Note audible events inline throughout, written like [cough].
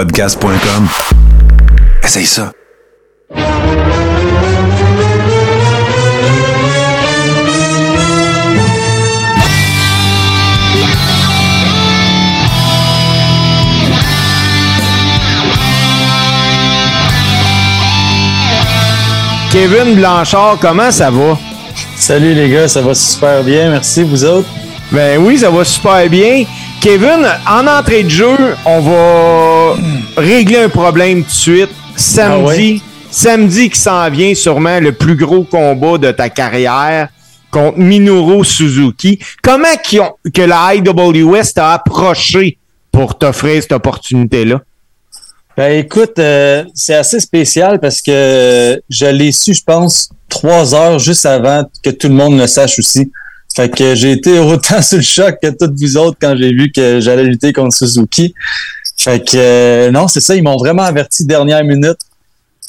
podcast.com. Essaye ça. Kevin Blanchard, comment ça va? Salut les gars, ça va super bien, merci vous autres? Ben oui, ça va super bien. Kevin, en entrée de jeu, on va régler un problème tout de suite. Samedi, samedi qui s'en vient sûrement le plus gros combat de ta carrière contre Minoru Suzuki. Comment ont- que la IWS t'a approché pour t'offrir cette opportunité-là? Ben écoute, euh, c'est assez spécial parce que je l'ai su, je pense, trois heures juste avant que tout le monde le sache aussi. Fait que j'ai été [laughs] autant sur le choc que toutes vous autres quand j'ai vu que j'allais lutter contre Suzuki. Fait que euh, non, c'est ça, ils m'ont vraiment averti dernière minute.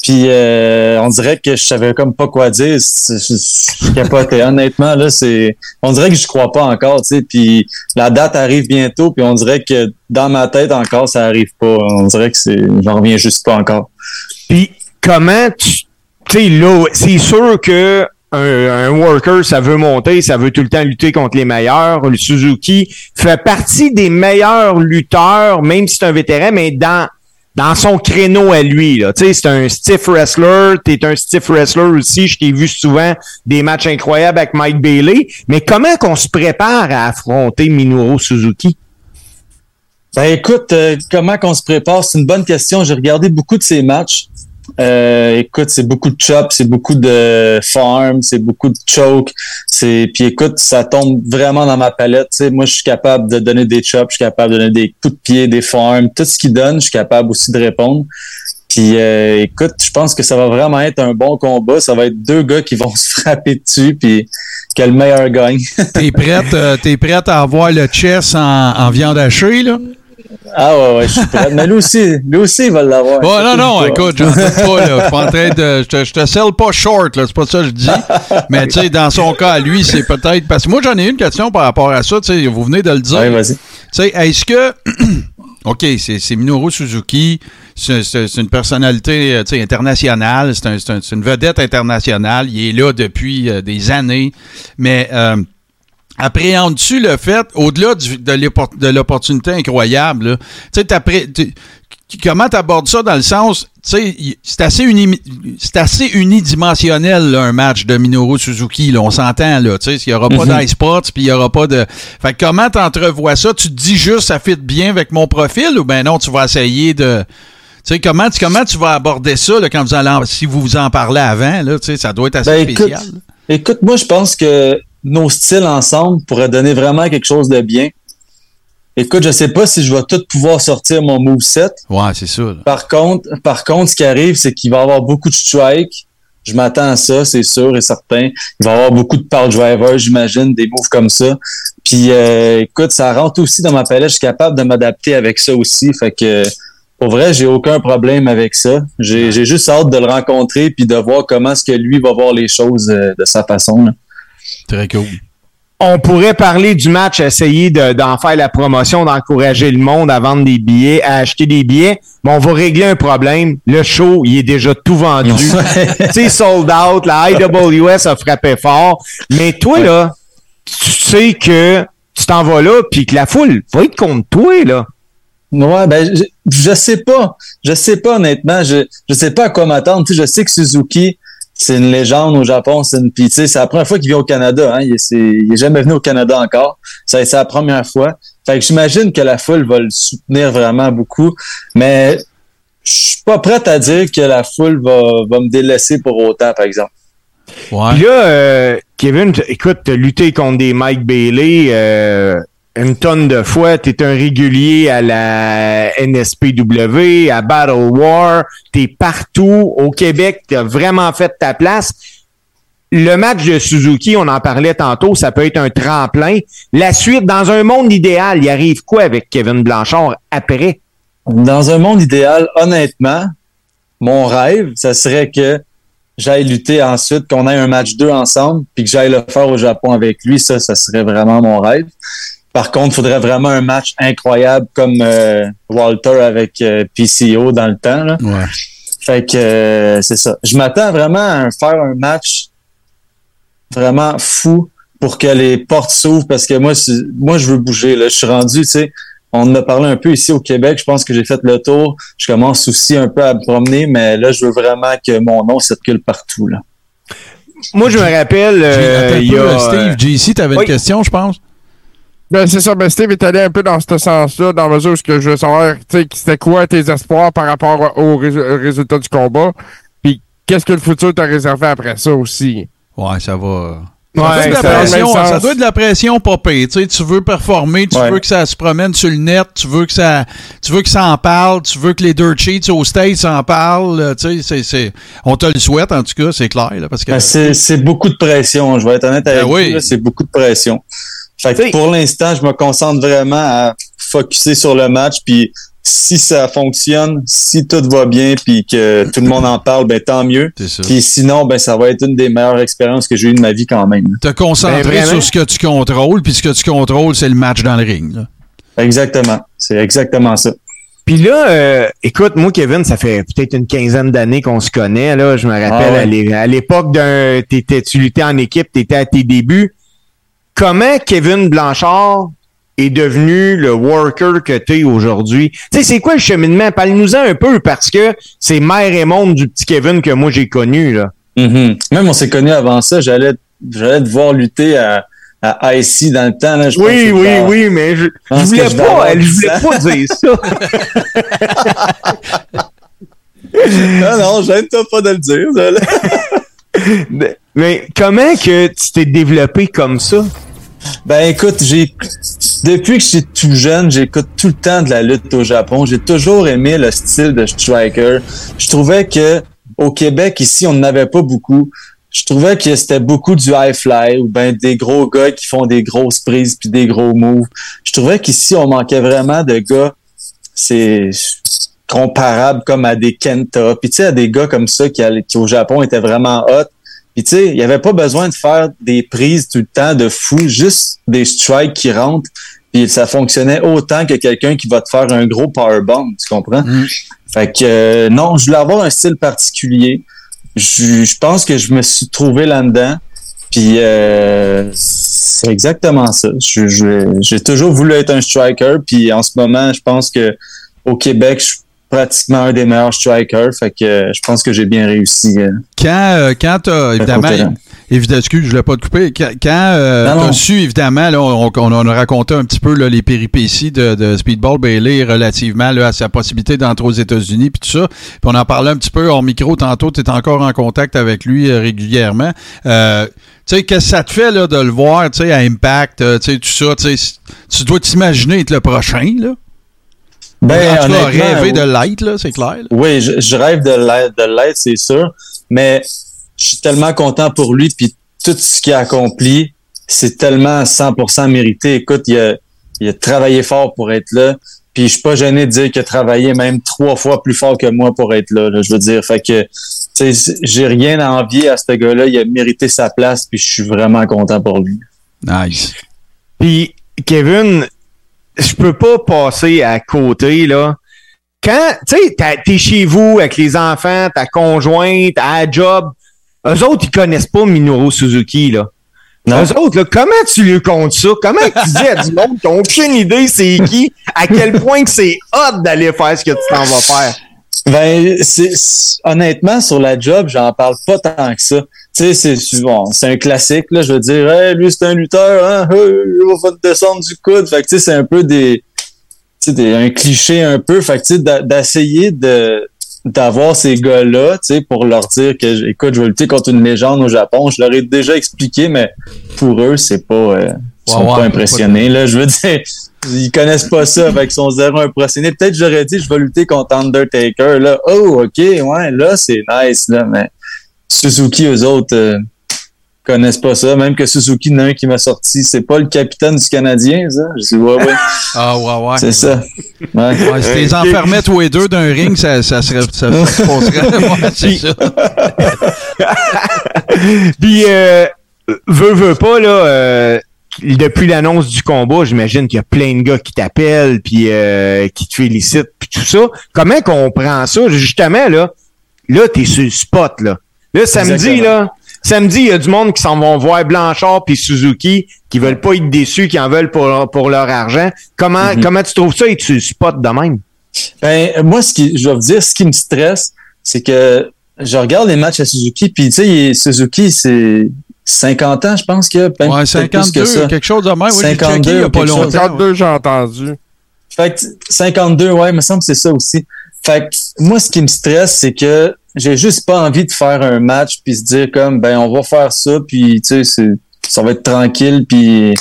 Puis euh, on dirait que je savais comme pas quoi dire. Je. [laughs] Honnêtement, là, c'est. On dirait que je crois pas encore, tu sais. Puis la date arrive bientôt, puis on dirait que dans ma tête encore, ça arrive pas. On dirait que c'est. J'en reviens juste pas encore. Puis comment tu. Tu sais, là, c'est sûr que un, worker, ça veut monter, ça veut tout le temps lutter contre les meilleurs. Le Suzuki fait partie des meilleurs lutteurs, même si c'est un vétéran, mais dans, dans son créneau à lui. Là. Tu sais, c'est un stiff wrestler, t'es un stiff wrestler aussi. Je t'ai vu souvent des matchs incroyables avec Mike Bailey. Mais comment qu'on se prépare à affronter Minoru Suzuki? Ben écoute, euh, comment qu'on se prépare? C'est une bonne question. J'ai regardé beaucoup de ces matchs. Euh, écoute, c'est beaucoup de chops, c'est beaucoup de farm, c'est beaucoup de choke. C'est puis écoute, ça tombe vraiment dans ma palette. Tu sais, moi, je suis capable de donner des chops, je suis capable de donner des coups de pied, des farms, tout ce qu'il donne, je suis capable aussi de répondre. Puis euh, écoute, je pense que ça va vraiment être un bon combat. Ça va être deux gars qui vont [laughs] se frapper dessus, puis que le meilleur gagne. [laughs] T'es prête, euh, t'es prête à avoir le chess en, en viande hachée, là? Ah ouais, ouais, je suis prêt. Mais lui aussi, lui aussi, il va l'avoir. Oh, non, non, écoute, j'en doute pas, là. Je suis pas en train de. Je te, je te sell pas short, là. C'est pas ça que je dis. Mais, tu sais, dans son cas, lui, c'est peut-être. Parce que moi, j'en ai une question par rapport à ça. Tu sais, vous venez de le dire. Ouais, vas-y. Tu sais, est-ce que. [clears throat] OK, c'est Minoru Suzuki. C'est une personnalité euh, internationale. C'est un- c'est un- c'est une vedette internationale. Il est là depuis euh, des années. Mais. Euh, Appréhendes-tu le fait, au-delà de l'oppor- de l'opportunité incroyable, là, tu tu- comment tu abordes ça dans le sens, tu c'est assez, uni, c'est assez unidimensionnel là, un match de Minoru Suzuki, là, on s'entend, là, tu il n'y aura pas Mhm. d'ice spots, puis il n'y aura pas de... Fait que comment t'entrevois ça? Tu te dis juste, ça fit bien avec mon profil, ou ben non, tu vas essayer de... Tu sais, comment, tu- comment tu vas aborder ça là, quand vous allez, en- si vous vous en parlez avant, là, tu sais, ça doit être assez Ben, écoute, spécial. Écoute, moi, je pense que nos styles ensemble pourraient donner vraiment quelque chose de bien. Écoute, je sais pas si je vais tout pouvoir sortir mon moveset. Ouais, c'est là. Par contre, par contre, ce qui arrive, c'est qu'il va y avoir beaucoup de strikes. Je m'attends à ça, c'est sûr et certain. Il va y avoir beaucoup de power driver, j'imagine, des moves comme ça. Puis, euh, écoute, ça rentre aussi dans ma palette. Je suis capable de m'adapter avec ça aussi. Fait que, pour vrai, j'ai aucun problème avec ça. J'ai j'ai juste hâte de le rencontrer puis de voir comment est-ce que lui va voir les choses euh, de sa façon. là. Très cool. on pourrait parler du match, essayer de- d'en faire la promotion, d'encourager le monde à vendre des billets, à acheter des billets. Mais on va régler un problème. Le show, il est déjà tout vendu. [laughs] C'est sold out. La IWS a frappé fort. Mais toi, là, tu sais que tu t'en vas là, puis que la foule va être contre toi, là. Ouais, ben, je, je sais pas. Je sais pas, honnêtement. Je, je sais pas à quoi m'attendre. Tu sais, je sais que Suzuki, c'est une légende au Japon. C'est une, puis, tu sais, c'est la première fois qu'il vient au Canada. Hein. Il, est, c'est- il est jamais venu au Canada encore. Ça, c'est la première fois. Fait que j'imagine que la foule va le soutenir vraiment beaucoup. Mais je suis pas prête à dire que la foule va, va me délaisser pour autant, par exemple. Ouais. Puis là, euh, Kevin, écoute, t'as lutté contre des Mike Bailey euh, une tonne de fois. T'es un régulier à la NSPW, à Battle War. T'es partout au Québec. T'as vraiment fait ta place. Le match de Suzuki, on en parlait tantôt, ça peut être un tremplin. La suite, dans un monde idéal, il arrive quoi avec Kevin Blanchard après? Dans un monde idéal, honnêtement, mon rêve, ça serait que j'aille lutter ensuite, qu'on ait un match 2 ensemble, puis que j'aille le faire au Japon avec lui. Ça, ça serait vraiment mon rêve. Par contre, il faudrait vraiment un match incroyable comme euh, Walter avec euh, PCO dans le temps. Là. Ouais. Fait que euh, c'est ça. Je m'attends vraiment à faire un match vraiment fou pour que les portes s'ouvrent parce que moi, je veux bouger. Là. Je suis rendu, tu sais, on en a parlé un peu ici au Québec. Je pense que j'ai fait le tour. Je commence aussi un peu à me promener, mais là, je veux vraiment que mon nom circule partout. Là. Moi, je me rappelle, euh, il y a... Steve, JC, t'avais oui. une question, je pense? Ben, c'est ça. Ben, Steve est allé un peu dans ce sens-là, dans la mesure où ce que je veux savoir, tu sais, c'était quoi tes espoirs par rapport au rés- au résultat du combat, puis qu'est-ce que le futur t'a réservé après ça aussi? Ouais, ça va. Ouais, ça, doit être de la pression, ça doit être de la pression pire. Tu sais, tu veux performer, tu Ouais. veux que ça se promène sur le net, tu veux que ça, tu veux que ça en parle, tu veux que les dirt sheets au States en parlent. Tu sais, c'est, c'est, on te le souhaite en tout cas, c'est clair, là, parce que. Ben, c'est, c'est beaucoup de pression. Je vais être honnête avec Ben oui. vous. là, C'est beaucoup de pression. Fait que pour l'instant, je me concentre vraiment à focuser sur le match. Puis si ça fonctionne, si tout va bien, puis que tout le monde en parle, ben tant mieux. Puis sinon, ben ça va être une des meilleures expériences que j'ai eues de ma vie quand même. Te concentrer Ben, sur ce que tu contrôles, puis ce que tu contrôles, c'est le match dans le ring. là. Exactement. C'est exactement ça. Puis là, euh, écoute, moi, Kevin, ça fait peut-être une quinzaine d'années qu'on se connaît. Là, je me rappelle Ah ouais. à l'é- à l'époque d'un, t'étais, tu luttais en équipe, t'étais à tes débuts. Comment Kevin Blanchard est devenu le worker que t'es aujourd'hui? Tu sais, c'est quoi le cheminement? Parle-nous-en un peu parce que c'est mère et monde du petit Kevin que moi j'ai connu, là. Mhm. Même on s'est connus avant ça. J'allais, te voir lutter à, à IC dans le temps. Là, je Oui, oui, oui, mais je, je voulais je pas, je dit voulais pas dire ça. [laughs] [laughs] Non, non, j'aime-toi pas de le dire. Mais- comment que tu t'es développé comme ça? Ben écoute, j'ai depuis que j'étais tout jeune, j'écoute tout le temps de la lutte au Japon. J'ai toujours aimé le style de striker. Je trouvais que au Québec ici, on n'avait pas beaucoup. Je trouvais que c'était beaucoup du high fly ou ben des gros gars qui font des grosses prises puis des gros moves. Je trouvais qu'ici on manquait vraiment de gars c'est comparable comme à des Kenta. Puis tu sais à des gars comme ça qui, qui au Japon étaient vraiment hot. Puis tu sais, il n'y avait pas besoin de faire des prises tout le temps de fou, juste des strikes qui rentrent. Puis ça fonctionnait autant que quelqu'un qui va te faire un gros powerbomb, tu comprends? Mm. Fait que euh, non, je voulais avoir un style particulier. Je, je pense que je me suis trouvé là-dedans. Puis euh, c'est exactement ça. J'ai toujours voulu être un striker. Puis en ce moment, je pense que au Québec, je suis pratiquement un des meilleurs strikers. Fait que euh, je pense que j'ai bien réussi. euh, Quand, euh, quand t'as, évidemment, évidemment, excuse, je voulais pas te couper. Quand, quand euh, t'as su, évidemment, là, on, a raconté un petit peu là, les péripéties de, de Speedball Bailey relativement là, à sa possibilité d'entrer aux États-Unis puis tout ça. Puis on en parlait un petit peu hors micro tantôt. Tu es encore en contact avec lui régulièrement. Euh, tu sais, qu'est-ce que ça te fait là, de le voir, tu sais, à Impact, tu sais, tout ça, tu dois t'imaginer être le prochain, là? Ben, en tout cas, rêver de l'être, là, c'est clair. là. Oui, je, je rêve de l'être, de l'être, c'est sûr. Mais je suis tellement content pour lui, puis tout ce qu'il a accompli, c'est tellement 100% mérité. Écoute, il a, il a travaillé fort pour être là. Puis je suis pas gêné de dire qu'il a travaillé même trois fois plus fort que moi pour être là. là, je veux dire, fait que tu sais, j'ai rien à envier à ce gars-là. Il a mérité sa place, puis je suis vraiment content pour lui. Nice. Puis, Kevin, je peux pas passer à côté, là. Quand, tu sais, t'es chez vous avec les enfants, ta conjointe, à job, eux autres, ils connaissent pas Minoru Suzuki, là. Non? Eux autres, là, comment tu lui comptes ça? Comment tu dis à du [laughs] monde qui n'ont aucune idée c'est qui, à quel point que c'est hot d'aller faire ce que tu t'en vas faire? Ben, honnêtement sur la job, j'en parle pas tant que ça. Tu sais, c'est bon, c'est un classique là. Je veux dire, hey, lui c'est un lutteur, hein, il va te descendre du coude. Fait que tu sais, c'est un peu des, tu sais, des- un cliché un peu. Fait que tu sais, d'essayer de d'avoir ces gars-là, tu sais, pour leur dire que, écoute, je vais lutter contre une légende au Japon. Je leur ai déjà expliqué, mais pour eux, c'est pas, euh, ils sont pas impressionnés là. Je veux dire, ils connaissent pas ça avec son zéro impressionné. Peut-être j'aurais dit je vais lutter contre Undertaker. Là, oh ok, ouais, là c'est nice là, mais Suzuki eux autres euh, connaissent pas ça. Même que Suzuki, il y en a un qui m'a sorti, c'est pas le capitaine du Canadien, ça? Je dis ouais ouais, [laughs] Ah, ouais, ouais. c'est ça. Ouais. Ouais, si les enfermais tous les deux d'un ring, ça, ça serait. Ça, se passerait. [laughs] Ouais, c'est ça. [laughs] Puis, euh, veux, veux pas, là, euh, depuis l'annonce du combat, j'imagine qu'il y a plein de gars qui t'appellent, puis euh, qui te félicitent, puis tout ça. Comment qu'on prend ça? Justement, là, là, t'es sur le spot, là. Là, samedi, Exactement. là, samedi, il y a du monde qui s'en vont voir Blanchard puis Suzuki, qui veulent pas être déçus, qui en veulent pour, pour leur argent. Comment, Mhm. comment tu trouves ça être sur le spot de même? Ben, moi, ce qui, je vais vous dire, ce qui me stresse, c'est que je regarde les matchs à Suzuki, puis tu sais, Suzuki, c'est 50 ans, je pense qu'il y a. même Ouais, peut-être plus 52, que ça. quelque chose de même. Oui, j'ai 52 checké il n'y a pas longtemps. 52, j'ai entendu. Fait que 52, ouais, il me semble que c'est ça aussi. Fait que moi, ce qui me stresse, c'est que j'ai juste pas envie de faire un match puis se dire comme, ben, on va faire ça, puis tu sais, c'est- ça va être tranquille, puis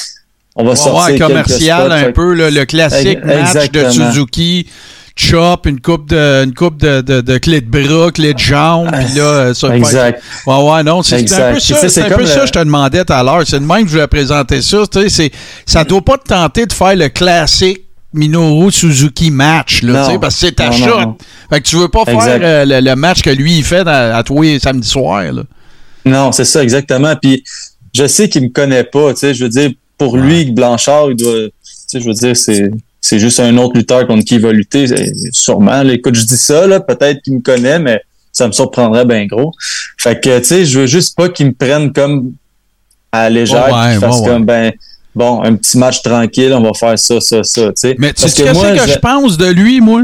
on va sortir ouais, quelques commercial spots. un Fait peu, là, le classique match de. Suzuki. Chop, une coupe de, une coupe de, de, de clés de bras, clés de jambes, puis là, euh, ça Exact. Ouais, ouais, non, c'est un peu ça, c'est un peu ça le- que je te demandais tout à l'heure. C'est de même que je voulais présenter ça. Tu sais, c'est, ça doit pas te tenter de faire le classique Minoru Suzuki match, là, Non. parce que c'est ta Non, non, shot. non. Fait que tu veux pas faire euh, le, le match que lui, il fait à, à tous les samedis soirs, là. Non, c'est ça, exactement. Puis je sais qu'il me connaît pas, tu sais, je veux dire, pour lui, Blanchard, il doit, tu sais, je veux dire, c'est, c'est juste un autre lutteur contre qui il va lutter, sûrement. Là, écoute, je dis ça, là, peut-être qu'il me connaît, mais ça me surprendrait bien gros. Fait que, tu sais, je veux juste pas qu'il me prenne comme à la légère, ouais, qu'il fasse ouais, comme, ben, bon, un petit match tranquille, on va faire ça, ça, ça, tu sais. Mais tu sais qu'est-ce que, je- je pense de lui, moi?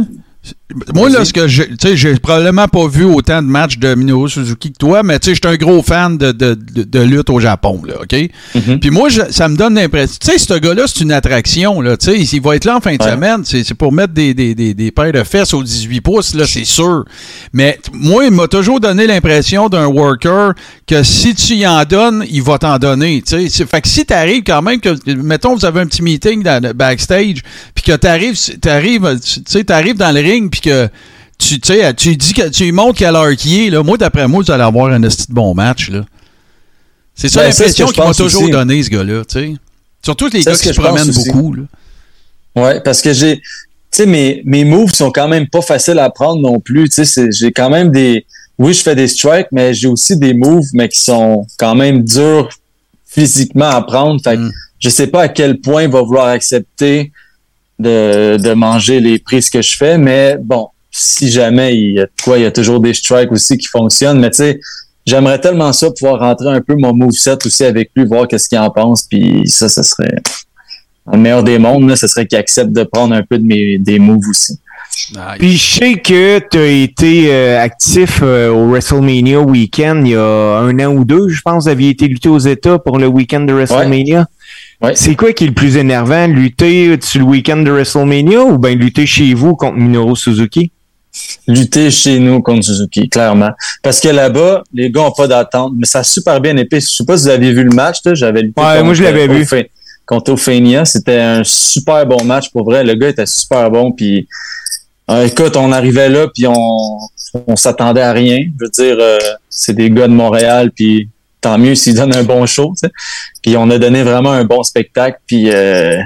Moi, là, ce que sais, j'ai probablement pas vu autant de matchs de Minoru Suzuki que toi, mais tu sais, je suis un gros fan de, de, de, de lutte au Japon, là, OK? Mhm. Puis moi, je- ça me donne l'impression. Tu sais, ce gars-là, c'est une attraction, là. Tu sais, il va être là en fin de Ouais. semaine. C'est c'est pour mettre des, des, des, des paires de fesses aux 18 pouces, là, c'est sûr. Mais moi, il m'a toujours donné l'impression d'un worker que si tu y en donnes, il va t'en donner. Tu sais, fait que si t'arrives quand même, que, mettons, vous avez un petit meeting dans le backstage, puis que t'arrives, t'arrives, tu sais, t'arrives dans le ring, puis que tu, sais, tu dis que tu lui montres quelle heure qui est, là. Moi, d'après moi, vous allez avoir un de bon match, là. C'est ça Ben, l'impression qu'il m'a toujours aussi. donné, ce gars-là, tu sais. Surtout les gars qui se promènent beaucoup, là. Ouais, parce que j'ai, tu sais, mes, mes moves sont quand même pas faciles à prendre non plus. Tu sais, j'ai quand même des, oui, je fais des strikes, mais j'ai aussi des moves, mais qui sont quand même durs physiquement à prendre. Fait que Mm. je sais pas à quel point il va vouloir accepter de, de manger les prises que je fais, mais bon, si jamais il y a de quoi, il y a toujours des strikes aussi qui fonctionnent, mais tu sais, j'aimerais tellement ça pouvoir rentrer un peu mon moveset aussi avec lui, voir qu'est-ce qu'il en pense, puis ça, ça serait le meilleur des mondes, là, ce serait qu'il accepte de prendre un peu de mes des moves aussi. Nice. Puis je sais que tu as été euh, actif euh, au WrestleMania week-end il y a un an ou deux, je pense, vous aviez été lutté aux États pour le week-end de WrestleMania. Ouais. C'est quoi qui est le plus énervant, lutter sur le week-end de WrestleMania ou bien lutter chez vous contre Minoru Suzuki? Lutter chez nous contre Suzuki, clairement. Parce que là-bas, les gars ont pas d'attente, mais ça a super bien épais. Je sais pas si vous avez vu le match, j'avais lutté Ouais, contre, moi, je l'avais vu. Ophe- contre Ophenia. C'était un super bon match pour vrai. Le gars était super bon, puis euh, écoute, on arrivait là, puis on, on s'attendait à rien. Je veux dire, euh, c'est des gars de Montréal, puis tant mieux s'ils donnent un bon show. Puis on a donné vraiment un bon spectacle, puis euh,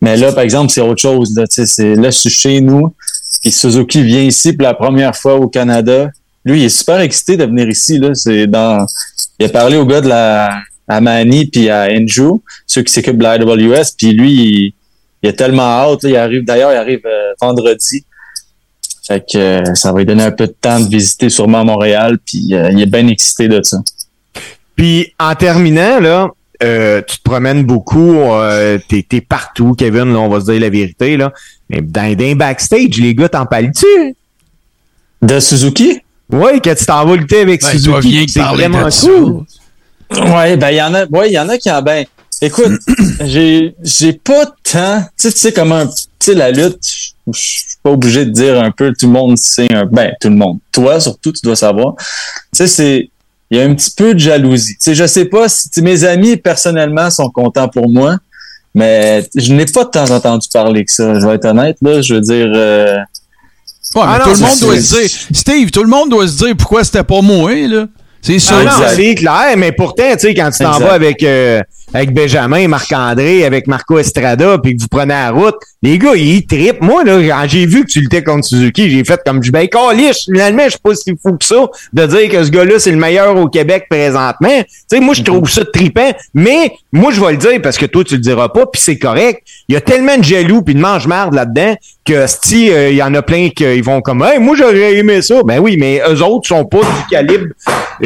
mais là, par exemple, c'est autre chose. Là, c'est là, je suis chez nous, puis Suzuki vient ici pour la première fois au Canada. Lui, il est super excité de venir ici. Là, c'est dans. Il a parlé aux gars de la à Manny puis à Andrew, ceux qui s'occupent de la AWS, puis lui, il, il est tellement hâte. il arrive d'ailleurs, il arrive euh, vendredi. Fait que euh, ça va lui donner un peu de temps de visiter sûrement Montréal, puis euh, il est bien excité de ça. Puis en terminant, là, euh, tu te promènes beaucoup, euh, t'es, partout, Kevin, là, on va se dire la vérité, là. Mais dans, backstage, les gars, t'en parles-tu? De Suzuki? Oui, que tu t'en vas lutter avec Ben, Suzuki. c'est vraiment cool. Ouais, ben il y en a, ouais, il y en a qui en ben. Écoute, [clears throat] j'ai j'ai pas tant, tu sais, tu sais comment, tu sais la lutte, je je suis pas obligé de dire un peu tout le monde sait un, ben tout le monde, toi surtout tu dois savoir. Tu sais c'est il y a un petit peu de jalousie. Tu sais je sais pas si tu sais, mes amis personnellement sont contents pour moi, mais je n'ai pas de temps entendu parler que ça, je vais être honnête là, je veux dire euh, Ouais, mais Ah tout le monde doit se dire. Steve, tout le monde doit se dire pourquoi c'était pas moi, là. C'est sûr. Ah non, Exact. c'est clair, mais pourtant, tu sais, quand tu t'en vas avec, euh, avec Benjamin, Marc-André, avec Marco Estrada, puis que vous prenez la route, les gars, ils trippent. Moi, là, quand j'ai vu que tu luttais contre Suzuki, j'ai fait comme je ben, calice, finalement, je suis pas si fou que ça de dire que ce gars-là, c'est le meilleur au Québec présentement. Tu sais, moi, je trouve ça trippant, mais moi, je vais le dire parce que toi, tu le diras pas, puis c'est correct. Il y a tellement de jaloux puis de mange-marde là-dedans que, si il y en a plein qui vont comme, hey, moi, j'aurais aimé ça. Ben oui, mais eux autres sont pas du calibre.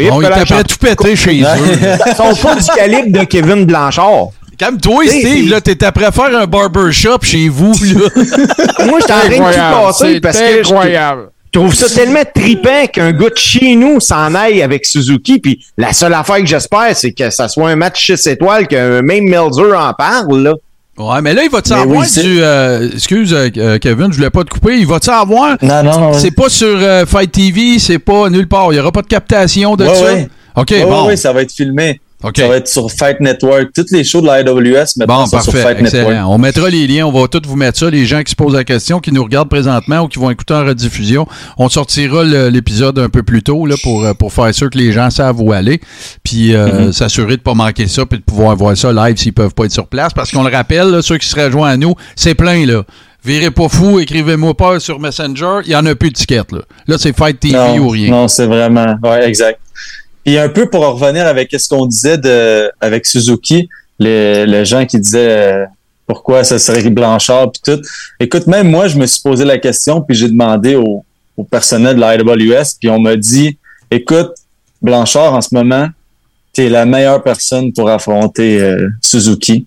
Et Bon, il voilà, t'appelait tout pété chez eux. [laughs] ils sont pas du calibre de Kevin Blanchard. Calme-toi, T'sais, Steve, là, t'es après faire un barbershop chez vous, là. [laughs] Moi, je suis en train de passer C'est parce que je incroyable. trouve ça tellement trippant qu'un gars de chez nous s'en aille avec Suzuki. Puis la seule affaire que j'espère, c'est que ça soit un match 6 étoiles, que même Melzer en parle. Là. Ouais, mais là, il va-tu avoir oui, du. euh, excuse, euh, euh, Kevin, je voulais pas te couper. Il va-tu avoir. Non, non, non. C'est pas sur euh, Fight TV, c'est pas nulle part. Il y aura pas de captation de Ouais, ça? ouais. OK, Ouais, bon. ouais, ça va être filmé. OK. Ça va être sur Fight Network. Toutes les shows de la AWS maintenant Bon, sont sur. Fight Network. Excellent. On mettra les liens. On va tous vous mettre ça. Les gens qui se posent la question, qui nous regardent présentement ou qui vont écouter en rediffusion, on sortira l'épisode un peu plus tôt là, pour, euh, pour faire sûr que les gens savent où aller. Puis euh, Mm-hmm. s'assurer de pas manquer ça puis de pouvoir voir ça live s'ils peuvent pas être sur place. Parce qu'on le rappelle, là, ceux qui se rejoignent à nous, c'est plein. là. Virez pas fou, écrivez-moi pas sur Messenger. Il y en a plus de tickets. Là, là c'est Fight TV non, ou rien. Non, c'est vraiment. Ouais, exact. Puis un peu pour en revenir avec ce qu'on disait de avec Suzuki, les, les gens qui disaient euh, pourquoi ça serait Blanchard puis tout. Écoute, même moi, je me suis posé la question puis j'ai demandé au, au personnel de la AWS puis on m'a dit, écoute, Blanchard en ce moment, t'es la meilleure personne pour affronter euh, Suzuki.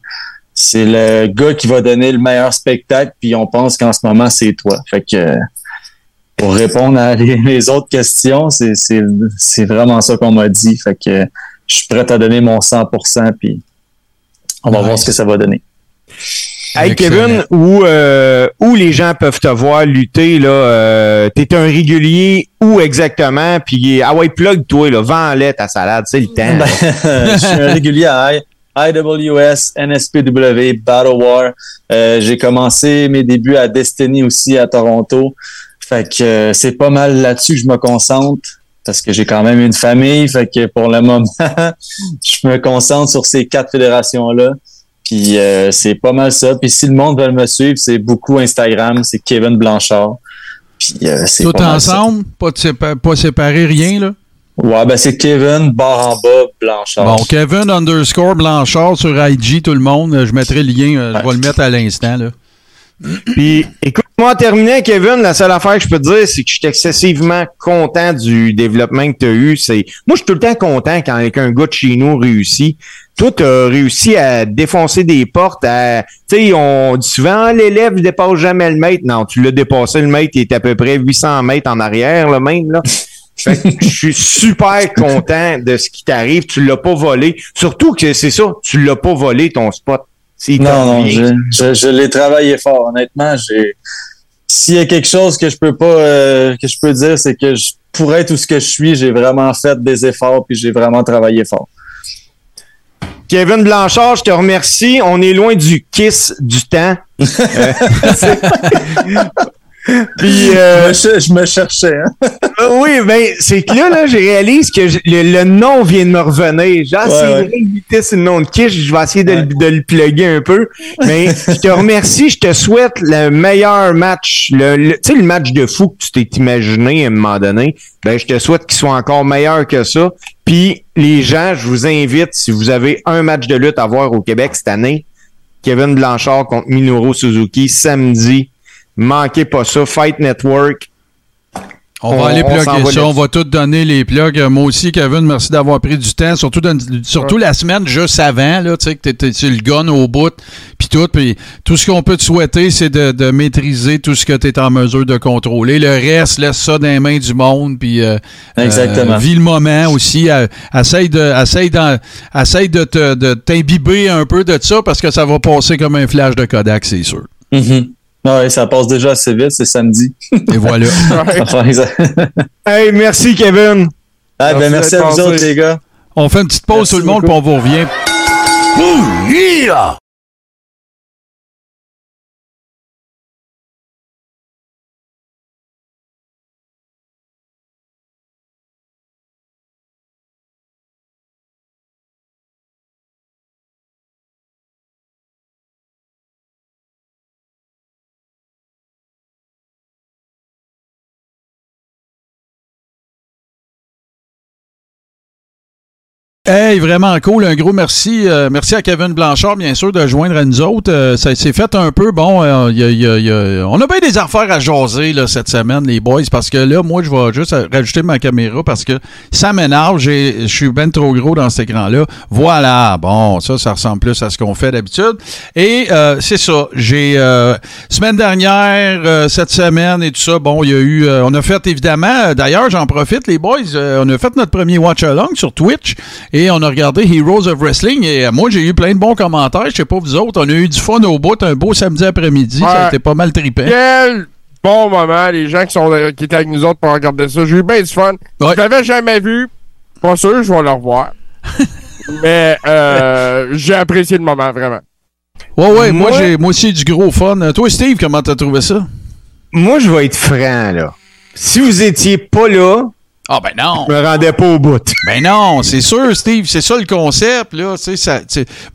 C'est le gars qui va donner le meilleur spectacle puis on pense qu'en ce moment c'est toi. Fait que pour répondre à les, [laughs] les autres questions, c'est, c'est, c'est vraiment ça qu'on m'a dit. Fait que je suis prêt à donner mon 100%, puis on va Nice. voir ce que ça va donner. Hey. Kevin, où, euh, où les gens peuvent te voir lutter, là, euh, t'es un régulier, où exactement? Puis, ah ouais, plug toi, là, vends-le ta salade, c'est le temps. Ben, [laughs] je suis un régulier à I- IWS, NSPW, Battle War. Euh, j'ai commencé mes débuts à Destiny aussi à Toronto. Fait que euh, c'est pas mal là-dessus que je me concentre parce que j'ai quand même une famille. Fait que pour le moment, [laughs] je me concentre sur ces quatre fédérations-là. Puis euh, c'est pas mal ça. Puis si le monde veut me suivre, c'est beaucoup Instagram, c'est Kevin Blanchard. Puis euh, c'est Tout pas mal ça. ensemble, pas, de sépa- pas séparé, rien. là? Ouais, ben c'est Kevin barre en bas Blanchard. Bon, Kevin underscore Blanchard sur IG, tout le monde. Je mettrai le lien, je vais le mettre à l'instant. là. Puis, écoute-moi, en terminant, Kevin, la seule affaire que je peux te dire, c'est que je suis excessivement content du développement que tu as eu. C'est, moi, je suis tout le temps content quand un gars de chez nous réussit. Toi, tu as réussi à défoncer des portes. À, tu sais, on dit souvent, Ah, l'élève ne dépasse jamais le maître. Non, tu l'as dépassé, le maître, il est à peu près 800 mètres en arrière, là, même, là. [laughs] Fait que je suis super content de ce qui t'arrive. Tu l'as pas volé. Surtout que c'est ça, tu l'as pas volé ton spot. C'est Non, non, je, je, je l'ai travaillé fort. Honnêtement, j'ai. S'il y a quelque chose que je peux pas, euh, que je peux dire, c'est que je, pour être où ce que je suis, j'ai vraiment fait des efforts puis j'ai vraiment travaillé fort. Kevin Blanchard, je te remercie. On est loin du kiss du temps. [laughs] [laughs] Puis, euh, je, me, je me cherchais. Hein? [laughs] euh, oui, ben, c'est que là, là, je réalise que je- le, le nom vient de me revenir. J'ai essayé Ouais, de le nom de Kiss. Je vais essayer de, le- Ouais. de le plugger un peu. Mais je te remercie. Je te souhaite le meilleur match. Le, le- tu sais, le match de fou que tu t'es imaginé à un moment donné. Ben, je te souhaite qu'il soit encore meilleur que ça. Puis, les gens, je vous invite, si vous avez un match de lutte à voir au Québec cette année, Kevin Blanchard contre Minoru Suzuki, samedi. Manquez pas ça. Fight Network. On, On- va aller plugger ça. On va tout donner les plugs. Euh, Moi aussi, Kevin, merci d'avoir pris du temps. Surtout, dans- surtout la semaine juste avant, là, tu sais, que t'étais sur le gun au bout, puis tout. Puis tout ce qu'on peut te souhaiter, c'est de, de maîtriser tout ce que tu es en mesure de contrôler. Le reste, laisse ça dans les mains du monde. Puis euh, Exactement. euh, vis le moment aussi. Euh, essaye de, essaye d'en- essaye de te- de t'imbiber un peu de ça parce que ça va passer comme un flash de Kodak, c'est sûr. Mhm. Ouais, ça passe déjà assez vite, c'est samedi. Et voilà. [laughs] Hey, merci Kevin. Ah, ben, Merci merci à vous autres, les gars. On fait une petite pause Merci tout le monde, beaucoup. puis on vous revient. Ouh, yeah! Hey, vraiment cool. Un gros merci. euh, merci à Kevin Blanchard, bien sûr, de joindre à nous autres. Euh, ça s'est fait un peu, bon, euh, y a- a- on a bien des affaires à jaser là, cette semaine, les boys, parce que là, moi, je vais juste rajouter ma caméra parce que ça m'énerve. Je suis ben trop gros dans cet écran-là. Voilà. Bon, ça, ça ressemble plus à ce qu'on fait d'habitude. Et euh, c'est ça. J'ai semaine dernière, cette semaine et tout ça, bon, il y a eu... on a fait, évidemment, d'ailleurs, j'en profite, les boys, on a fait notre premier watch-along sur Twitch et on a regardé Heroes of Wrestling et euh, moi, j'ai eu plein de bons commentaires. Je sais pas vous autres, on a eu du fun au bout, un beau samedi après-midi. Ça a été pas mal trippant. Quel bon moment, les gens qui, sont, qui étaient avec nous autres pour regarder ça. J'ai eu bien du fun. Ouais. Je l'avais jamais vu. Pas sûr, je vais le revoir. [laughs] Mais euh, j'ai apprécié le moment, vraiment. Ouais, ouais, moi, Moi- j'ai moi aussi du gros fun. Euh, Toi, Steve, comment t'as trouvé ça? Moi, je vais être franc, là. Si vous étiez pas là, Ah, ben non! je me rendais pas au bout. Ben non, c'est sûr, Steve, c'est ça le concept, là. Ça,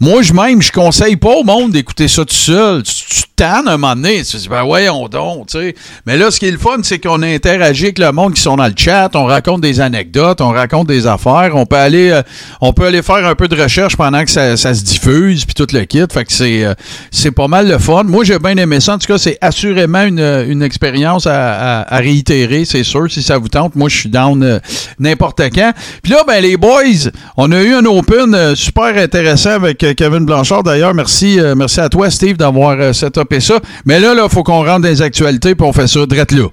moi, je même, je conseille pas au monde d'écouter ça tout seul. Tu, tu tannes un moment donné. Tu dis, ben voyons donc, tu sais. Mais là, ce qui est le fun, c'est qu'on interagit avec le monde qui sont dans le chat, on raconte des anecdotes, on raconte des affaires, on peut aller, euh, on peut aller faire un peu de recherche pendant que ça, ça se diffuse, puis tout le kit. Fait que c'est, euh, c'est pas mal le fun. Moi, j'ai bien aimé ça. En tout cas, c'est assurément une, une expérience à, à- à réitérer, c'est sûr, si ça vous tente. Moi, je suis down euh, n'importe quand. Puis là, ben les boys, on a eu un open euh, super intéressant avec euh, Kevin Blanchard. D'ailleurs, merci, euh, merci à toi, Steve, d'avoir euh, setupé ça. Mais là, là, faut qu'on rentre dans les actualités, puis on fait ça drette là.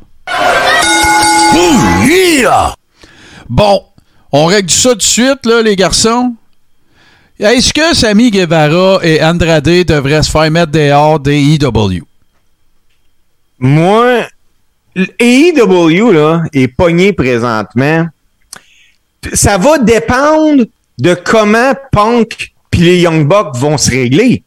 Bon, on règle ça tout de suite, là, les garçons. Est-ce que Sami Guevara et Andrade devraient se faire mettre dehors des EW? Moi, l'AEW, là, est pogné présentement. Ça va dépendre de comment Punk puis les Young Bucks vont se régler.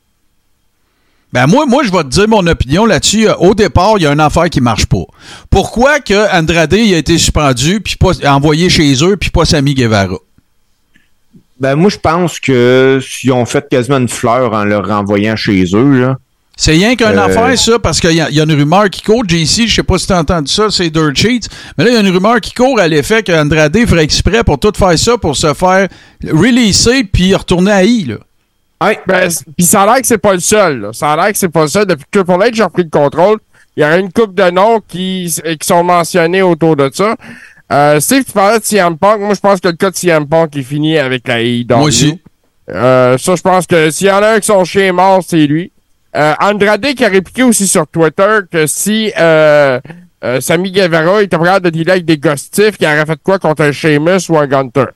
Ben moi, moi, je vais te dire mon opinion là-dessus. Euh, Au départ, il y a une affaire qui marche pas. Pourquoi que Andrade il a été suspendu puis pas envoyé chez eux puis pas Sami Guevara? Ben, moi, je pense que s'ils ont fait quasiment une fleur en le renvoyant chez eux, là. C'est rien qu'une Euh, affaire, ça, parce qu'il y, a- il y a une rumeur qui court. JC, je sais pas si tu as entendu ça, c'est Dirt Sheets. Mais là, il y a une rumeur qui court à l'effet qu'Andrade ferait exprès pour tout faire ça, pour se faire releaser puis retourner à I, là. Ben, Puis ça a l'air que c'est pas le seul. là. Ça a l'air que c'est pas le seul. Depuis que Triple H a repris le contrôle, il y a une couple de noms qui, s- qui sont mentionnés autour de ça. Euh, Steve, tu parlais de CM Punk. Moi, je pense que le cas de CM Punk est fini avec la. Moi aussi. Euh, ça, je pense que s'il y en a un qui son chien est mort, c'est lui. Euh, Andrade qui a répliqué aussi sur Twitter que si euh, euh, Guevara était prêt de dealer avec des gostifs, qu'il aurait fait quoi contre un Sheamus ou un Gunter?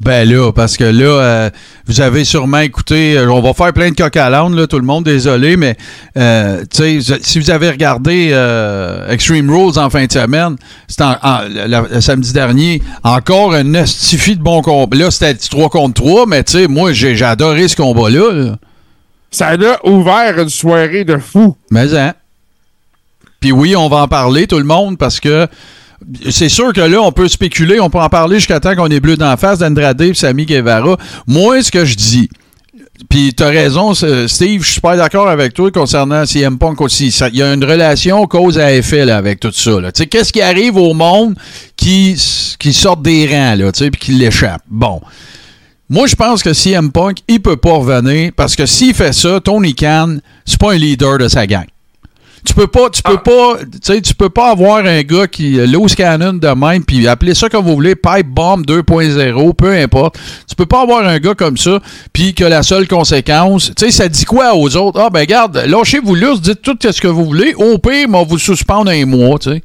Ben là, parce que là, euh, vous avez sûrement écouté, euh, on va faire plein de coq à là, tout le monde, désolé, mais euh, si vous avez regardé euh, Extreme Rules en fin de semaine, c'était en- en- le, samedi dernier, encore un estifie de bon combat. Là, c'était 3 contre 3, mais tu sais, moi, j'ai j'ai adoré ce combat-là. là. Ça a ouvert une soirée de fou. Mais hein. Puis oui, on va en parler, tout le monde, parce que c'est sûr que là, on peut spéculer, on peut en parler jusqu'à temps qu'on est bleu d'en face d'Andrade et Sami Guevara. Moi, ce que je dis, puis t'as raison, Steve, je suis super d'accord avec toi concernant CM Punk aussi. Il y a une relation cause à effet avec tout ça. Tu sais, Qu'est-ce qui arrive au monde qui, s- qui sortent des rangs, là, tu sais, puis qui l'échappe? Bon. Moi, je pense que CM Punk, il peut pas revenir parce que s'il fait ça, Tony Khan, c'est pas un leader de sa gang. Tu peux pas, tu peux pas, tu sais, tu peux pas avoir un gars qui euh, loose cannon de même puis appeler ça comme vous voulez, pipe bomb 2.0, peu importe. Tu peux pas avoir un gars comme ça puis que la seule conséquence, tu sais, ça dit quoi aux autres? Ah ben regarde, lâchez-vous là, dites tout ce que vous voulez. Au pire, moi vous suspendre un mois, tu sais.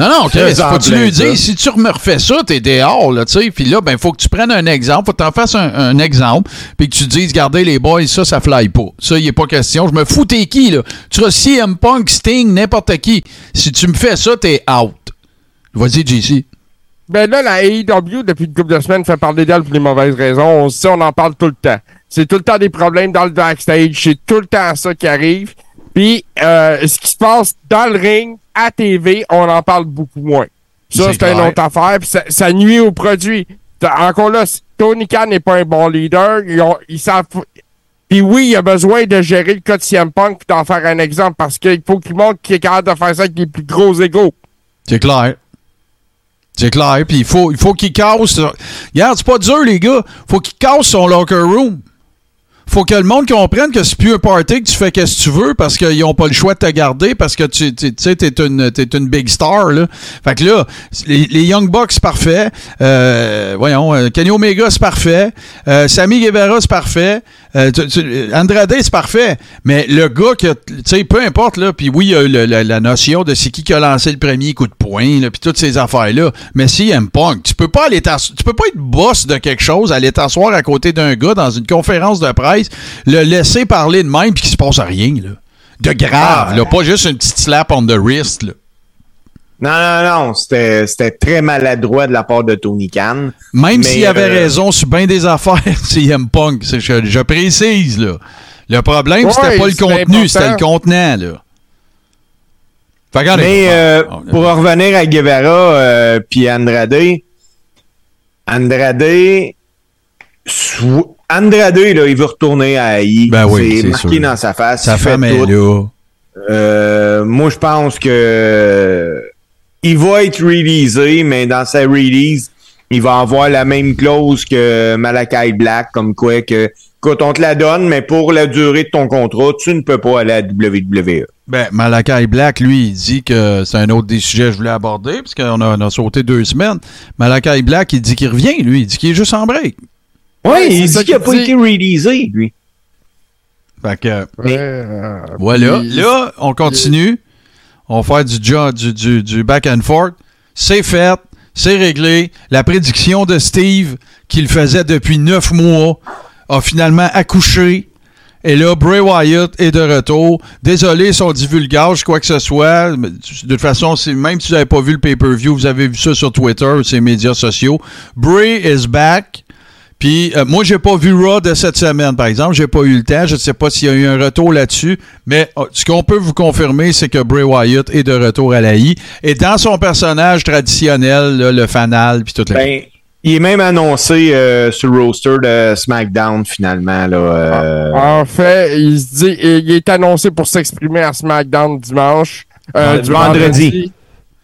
Non, non, Chris, faut tu lui dire, si tu me refais ça, t'es dehors, là, tu sais. Puis là, ben, faut que tu prennes un exemple, faut que t'en fasses un, un exemple, puis que tu dises, regardez les boys, ça, ça fly pas. Ça, il est pas question. Je me fous, t'es qui, là? Tu seras CM Punk, Sting, n'importe qui. Si tu me fais ça, t'es out. Vas-y, JC. Ben là, la AEW, depuis une couple de semaines, fait parler d'elle pour les mauvaises raisons. On sait, on en parle tout le temps. C'est tout le temps des problèmes dans le backstage. C'est tout le temps ça qui arrive. Puis, euh, ce qui se passe dans le ring, à TV, on en parle beaucoup moins. Ça, C'est une autre affaire. Puis ça, ça nuit au produit. Encore là, Tony Khan n'est pas un bon leader. Ils, ont- ils savent... Puis oui, il a besoin de gérer le cas de CM Punk puis d'en faire un exemple parce qu'il faut qu'il montre qu'il est capable de faire ça avec les plus gros égaux. C'est clair. C'est clair. Puis il faut, il faut qu'il casse. Regarde, c'est pas dur, les gars. faut qu'il casse son locker room. Faut que le monde comprenne que c'est plus un party que tu fais qu'est-ce que tu veux parce qu'ils ont pas le choix de te garder parce que tu sais t'es une t'es une big star là. Fait que là les, les Young Bucks c'est parfait. Euh, voyons euh, Kenny Omega c'est parfait. Euh, Sammy Guevara c'est parfait. Euh, tu- tu- Andrade c'est parfait. Mais le gars que tu sais peu importe là. Puis oui il y a eu le- la, la notion de c'est qui qui a lancé le premier coup de poing là puis toutes ces affaires là. Mais si aime Punk tu peux pas aller tu peux pas être boss de quelque chose aller t'asseoir à côté d'un gars dans une conférence de presse le laisser parler de même puis qu'il se passe rien là. De grave, Ah, là, pas juste une petite slap on the wrist. Là. Non, non, non, c'était c'était très maladroit de la part de Tony Khan. Même s'il avait euh, raison sur bien des affaires, [laughs] c'est M Punk. c'est- Je, je précise, là. Le problème, Ouais, c'était pas le contenu, c'était le contenant, là. Fait que, regardez, Mais euh, on- on- pour en revenir à Guevara euh, puis Andrade, Andrade, Andrade là, il veut retourner à AI. Ben oui, c'est marqué sûr. dans sa face. sa femme est là. Euh, moi, je pense que il va être releasé, mais dans sa release, il va avoir la même clause que Malakai Black, comme quoi que, écoute, on te la donne, mais pour la durée de ton contrat, tu ne peux pas aller à la WWE. Ben, Malakai Black, lui, il dit que c'est un autre des sujets que je voulais aborder, parce qu'on a, on a sauté deux semaines. Malakai Black, il dit qu'il revient, lui. Il dit qu'il est juste en break. Oui, Ouais, il c'est ça dit qu'il n'a pas été releasé, lui. Fait que, Ouais, euh, voilà. puis- Là, on continue. On va faire du, du, du, du back and forth. C'est fait. C'est réglé. La prédiction de Steve, qu'il faisait depuis neuf mois, a finalement accouché. Et là, Bray Wyatt est de retour. Désolé son divulgage, quoi que ce soit. De toute façon, même si vous n'avez pas vu le pay-per-view, vous avez vu ça sur Twitter, ses médias sociaux. Bray is back. Puis euh, moi, j'ai pas vu Raw de cette semaine, par exemple. J'ai pas eu le temps. Je ne sais pas s'il y a eu un retour là-dessus. Mais euh, ce qu'on peut vous confirmer, c'est que Bray Wyatt est de retour à la I. Et dans son personnage traditionnel, là, le fanal, puis tout le Ben, il est même annoncé euh, sur le roster de SmackDown, finalement. Là, euh, En fait, il se dit, il est annoncé pour s'exprimer à SmackDown dimanche. euh, du vendredi.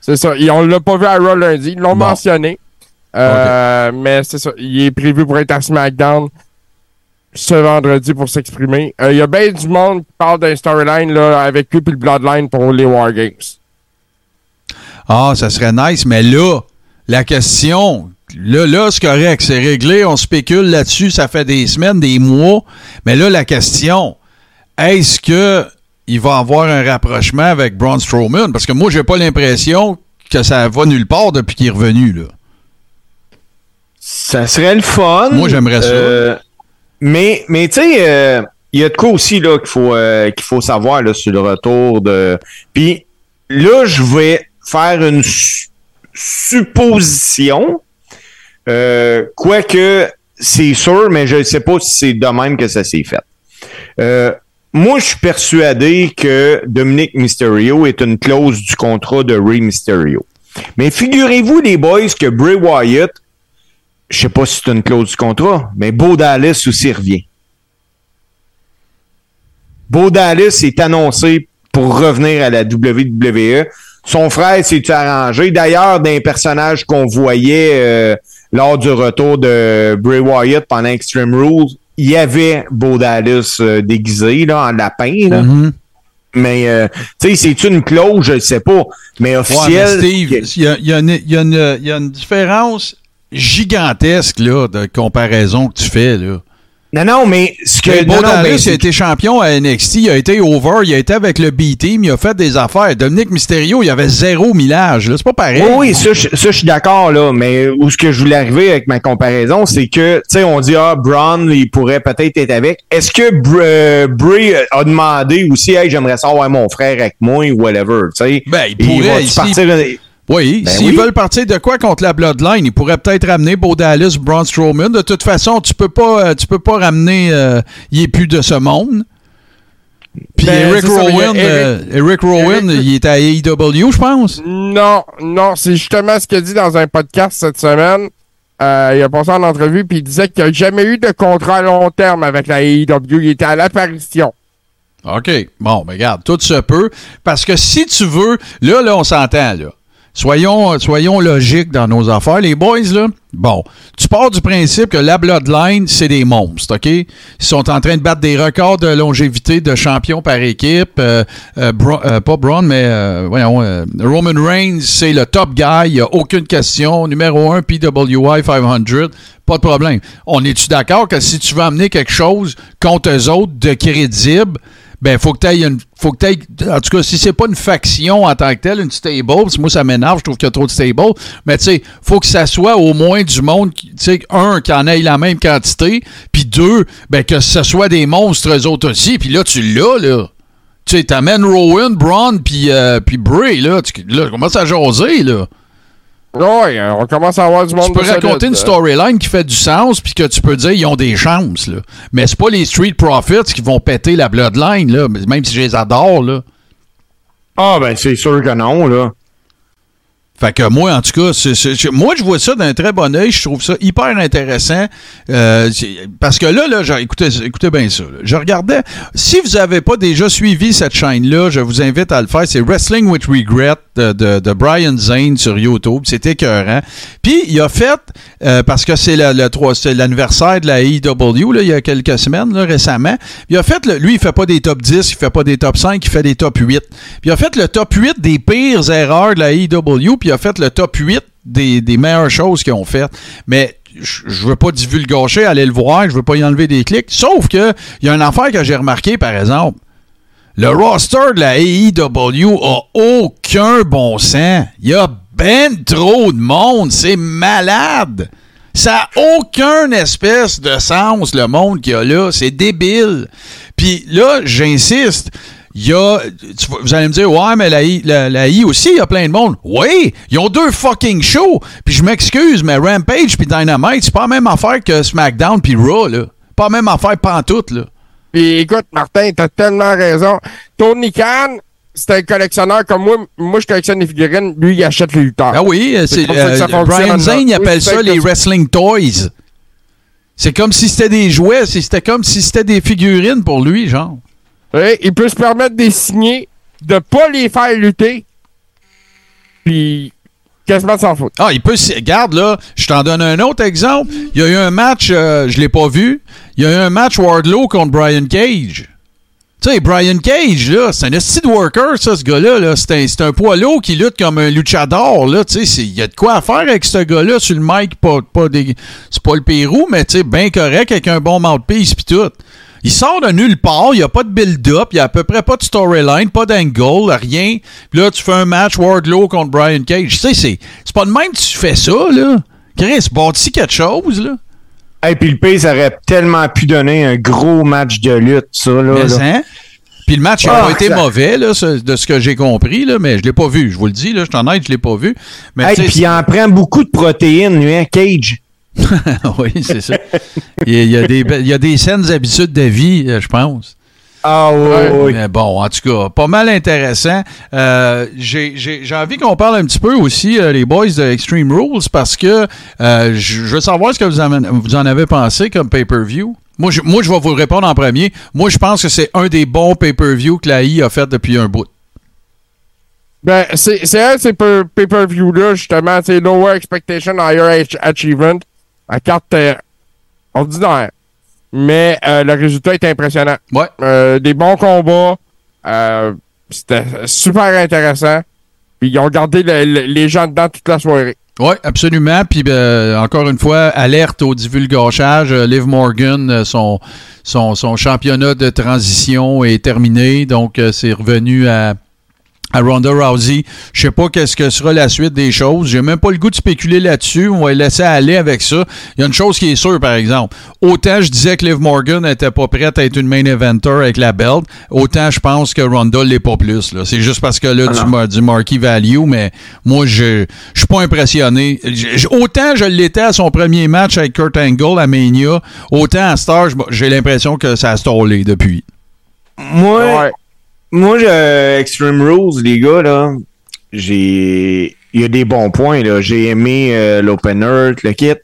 C'est ça. Et on l'a pas vu à Raw lundi. Ils l'ont Bon. mentionné. Euh, Mais c'est ça. Il est prévu pour être à SmackDown ce vendredi pour s'exprimer. Euh, Il y a bien du monde qui parle d'un storyline là, avec lui et le Bloodline pour les War Games. Ah, ça serait nice, mais là, la question, là, là, c'est correct, c'est réglé, on spécule là-dessus, ça fait des semaines, des mois. Mais là, la question, est-ce que il va avoir un rapprochement avec Braun Strowman? Parce que moi, j'ai pas l'impression que ça va nulle part depuis qu'il est revenu, là. Ça serait le fun. Moi, j'aimerais ça. Euh, mais, mais tu sais, euh, il y a de quoi aussi là qu'il faut euh, qu'il faut savoir là, sur le retour de. Puis là, je vais faire une su- supposition. Euh, quoique c'est sûr, mais je ne sais pas si c'est de même que ça s'est fait. Euh, moi, je suis persuadé que Dominic Mysterio est une clause du contrat de Rey Mysterio. Mais figurez-vous, les boys, que Bray Wyatt je sais pas si c'est une clause du contrat, mais Beau Dallas aussi revient. Beau Dallas est annoncé pour revenir à la WWE. Son frère s'est arrangé. D'ailleurs, d'un personnage qu'on voyait euh, lors du retour de Bray Wyatt pendant Extreme Rules, il y avait Beau Dallas euh, déguisé là, en lapin. Là. Mhm. Mais, euh, tu sais, c'est une clause, je ne sais pas. Mais Ouais, mais officielle. Steve, il y a, il y a une- il y a une- il y a une différence gigantesque là, de comparaison que tu fais. Là. Non, non, mais ce que. Il a été champion à NXT, il a été over, il a été avec le B-Team, il a fait des affaires. Dominique Mysterio, il avait zéro millage. là. C'est pas pareil. Oui, oui, ça, je, suis d'accord, là. Mais où ce que je voulais arriver avec ma comparaison, c'est que, tu sais, on dit, ah, Braun, il pourrait peut-être être avec. Est-ce que Br- euh, Bray a demandé aussi, hey, j'aimerais ça avoir mon frère avec moi ou whatever, tu sais? Ben, il pourrait, ici. partir- Oui, Ben s'ils oui. veulent partir de quoi contre la Bloodline, ils pourraient peut-être ramener Bo Dallas, Braun Strowman. De toute façon, tu peux pas, euh, tu peux pas ramener, euh, il est plus de ce monde. Puis Ben, Eric mais Rowan, euh, Eric Rowan, Eric- il est à AEW, je pense. Non, non, c'est justement ce qu'il a dit dans un podcast cette semaine. Euh, il a passé en entrevue puis il disait qu'il n'a jamais eu de contrat à long terme avec la AEW. Il était à l'apparition. OK. Bon, ben regarde, tout se peut. Parce que si tu veux, là, là, on s'entend, là. Soyons, logiques dans nos affaires. Les boys, là, bon, tu pars du principe que la Bloodline, c'est des monstres, OK? Ils sont en train de battre des records de longévité de champions par équipe. Euh, euh, euh, pas Braun, mais Roman Reigns, c'est le top guy, il a aucune question. Numéro 1, PWI 500, pas de problème. On est-tu d'accord que si tu veux amener quelque chose contre eux autres de crédible, ben faut que tu une faut que en tout cas si c'est pas une faction en tant que telle une stable moi ça m'énerve je trouve qu'il y a trop de stable mais tu sais faut que ça soit au moins du monde tu sais un qui en ait la même quantité puis deux ben que ce soit des monstres eux autres aussi puis là tu l'as là. Tu sais t'amènes Rowan Braun puis euh, Bray là tu là, tu commences à jaser là Ouais, euh, on commence à avoir du monde. tu peux raconter solide, une là. storyline qui fait du sens puis que tu peux dire ils ont des chances là. Mais c'est pas les Street Profits qui vont péter la bloodline là, même si je les adore là. Ah, ben, c'est sûr que non, là. Fait que moi, en tout cas, moi, je vois ça d'un très bon œil. Je trouve ça hyper intéressant. Euh, parce que là, là, écoutez, écoutez bien ça. là. Je regardais. Si vous n'avez pas déjà suivi cette chaîne-là, je vous invite à le faire. C'est Wrestling with Regret de, Brian Zane sur YouTube. C'est écœurant. Puis, il a fait, euh, parce que c'est l'anniversaire de la AEW, là, il y a quelques semaines, récemment. Il a fait, lui, il fait pas des top 10, il fait pas des top 5, il fait des top 8. Puis, il a fait le top 8 des pires erreurs de la AEW, puis il a fait le top 8 des, meilleures choses qu'ils ont faites. Mais je veux pas divulgacher, aller le voir, je veux pas y enlever des clics. Sauf que il y a une affaire que j'ai remarqué, par exemple. Le roster de la AEW a aucun bon sens. Il y a ben trop de monde. C'est malade. Ça n'a aucun espèce de sens, le monde qu'il y a là. C'est débile. Puis là, j'insiste. Y a. vous allez me dire, ouais, mais la I aussi, il y a plein de monde. Oui, ils ont deux fucking shows. Puis je m'excuse, mais Rampage puis Dynamite, c'est pas la même affaire que SmackDown puis Raw, là. Pas la même affaire pantoute, là. Puis écoute, Martin, t'as tellement raison. Tony Khan, c'est un collectionneur comme moi. Moi, je collectionne les figurines. Lui, il achète les lutteurs. Ah oui, euh, c'est euh, Brian Zane, il appelle Oui, ça les wrestling toys. C'est comme si c'était des jouets, c'était comme si c'était des figurines pour lui, genre. Oui, il peut se permettre de les signer, de pas les faire lutter. Puis, Ah, il peut. Regarde, là, je t'en donne un autre exemple. Il y a eu un match, euh, je l'ai pas vu. Il y a eu un match Wardlow contre Brian Cage. Tu sais, Brian Cage, là, c'est un esti worker, ça, ce gars-là. Là. C'est un, un poids lourd qui lutte comme un luchador, là. Tu sais, il y a de quoi à faire avec ce gars-là sur le mic. Pas, pas des, c'est pas le Pérou, mais tu sais, bien correct avec un bon mouthpiece pis tout. Il sort de nulle part, il n'y a pas de build-up, il n'y a à peu près pas de storyline, pas d'angle, rien. Puis là, tu fais un match Wardlow contre Brian Cage. Tu sais, c'est, c'est pas de même que tu fais ça, là. Chris, bâtis quelque chose, là. Et puis le pays, aurait tellement pu donner un gros match de lutte, ça, là. Mais, là. hein? Puis le match n'a Ah, pas été ça- mauvais, là, de ce que j'ai compris, là, mais je l'ai pas vu. Je vous le dis, là, je t'en aide, je l'ai pas vu. Mais Hey, puis il en prend beaucoup de protéines, lui, hein, Cage. [laughs] oui, c'est ça. Il y, a, des, il y a des saines habitudes de vie, euh, je pense. Ah oui, Ouais. oui. Mais bon, en tout cas, pas mal intéressant. Euh, j'ai envie qu'on parle un petit peu aussi, euh, les boys de Extreme Rules, parce que euh, je veux savoir ce que vous, en- vous en avez pensé comme pay-per-view. Moi je, moi, je vais vous répondre en premier. Moi, je pense que c'est un des bons pay-per-view que la I a fait depuis un bout. Ben, c'est un de ces pay- pay-per-view-là, justement. C'est Lower Expectation, Higher Ach- Achievement. La carte est ordinaire. Mais euh, le résultat est impressionnant. Ouais. Euh, des bons combats. Euh, C'était super intéressant. Puis ils ont gardé le- le- les gens dedans toute la soirée. Oui, absolument. Puis ben, encore une fois, alerte au divulgachage. Euh, Liv Morgan, euh, son, son, son championnat de transition est terminé. Donc, euh, c'est revenu à, à Ronda Rousey. Je sais pas qu'est-ce que sera la suite des choses. J'ai même pas le goût de spéculer là-dessus. On va laisser aller avec ça. Il y a une chose qui est sûre, par exemple. Autant je disais que Liv Morgan n'était pas prête à être une main eventer avec la belt, autant je pense que Ronda l'est pas plus. là. C'est juste parce que là, du, mar- du marquee value, mais moi, je je suis pas impressionné. Autant je l'étais à son premier match avec Kurt Angle à Mania, autant à Star, j'ai l'impression que ça a stallé depuis. Moi, Ouais. Moi, je- Extreme Rules, les gars, là, j'ai. Il y a des bons points, là. J'ai aimé euh, l'Open Earth, le kit.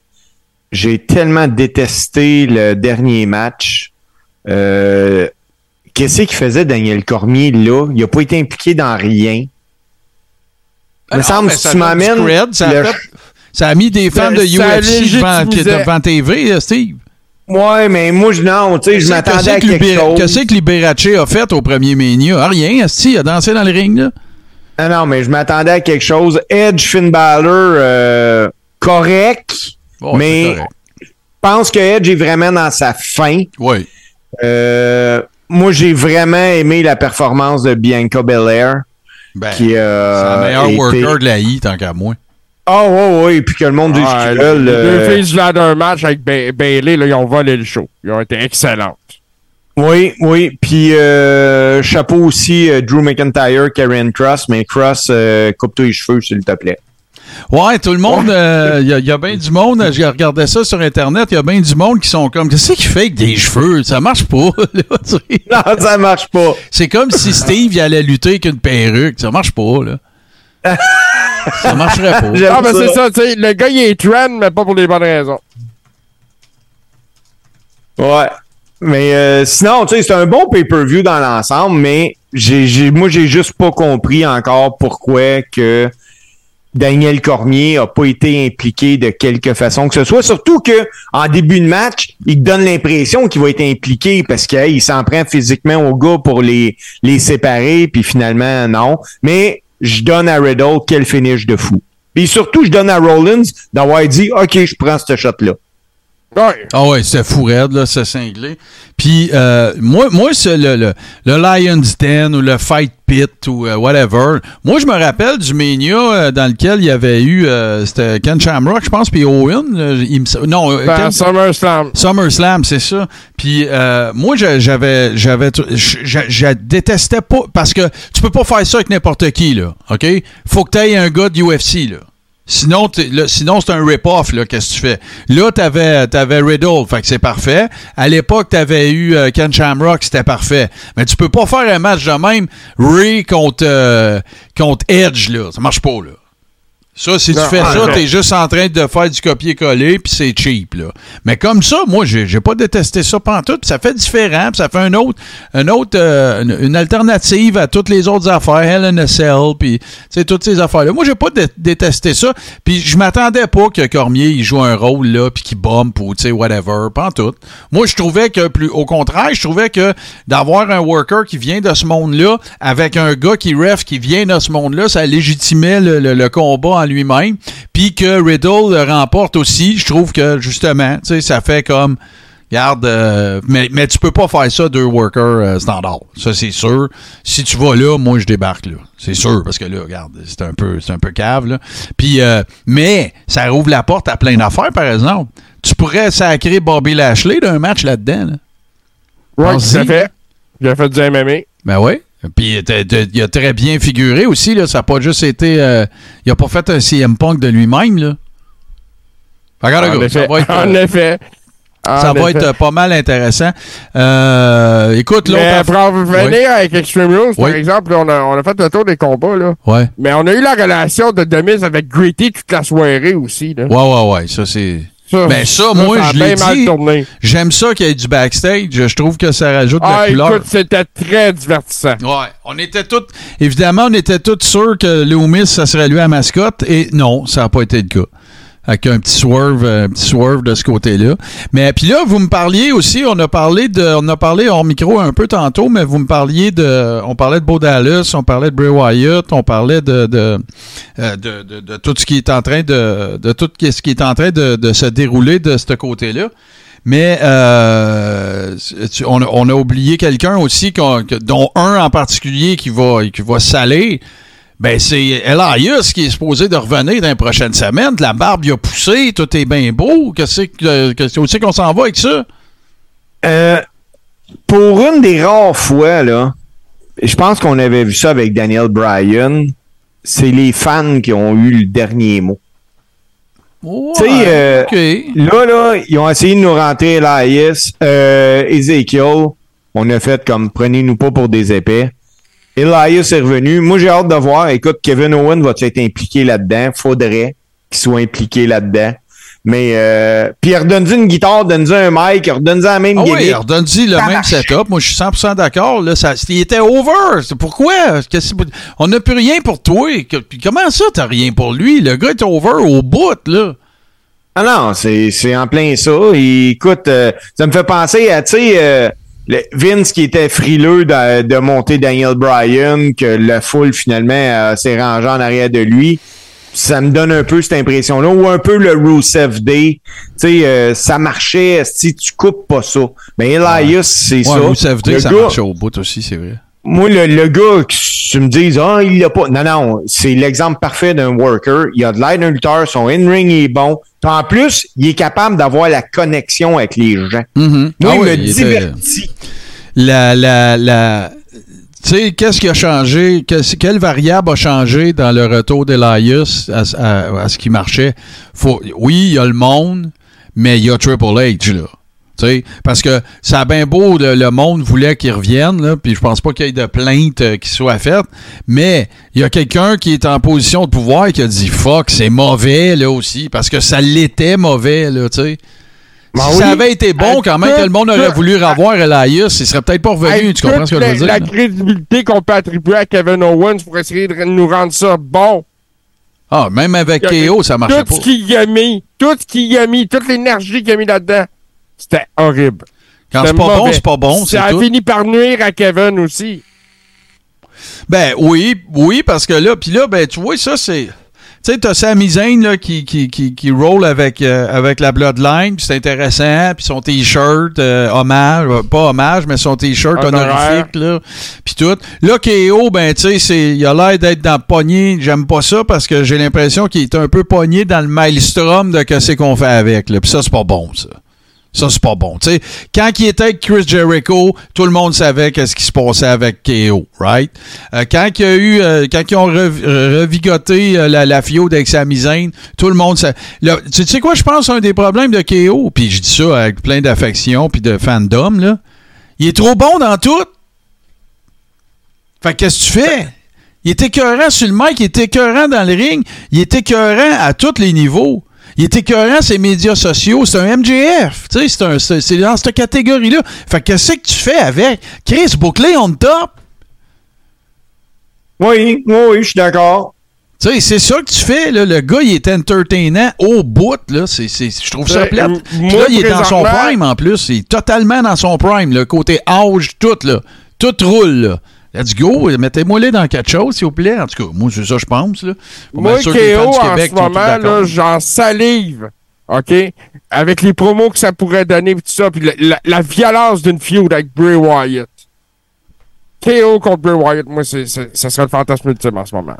J'ai tellement détesté le dernier match. Euh, Qu'est-ce qu'il faisait Daniel Cormier là? Il a pas été impliqué dans rien. me Ah, semble mais que ça tu m'amènes ça, a ça mis des fans de Ça UFC devant, devant TV, euh, Steve. Ouais, mais moi, je, non, tu sais, je m'attendais à que quelque chose. Qu'est-ce que Liberace a fait au premier Mania? Ah, rien, esti, il a dansé dans le ring, là. Ah non, mais je m'attendais à quelque chose. Edge, Finn Balor, euh, correct. Bon, Mais- correct. Je pense que Edge est vraiment dans sa fin. Oui. Euh, moi, j'ai vraiment aimé la performance de Bianca Belair. Ben, qui euh, c'est le meilleur était- worker de la I, tant qu'à moi. Ah ouais, ouais, puis que le monde ce qu'ils les deux euh, filles du d'un match avec Ba- Bailey, là, ils ont volé le show. Ils ont été excellentes. Oui, oui. Puis euh, chapeau aussi euh, Drew McIntyre, Karen Cross, mais Cross, euh, coupe-toi les cheveux, s'il te plaît. Ouais, tout le monde, euh, il y a, y a bien du monde, je regardais ça sur Internet, il y a bien du monde qui sont comme, qu'est-ce qu'il fait avec des cheveux? Ça marche pas, [laughs] là, tu sais. Non, ça marche pas. C'est comme si Steve il allait lutter avec une perruque. Ça marche pas, là. [laughs] ça marcherait pas. Ah, ben ça. c'est ça, tu sais, le gars, il est trend, mais pas pour les bonnes raisons. Ouais. Mais euh, sinon, tu sais, c'est un bon pay-per-view dans l'ensemble, mais j'ai, j'ai, moi, j'ai juste pas compris encore pourquoi que Daniel Cormier a pas été impliqué de quelque façon que ce soit. Surtout que en début de match, il donne l'impression qu'il va être impliqué parce qu'il s'en prend physiquement au gars pour les, les séparer, puis finalement, non. Mais je donne à Riddle quel finish de fou. Et surtout, je donne à Rollins d'avoir dit OK, je prends ce shot-là. Ah ouais, c'était fou raide, là, c'est cinglé. Puis, euh, moi, moi c'est le, le, le Lion's Den ou le Fight Pit ou euh, whatever. Moi, je me rappelle du Mania euh, dans lequel il y avait eu, euh, c'était Ken Shamrock, je pense, puis Owen. il me- non, euh, Ben, Ken- SummerSlam. SummerSlam, c'est ça. Puis euh, moi, j'avais, j'avais, je, détestais pas parce que tu peux pas faire ça avec n'importe qui là. Ok? Faut que t'aies un gars de UFC là. Sinon, sinon c'est un rip-off là. Qu'est-ce que tu fais? Là, t'avais, t'avais Riddle, fait que c'est parfait. À l'époque, t'avais eu euh, Ken Shamrock, c'était parfait. Mais tu peux pas faire un match de même Ray contre euh, contre Edge là. Ça marche pas là. Ça, si tu fais ça, t'es juste en train de faire du copier-coller, puis c'est cheap, là. Mais comme ça, moi, j'ai j'ai pas détesté ça pantoute, puis ça fait différent, puis ça fait un autre, un autre, euh, une, une alternative à toutes les autres affaires, Hell in a Cell, puis, tu sais, toutes ces affaires-là. Moi, j'ai pas dé- détesté ça, puis je m'attendais pas que Cormier, il joue un rôle, là, puis qu'il bombe ou, tu sais, whatever, pantoute. Moi, je trouvais que, plus, au contraire, je trouvais que d'avoir un worker qui vient de ce monde-là, avec un gars qui ref qui vient de ce monde-là, ça légitimait le, le- le combat en lui-même. Puis que Riddle le remporte aussi, je trouve que justement, tu sais, ça fait comme. Regarde, euh, mais, mais tu peux pas faire ça deux workers euh, standard. Ça, c'est sûr. Si tu vas là, moi, je débarque là. C'est sûr, parce que là, regarde, c'est un peu, c'est un peu cave, là. Puis, euh, mais ça ouvre la porte à plein d'affaires, par exemple. Tu pourrais sacrer Bobby Lashley d'un match là-dedans, là. Ouais, Pense-y. tout à fait. J'ai fait du MMA. Ben oui. Puis il a très bien figuré aussi, là. Ça n'a pas juste été. euh, il a pas fait un CM Punk de lui-même, là. Regarde, En ça effet. va être, [laughs] En euh, effet. ça va effet. être euh, pas mal intéressant. Euh, écoute, l'autre. Pour en revenir avec Extreme Rules, par exemple, on, a, on a fait le tour des combats, là. Ouais. Mais on a eu la relation de Demise avec Gritty toute la soirée aussi, là. Ouais, ouais, ouais. Ça, c'est. Ça, Ben, ça, moi, je l'ai dit. J'aime ça qu'il y ait du backstage. Je trouve que ça rajoute de la Ah, couleur. écoute, c'était très divertissant. Ouais, on était tous, évidemment, on était tous sûrs que Loomis, ça serait lui à mascotte, et non, ça n'a pas été le cas. Avec un petit swerve, un petit swerve de ce côté-là. Mais puis là, vous me parliez aussi, on a parlé de, on a parlé hors micro un peu tantôt, mais vous me parliez de, on parlait de Bo Dallas, on parlait de Bray Wyatt, on parlait de, de, euh, de, de- tout ce qui est en train de, de tout ce qui est en train de, se dérouler de ce côté-là. Mais euh, on, a- oublié quelqu'un aussi, dont un en particulier qui va, qui va saler. Ben, c'est Elias qui est supposé de revenir dans les prochaines semaines. La barbe il a poussé, tout est bien beau. Qu'est-ce que que- qu'on s'en va avec ça? Euh, pour une des rares fois, là, je pense qu'on avait vu ça avec Daniel Bryan, c'est les fans qui ont eu le dernier mot. Tu sais, euh. Là, là, ils ont essayé de nous rentrer Elias, euh, Ezekiel. On a fait comme prenez-nous pas pour des épais. Elias est revenu. Moi, j'ai hâte de voir. Écoute, Kevin Owen va être impliqué là-dedans? Faudrait qu'il soit impliqué là-dedans. Mais, euh, puis redonne une guitare, donne un mic, redonne la même Ah oui, redonne-y le Ça même marche. setup. Moi, je suis 100% d'accord. Là, ça, il était over. C'est pourquoi? Qu'est-ce- on n'a plus rien pour toi. Comment ça, t'as rien pour lui? Le gars est over au bout, là. Ah non, c'est, c'est en plein ça. Et écoute, euh, ça me fait penser à, tu sais, euh, le- Vince qui était frileux de, de monter Daniel Bryan, que la foule finalement euh, s'est rangée en arrière de lui. Ça me donne un peu cette impression-là. Ou un peu le Rusev Day. Tu sais, euh, ça marchait, si tu coupes pas ça. Ben Elias, c'est ça. Ouais, Rusev Day, Le ça gars- marchait au bout aussi, c'est vrai. Moi, le, le gars, tu me dises, ah, il l'a pas. Non, non, c'est l'exemple parfait d'un worker. Il a de l'aide d'un lutteur, son in-ring est bon. Puis en plus, il est capable d'avoir la connexion avec les gens. Mhm. Moi, Ah il oui, me était- divertit. la, la, la, tu sais, qu'est-ce qui a changé? Quelle variable a changé dans le retour d'Elias à, à- à ce qui marchait? Faut, oui, il y a le monde, mais il y a Triple H, là. Parce que ça a bien beau, le, le monde voulait qu'il revienne, puis je pense pas qu'il y ait de plainte euh, qui soit faite, mais il y a quelqu'un qui est en position de pouvoir qui a dit « Fuck, c'est mauvais, là, aussi », parce que ça l'était mauvais, là, tu sais. Ben si oui. ça avait été bon, quand même, que le monde aurait Tout- voulu revoir Elias, il serait peut-être pas revenu, tu comprends ce que je veux dire? La, crédibilité qu'on peut attribuer à Kevin Owens pour essayer de nous rendre ça bon. Ah, même avec KO, ça marchait tout pas. ce qu'il a mis, tout ce qu'il y a mis, toute l'énergie qu'il a mis là-dedans, c'était horrible. Quand c'est pas bon, c'est pas bon, c'est Ça a tout. fini par nuire à Kevin aussi. Ben oui, oui, parce que là, puis là, ben tu vois, ça c'est. Tu sais, t'as Sami Zayn là, qui, qui, qui, qui roll avec, euh, avec la Bloodline, puis c'est intéressant, puis son t-shirt, euh, hommage, euh, pas hommage, mais son t-shirt honorifique, là, puis tout. Là, KO, ben tu sais, c'est- il a l'air d'être dans le poignet, j'aime pas ça, parce que j'ai l'impression qu'il est un peu pogné dans le maelstrom de qu'est-ce qu'on fait avec, là, puis ça, c'est pas bon, ça. Ça, c'est pas bon. Quand il était avec Chris Jericho, tout le monde savait qu'est-ce qui se passait avec KO, right? Euh, quand il y a eu, euh, quand ils ont rev- revigoté euh, la, la fiode avec Sami Zayn, tout le monde savait. Tu sais quoi, je pense, un des problèmes de KO, puis je dis ça avec plein d'affection puis de fandom, là. Il est trop bon dans tout. Fait que qu'est-ce que tu fais? Il est écœurant sur le mic, il est écœurant dans le ring, il est écœurant à tous les niveaux. Il est écœurant ses médias sociaux. C'est un MJF. Tu sais, c'est dans cette catégorie-là. Fait que qu'est-ce que tu fais avec? Chris, bouclé on top. Oui, oui, oui, je suis d'accord. Tu sais, c'est ça que tu fais, là. Le gars, il est entertainant au bout, là. Je trouve ça Ouais, plate. euh, Puis là, il est dans son prime, en plus. Il est totalement dans son prime. Le côté âge, tout, là. Tout roule, là. Let's go. Mettez-moi-les dans quelque chose, s'il vous plaît. En tout cas, moi, c'est ça, je pense, là. Pas Moi, du en Québec ce moment, j'en salive. OK? Avec les promos que ça pourrait donner, tout ça, puis la, la- la violence d'une feud avec Bray Wyatt. KO contre Bray Wyatt, moi, c'est, c'est- ça serait le fantasme ultime en ce moment.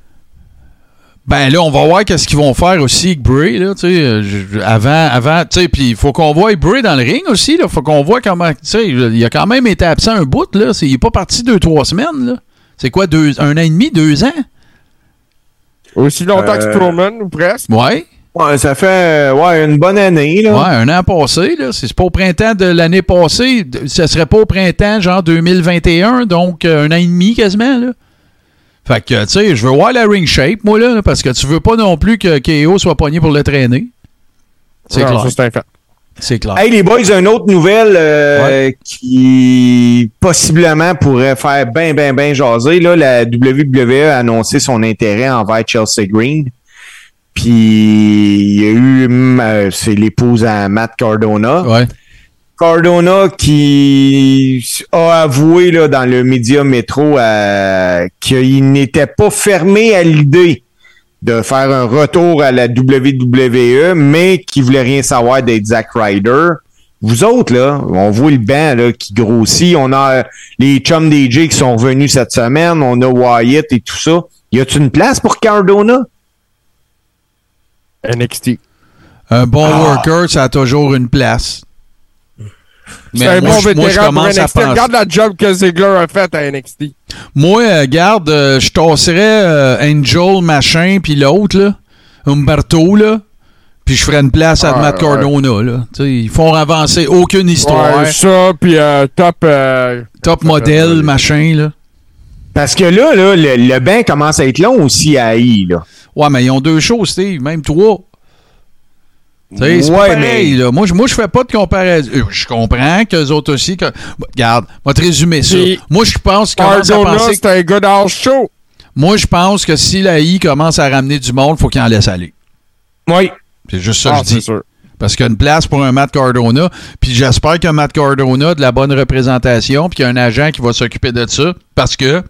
Ben là, on va voir qu'est-ce qu'ils vont faire aussi avec Bray, là, tu sais, euh, avant, avant, tu sais, puis il faut qu'on voie Bray dans le ring aussi, là, faut qu'on voit comment, tu sais, il a quand même été absent un bout, là, c'est- il est pas parti deux, trois semaines, là. C'est quoi, deux, un an et demi, deux ans? Aussi longtemps que Euh, Strowman, ou presque. Ouais, Ouais, ça fait euh, ouais, une bonne année. Là. ouais, un an passé, là, c'est c'est pas au printemps de l'année passée, ce serait pas au printemps, genre 2021, donc euh, un an et demi quasiment, là. Fait que, tu sais, je veux voir la ring shape, moi, là, parce que tu veux pas non plus que KO soit pogné pour le traîner. C'est clair. c'est un fait. C'est clair. Hey les boys, une autre nouvelle euh, qui possiblement pourrait faire ben ben ben jaser. Là, la WWE a annoncé son intérêt envers Chelsea Green. Puis il y a eu, hum, euh, c'est l'épouse à Matt Cardona. Ouais. Cardona qui a avoué là, dans le média métro euh, qu'il n'était pas fermé à l'idée de faire un retour à la WWE, mais qui voulait rien savoir d'être Zack Ryder. Vous autres, là, on voit le banc là, qui grossit. On a les chums DJ qui sont revenus cette semaine. On a Wyatt et tout ça. Y a-t-il une place pour Cardona? NXT. Un bon Ah. worker, ça a toujours une place. C'est un moi, bon je- moi, je vétéran pour commence à. Regarde la job que Ziggler a faite à NXT. Moi, euh, garde, euh, je tasserais euh, Angel, machin, puis l'autre, là, Umberto, là, puis je ferais une place à Ouais, Matt ouais. Cardona, là. Ils font avancer aucune histoire. Ouais, ça, puis euh, top... euh, Top modèle, machin, là. Parce que là, là le, le banc commence à être long aussi à I. Là. Ouais, mais ils ont deux choses, Steve, même trois. Tu sais, c'est pas Ouais, pareil, mais- là. Moi, je, moi, je fais pas de comparaison. Euh, Je comprends qu'eux autres aussi. Que... Bon, Regarde, on va te résumer ça. Moi, je pense penser. c'est un show. Moi, je pense que si la I commence à ramener du monde, faut qu'il en laisse aller. Oui. C'est juste ça Ah, que je c'est dis. sûr. Parce qu'il y a une place pour un Matt Cardona. Puis j'espère que Matt Cardona a de la bonne représentation. Puis qu'il y a un agent qui va s'occuper de ça. Parce que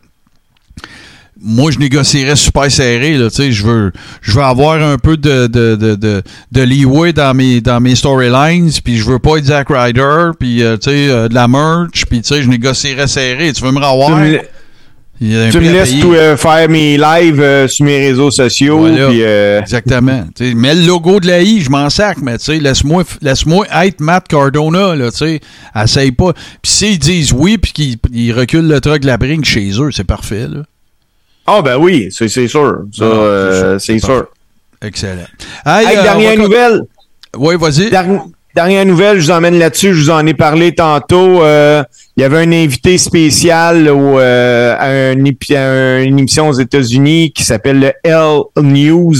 moi, je négocierais super serré. Là, tu sais, je, veux, je veux avoir un peu de, de, de, de, de leeway dans mes, dans mes storylines. Puis je veux pas être Zack Ryder. Puis euh, tu sais, euh, de la merch. Puis tu sais, je négocierais serré. Tu veux me revoir? tu me laisses tout, euh, faire mes lives euh, sur mes réseaux sociaux. Voilà. euh, Exactement. Tu sais, mets le logo de la I, je m'en sac, mais tu sais, laisse-moi laisse-moi être Matt Cardona, là, tu sais. Essaye pas. Puis s'ils disent oui, puis qu'ils ils reculent le truck de la brinque chez eux, c'est parfait, là. Ah, ben oui, c'est sûr. Ça, euh, c'est sûr. sûr. Excellent. Hey, Hey, euh, dernière on va- nouvelle. Oui, vas-y. Derni- Dernière nouvelle, je vous emmène là-dessus. Je vous en ai parlé tantôt. Euh, il y avait un invité spécial au, à, un à une émission aux États-Unis qui s'appelle le L News.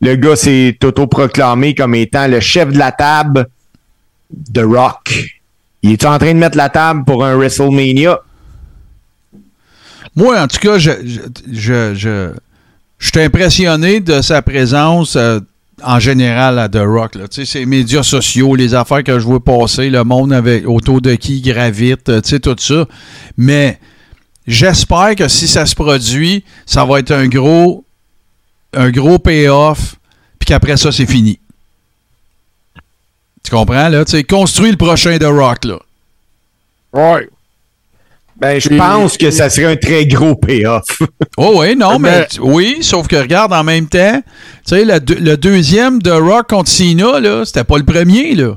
Le gars s'est autoproclamé comme étant le chef de la table de Rock. Il est en train de mettre la table pour un WrestleMania. Moi, en tout cas, je, je, je, je, suis impressionné de sa présence euh, en général à The Rock. Là. Ces médias sociaux, les affaires que je vois passer, le monde avec, autour de qui il gravite, euh, tout ça. Mais j'espère que si ça se produit, ça va être un gros, un gros payoff, puis qu'après ça, c'est fini. Tu comprends, là? Construis le prochain The Rock, là. Ouais. Ben, je Puis- pense que ça serait un très gros payoff. [laughs] Oh oui, non, mais, Mais- tu- oui, sauf que regarde en même temps, tu sais, le, deux- le deuxième de Rock contre Cena, là, c'était pas le premier, là.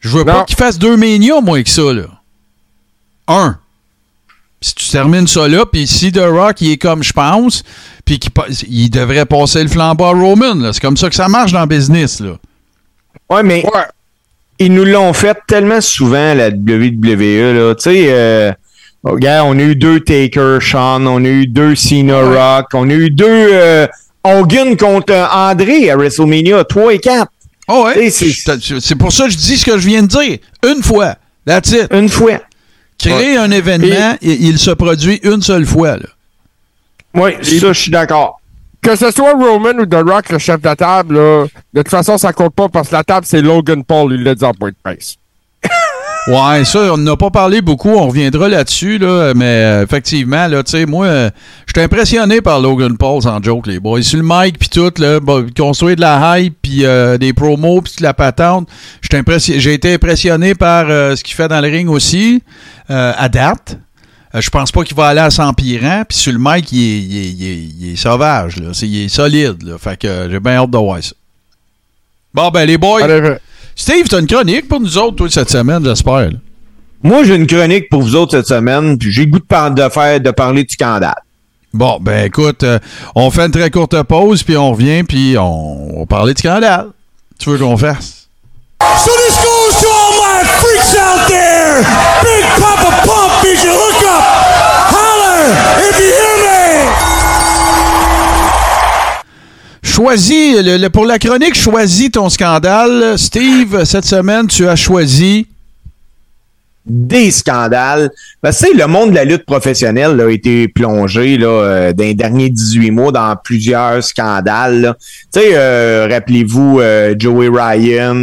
Je veux pas qu'il fasse deux Mania, moins que ça, là. Un. Si tu termines ça là, puis si The Rock, il est comme je pense, puis qu'il il devrait passer le flambeau à Roman, là. C'est comme ça que ça marche dans le business, là. Ouais, mais Ouais. ils nous l'ont fait tellement souvent, la WWE. Là. Tu sais, euh, regarde, on a eu deux Taker, Sean, on a eu deux Cena Rock, on a eu deux euh, Hogan contre euh, André à WrestleMania, 3 et 4. Oh ouais, c'est- pour ça que je dis ce que je viens de dire. Une fois. That's it. Une fois. Créer un événement, il, il se produit une seule fois, là. Oui, ça, je suis d'accord. Que ce soit Roman ou The Rock, le chef de la table, là, de toute façon, ça compte pas parce que la table, c'est Logan Paul, il l'a dit en point de presse. Ouais, ça, on n'a pas parlé beaucoup. On reviendra là-dessus, là, mais euh, effectivement, là, tu sais, moi, euh, j'étais impressionné par Logan Paul, sans joke, les boys. Sur le mic, puis tout, là, bah, construire de la hype, puis euh, des promos, puis de la patente. J'ai été impressionné par euh, ce qu'il fait dans le ring aussi, à date. Je pense pas qu'il va aller à s'empirant. Puis sur le mic, il est, il est- sauvage, là. Il est solide, là. Fait que j'ai bien hâte de voir ça. Bon, ben, les boys. Allez, Steve, t'as une chronique pour nous autres, toi, cette semaine, j'espère. Moi, j'ai une chronique pour vous autres cette semaine, puis j'ai le goût de, par- de faire, de parler du scandale. Bon, ben écoute, euh, on fait une très courte pause, puis on revient, puis on, on va parler de scandale. Tu veux qu'on fasse? So this goes to all my freaks out there. Big Papa Pump you up? Holler if you hear me. Choisis, le- le- pour la chronique, choisis ton scandale. Steve, cette semaine, tu as choisi. des scandales. Parce que tu sais, le monde de la lutte professionnelle là, a été plongé là, euh, dans les derniers 18 mois dans plusieurs scandales. Tu sais, euh, rappelez-vous euh, Joey Ryan,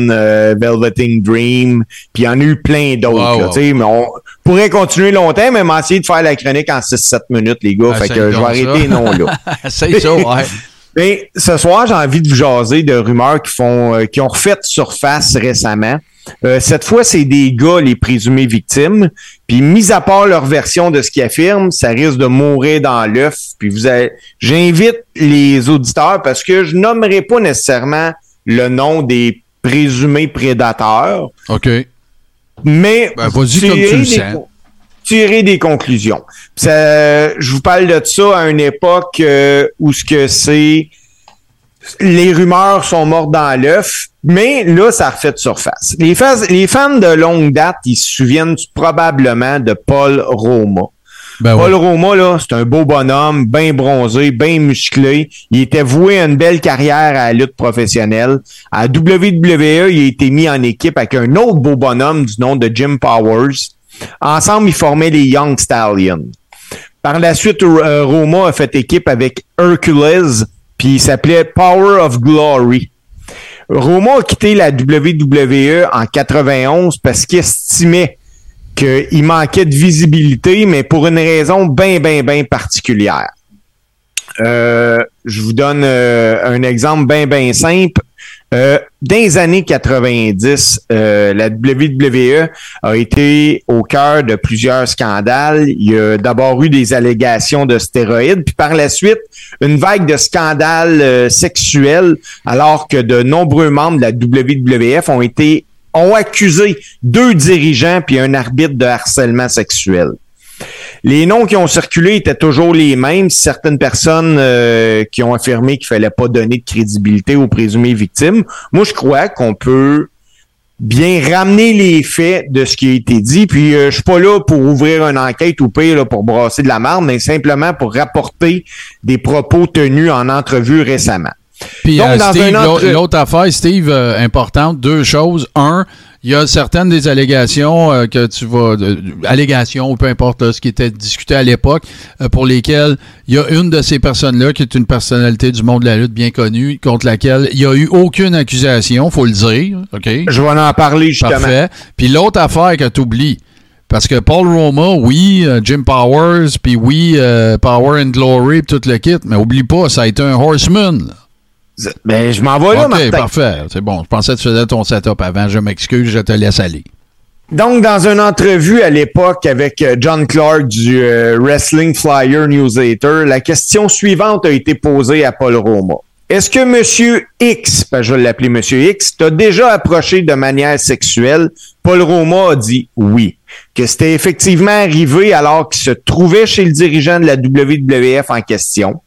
Velveting Dream, puis il y en a eu plein d'autres. Wow, sais, mais on pourrait continuer longtemps, mais m'essayer de faire la chronique en 6-7 minutes, les gars. Ah, fait que je vais arrêter non là. [laughs] C'est ça, ouais. Mais ce soir, j'ai envie de vous jaser de rumeurs qui font euh, qui ont refait surface récemment. Euh, cette fois, c'est des gars, les présumés victimes. Puis, mis à part leur version de ce qu'ils affirment, ça risque de mourir dans l'œuf. Puis, vous avez- j'invite les auditeurs parce que je nommerai pas nécessairement le nom des présumés prédateurs, OK. mais Ben, vas-y comme tu le sens. Tirer des conclusions. Ça, je vous parle de ça à une époque euh, où ce que c'est les rumeurs sont mortes dans l'œuf, mais là, ça refait de surface. Les, fans, les fans de longue date, ils se souviennent probablement de Paul Roma. Ben Paul. Roma, là, c'est un beau bonhomme, bien bronzé, bien musclé. Il était voué à une belle carrière à la lutte professionnelle. À WWE, il a été mis en équipe avec un autre beau bonhomme du nom de Jim Powers. Ensemble, ils formaient les Young Stallions. Par la suite, euh, Roma a fait équipe avec Hercules, puis il s'appelait Power of Glory. Roma a quitté la WWE en 91 parce qu'il estimait qu'il manquait de visibilité, mais pour une raison bien, bien, bien particulière. Euh, je vous donne euh, un exemple bien, bien simple. Euh, dans les années 90, euh, la WWE a été au cœur de plusieurs scandales. Il y a d'abord eu des allégations de stéroïdes, puis par la suite, une vague de scandales euh, sexuels, alors que de nombreux membres de la WWF ont été ont accusé deux dirigeants puis un arbitre de harcèlement sexuel. Les noms qui ont circulé étaient toujours les mêmes. Certaines personnes euh, qui ont affirmé qu'il fallait pas donner de crédibilité aux présumées victimes. Moi, je crois qu'on peut bien ramener les faits de ce qui a été dit. Puis euh, je suis pas là pour ouvrir une enquête ou pire là, pour brasser de la marde, mais simplement pour rapporter des propos tenus en entrevue récemment. Puis euh, l'autre affaire, Steve, euh, importante, deux choses. Un, il y a certaines des allégations euh, que tu vas, euh, allégations ou peu importe là, ce qui était discuté à l'époque, euh, pour lesquelles il y a une de ces personnes-là qui est une personnalité du monde de la lutte bien connue, contre laquelle il n'y a eu aucune accusation, faut le dire, ok? Je vais en parler justement. Parfait. Puis l'autre affaire que tu oublies, parce que Paul Roma, oui, Jim Powers, puis oui, Power and Glory, puis tout le kit, mais oublie pas, ça a été un horseman. là. Ben, je m'en vais là, Martin. parfait. C'est bon. Je pensais que tu faisais ton setup avant. Je m'excuse, je te laisse aller. Donc, dans une entrevue à l'époque avec euh, John Clark du euh, Wrestling Flyer Newsletter, la question suivante a été posée à Paul Roma. Est-ce que Monsieur X, parce que je vais l'appeler Monsieur X, t'a déjà approché de manière sexuelle? Paul Roma a dit oui. Que c'était effectivement arrivé alors qu'il se trouvait chez le dirigeant de la WWF en question,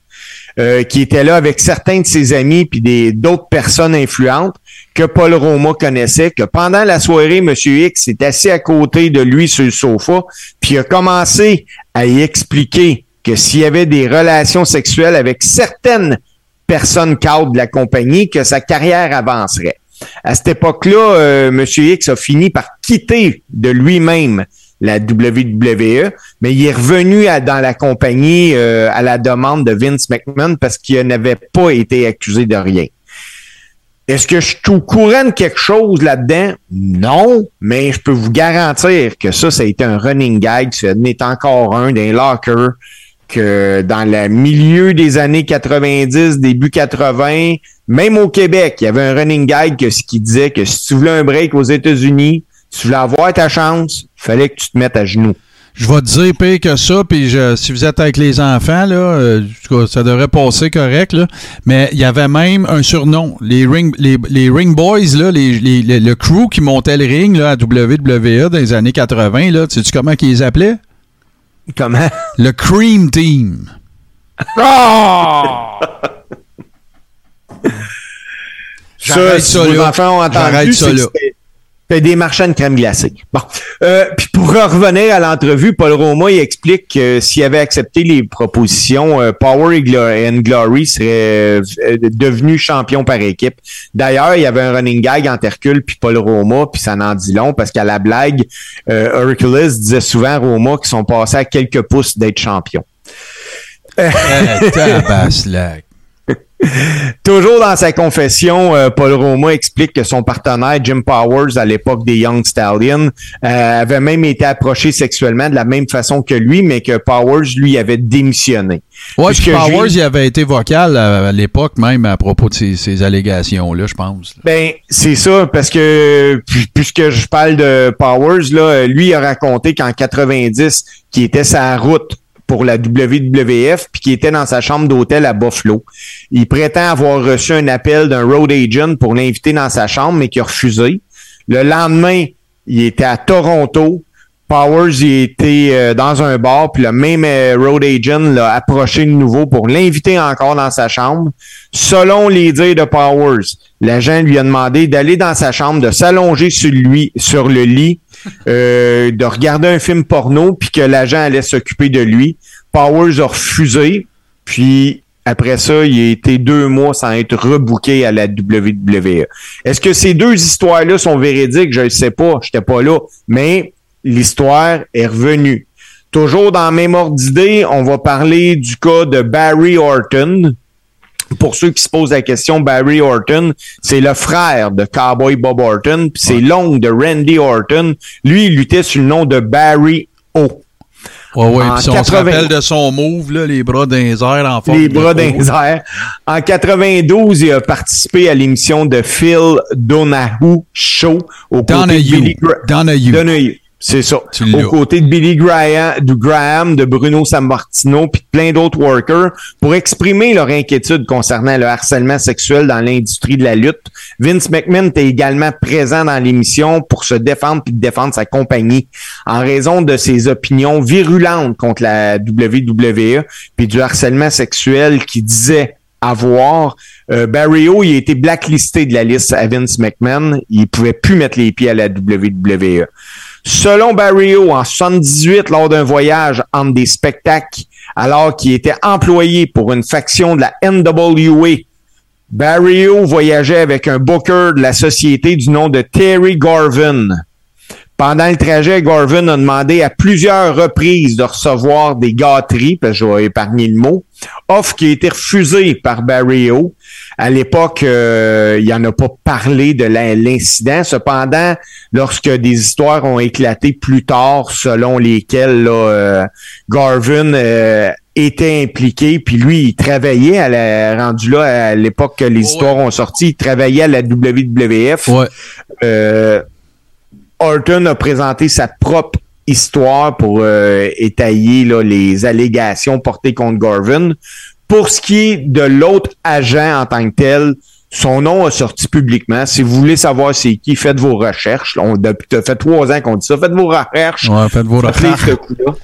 euh, qui était là avec certains de ses amis puis des d'autres personnes influentes que Paul Roma connaissait, que pendant la soirée, M. X est assis à côté de lui sur le sofa, puis a commencé à y expliquer que s'il y avait des relations sexuelles avec certaines personnes cadres de la compagnie, que sa carrière avancerait. À cette époque-là, euh, M. X a fini par quitter de lui-même la WWE, mais il est revenu dans la compagnie euh, à la demande de Vince McMahon parce qu'il n'avait pas été accusé de rien. Est-ce que je suis au courant de quelque chose là-dedans? Non, mais je peux vous garantir que ça, ça a été un running gag. Ce n'est encore un d'un locker que dans le milieu des années 90, début 80, même au Québec, il y avait un running gag qui disait que si tu voulais un break aux États-Unis, tu voulais avoir ta chance, il fallait que tu te mettes à genoux. Je vais te dire pire que ça, puis je- si vous êtes avec les enfants, là, euh, ça devrait passer correct, là. Mais il y avait même un surnom. Les Ring, les, les ring Boys, là, les, les- les- le crew qui montait le ring là, à WWE dans les années 80, là, sais-tu comment qu'ils les appelaient? Comment? Le Cream Team. Ah! J'arrête ça vos là. enfants ont entendu, J'arrête ça c'est que là. Des marchands de crème glacée. Bon. Euh, puis pour revenir à l'entrevue, Paul Roma il explique que s'il avait accepté les propositions, euh, Power and Glory serait euh, devenu champion par équipe. D'ailleurs, il y avait un running gag entre Hercule puis Paul Roma, puis ça n'en dit long parce qu'à la blague, euh, Hercules disait souvent à Roma qu'ils sont passés à quelques pouces d'être champions. Eh, tabaslac. [laughs] Toujours dans sa confession, euh, Paul Roma explique que son partenaire Jim Powers, à l'époque des Young Stallions, euh, avait même été approché sexuellement de la même façon que lui, mais que Powers, lui, avait démissionné. Puisque puis Powers, il avait été vocal à, à l'époque même à propos de ces, ces allégations-là, je pense. Ben, c'est ça, parce que pu- puisque je parle de Powers, là, lui a raconté qu'en 90, qu'il était sa route pour la WWF, puis qu'il était dans sa chambre d'hôtel à Buffalo. Il prétend avoir reçu un appel d'un road agent pour l'inviter dans sa chambre, mais qu'il a refusé. Le lendemain, il était à Toronto. Powers il était euh, dans un bar, puis le même euh, road agent l'a approché de nouveau pour l'inviter encore dans sa chambre. Selon les dires de Powers, l'agent lui a demandé d'aller dans sa chambre, de s'allonger sur lui, sur le lit, euh, de regarder un film porno, puis que l'agent allait s'occuper de lui. Powers a refusé, puis après ça, il a été deux mois sans être rebooké à la WWE. Est-ce que ces deux histoires-là sont véridiques? Je ne sais pas, je n'étais pas là. Mais l'histoire est revenue. Toujours dans le même ordre d'idée, on va parler du cas de Barry Orton. Pour ceux qui se posent la question, Barry Orton, c'est le frère de Cowboy Bob Orton, puis c'est l'oncle de Randy Orton. Lui, il luttait sous le nom de Barry O. Ouais, ouais. Puis si on se 80 rappelle de son move, là, les bras les airs en forme les bras les airs. En 92, il a participé à l'émission de Phil Donahue Show au côté de Donahue. Billy Gra- Donahue. Donahue. C'est ça. Aux côtés de Billy Graham, de Graham, de Bruno Sammartino, puis de plein d'autres workers, pour exprimer leur inquiétude concernant le harcèlement sexuel dans l'industrie de la lutte. Vince McMahon était également présent dans l'émission pour se défendre puis défendre sa compagnie en raison de ses opinions virulentes contre la WWE puis du harcèlement sexuel qu'il disait avoir. Euh, Barry O, il a été blacklisté de la liste à Vince McMahon. Il pouvait plus mettre les pieds à la WWE. Selon Barry O, en 78, lors d'un voyage entre des spectacles, alors qu'il était employé pour une faction de la NWA, Barry O voyageait avec un booker de la société du nom de Terry Garvin. Pendant le trajet, Garvin a demandé à plusieurs reprises de recevoir des gâteries, parce que je vais épargner le mot, offre qui a été refusée par Barry O. À l'époque, euh, il n'en a pas parlé de l'incident. Cependant, lorsque des histoires ont éclaté plus tard, selon lesquelles là, euh, Garvin euh, était impliqué, puis lui, il travaillait à la, rendu là à l'époque que les histoires ont sorti, il travaillait à la WWF. Ouais. Euh, Orton a présenté sa propre histoire pour euh, étayer là, les allégations portées contre Garvin. Pour ce qui est de l'autre agent en tant que tel, son nom a sorti publiquement. Si vous voulez savoir c'est qui, faites vos recherches. On, depuis, ça fait trois ans qu'on dit ça. Faites vos recherches. Ouais, faites vos Faites-les recherches. ce coup-là.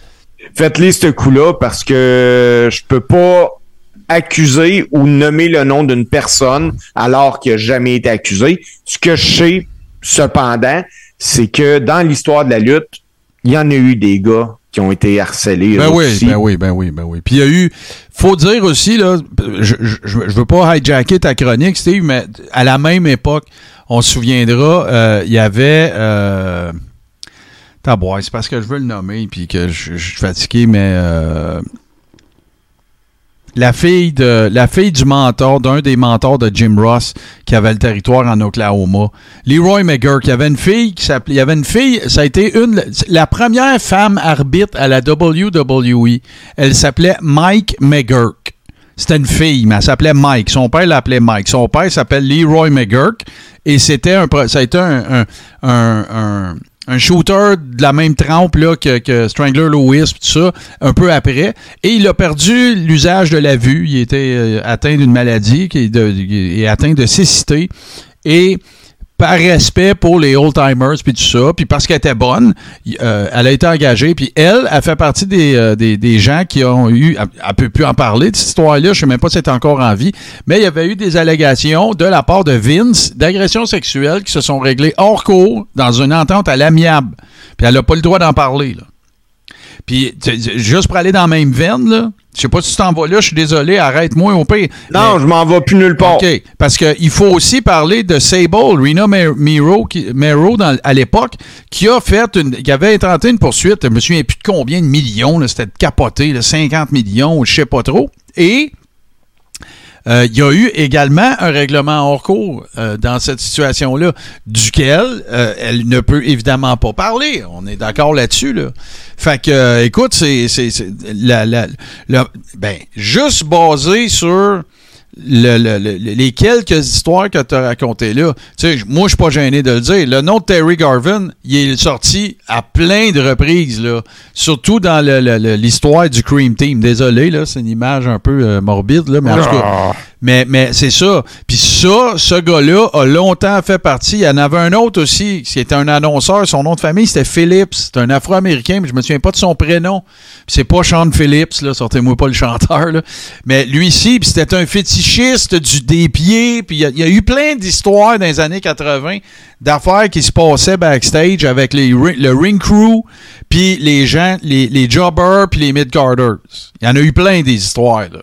Faites-les ce coup-là parce que je peux pas accuser ou nommer le nom d'une personne alors qu'il n'a jamais été accusé. Ce que je sais, cependant, c'est que dans l'histoire de la lutte, il y en a eu des gars qui ont été harcelés. Ben oui, ben oui, ben oui, ben oui. Puis il y a eu, faut dire aussi, là, je, je, je veux pas hijacker ta chronique, Steve, mais à la même époque, on se souviendra, euh, il y avait... Euh, c'est parce que je veux le nommer puis que je, je suis fatigué, mais euh, la fille de la fille du mentor, d'un des mentors de Jim Ross qui avait le territoire en Oklahoma. Leroy McGurk, il y avait une fille qui s'appelait. Il y avait une fille, ça a été une la première femme arbitre à la WWE. Elle s'appelait Mike McGurk. C'était une fille, mais elle s'appelait Mike. Son père l'appelait Mike. Son père s'appelle Leroy McGurk. Et c'était un, ça a été un, un- un shooter de la même trempe là, que, que Strangler Lewis, tout ça, un peu après. Et il a perdu l'usage de la vue. Il était euh, atteint d'une maladie, qui est atteint de cécité. Et par respect pour les old-timers, puis tout ça, puis parce qu'elle était bonne, euh, elle a été engagée, puis elle, elle fait partie des, euh, des, gens qui ont eu, elle, elle peut plus en parler de cette histoire-là, je sais même pas si elle encore en vie, mais il y avait eu des allégations de la part de Vince d'agressions sexuelles qui se sont réglées hors cours dans une entente à l'amiable, puis elle a pas le droit d'en parler, là. Puis, juste pour aller dans la même veine, là, je sais pas si tu t'en vas là, je suis désolé, arrête-moi au pire. Non, Mais- je m'en vais plus nulle part. OK. Parce qu'il faut aussi parler de Sable, Rena Mero dans- à l'époque, qui a fait une, qui avait intenté une poursuite, je me souviens plus de combien de millions, c'était capoté, là, 50 millions, je sais pas trop. Et euh, il y a eu également un règlement hors cours euh, dans cette situation-là, duquel euh, elle ne peut évidemment pas parler. On est d'accord là-dessus. Là. Fait que, euh, écoute, c'est c'est- la, la, la- ben, juste basé sur le- le- le- les quelques histoires que tu as racontées là. Tu sais, moi, je suis pas gêné de le dire. Le nom de Terry Garvin, il est sorti à plein de reprises. Surtout dans l'histoire du Cream Team. Désolé, là, c'est une image un peu euh, morbide, là, mais en tout cas. Mais, mais c'est ça. Puis ça, ce gars-là a longtemps fait partie. Il y en avait un autre aussi, qui était un annonceur. Son nom de famille, c'était Phillips. C'est un Afro-Américain, mais je me souviens pas de son prénom. C'est pas Sean Phillips, là. Sortez-moi pas le chanteur, là. Mais lui ici, c'était un fétichiste du des pieds. Puis il y, a- eu plein d'histoires dans les années 80 d'affaires qui se passaient backstage avec les, le ring crew, puis les gens, les, les jobbers, puis les mid-carders. Il y en a eu plein des histoires, là.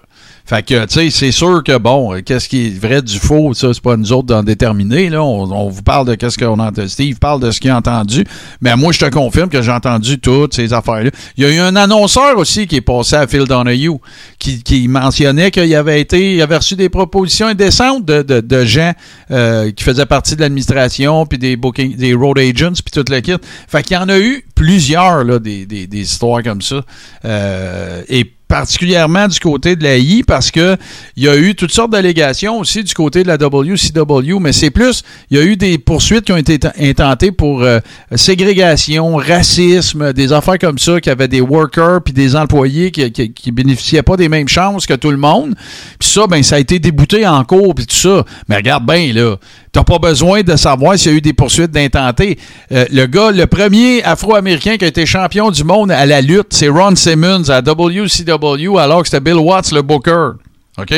Fait que, tu sais, c'est sûr que, bon, euh, qu'est-ce qui est vrai du faux, ça, c'est pas nous autres d'en déterminer, là. On, vous parle de qu'est-ce qu'on a entendu. Steve parle de ce qu'il a entendu. Mais moi, je te confirme que j'ai entendu toutes ces affaires-là. Il y a eu un annonceur aussi qui est passé à Phil Donahue, qui, qui mentionnait qu'il avait été, il avait reçu des propositions indécentes de, de, de gens euh, qui faisaient partie de l'administration, puis des booking, des road agents, puis toute la kit. Fait qu'il y en a eu plusieurs, là, des, des, des histoires comme ça. Euh, et particulièrement du côté de la I parce que il y a eu toutes sortes d'allégations aussi du côté de la WCW, mais c'est plus, il y a eu des poursuites qui ont été intentées pour euh, ségrégation, racisme, des affaires comme ça, qui avaient des workers puis des employés qui, qui, bénéficiaient pas des mêmes chances que tout le monde. Puis ça, ben ça a été débouté en cours puis tout ça. Mais regarde bien là, t'as pas besoin de savoir s'il y a eu des poursuites d'intenter. Euh, le gars, le premier Afro-Américain qui a été champion du monde à la lutte, c'est Ron Simmons à WCW, alors que c'était Bill Watts le booker. OK?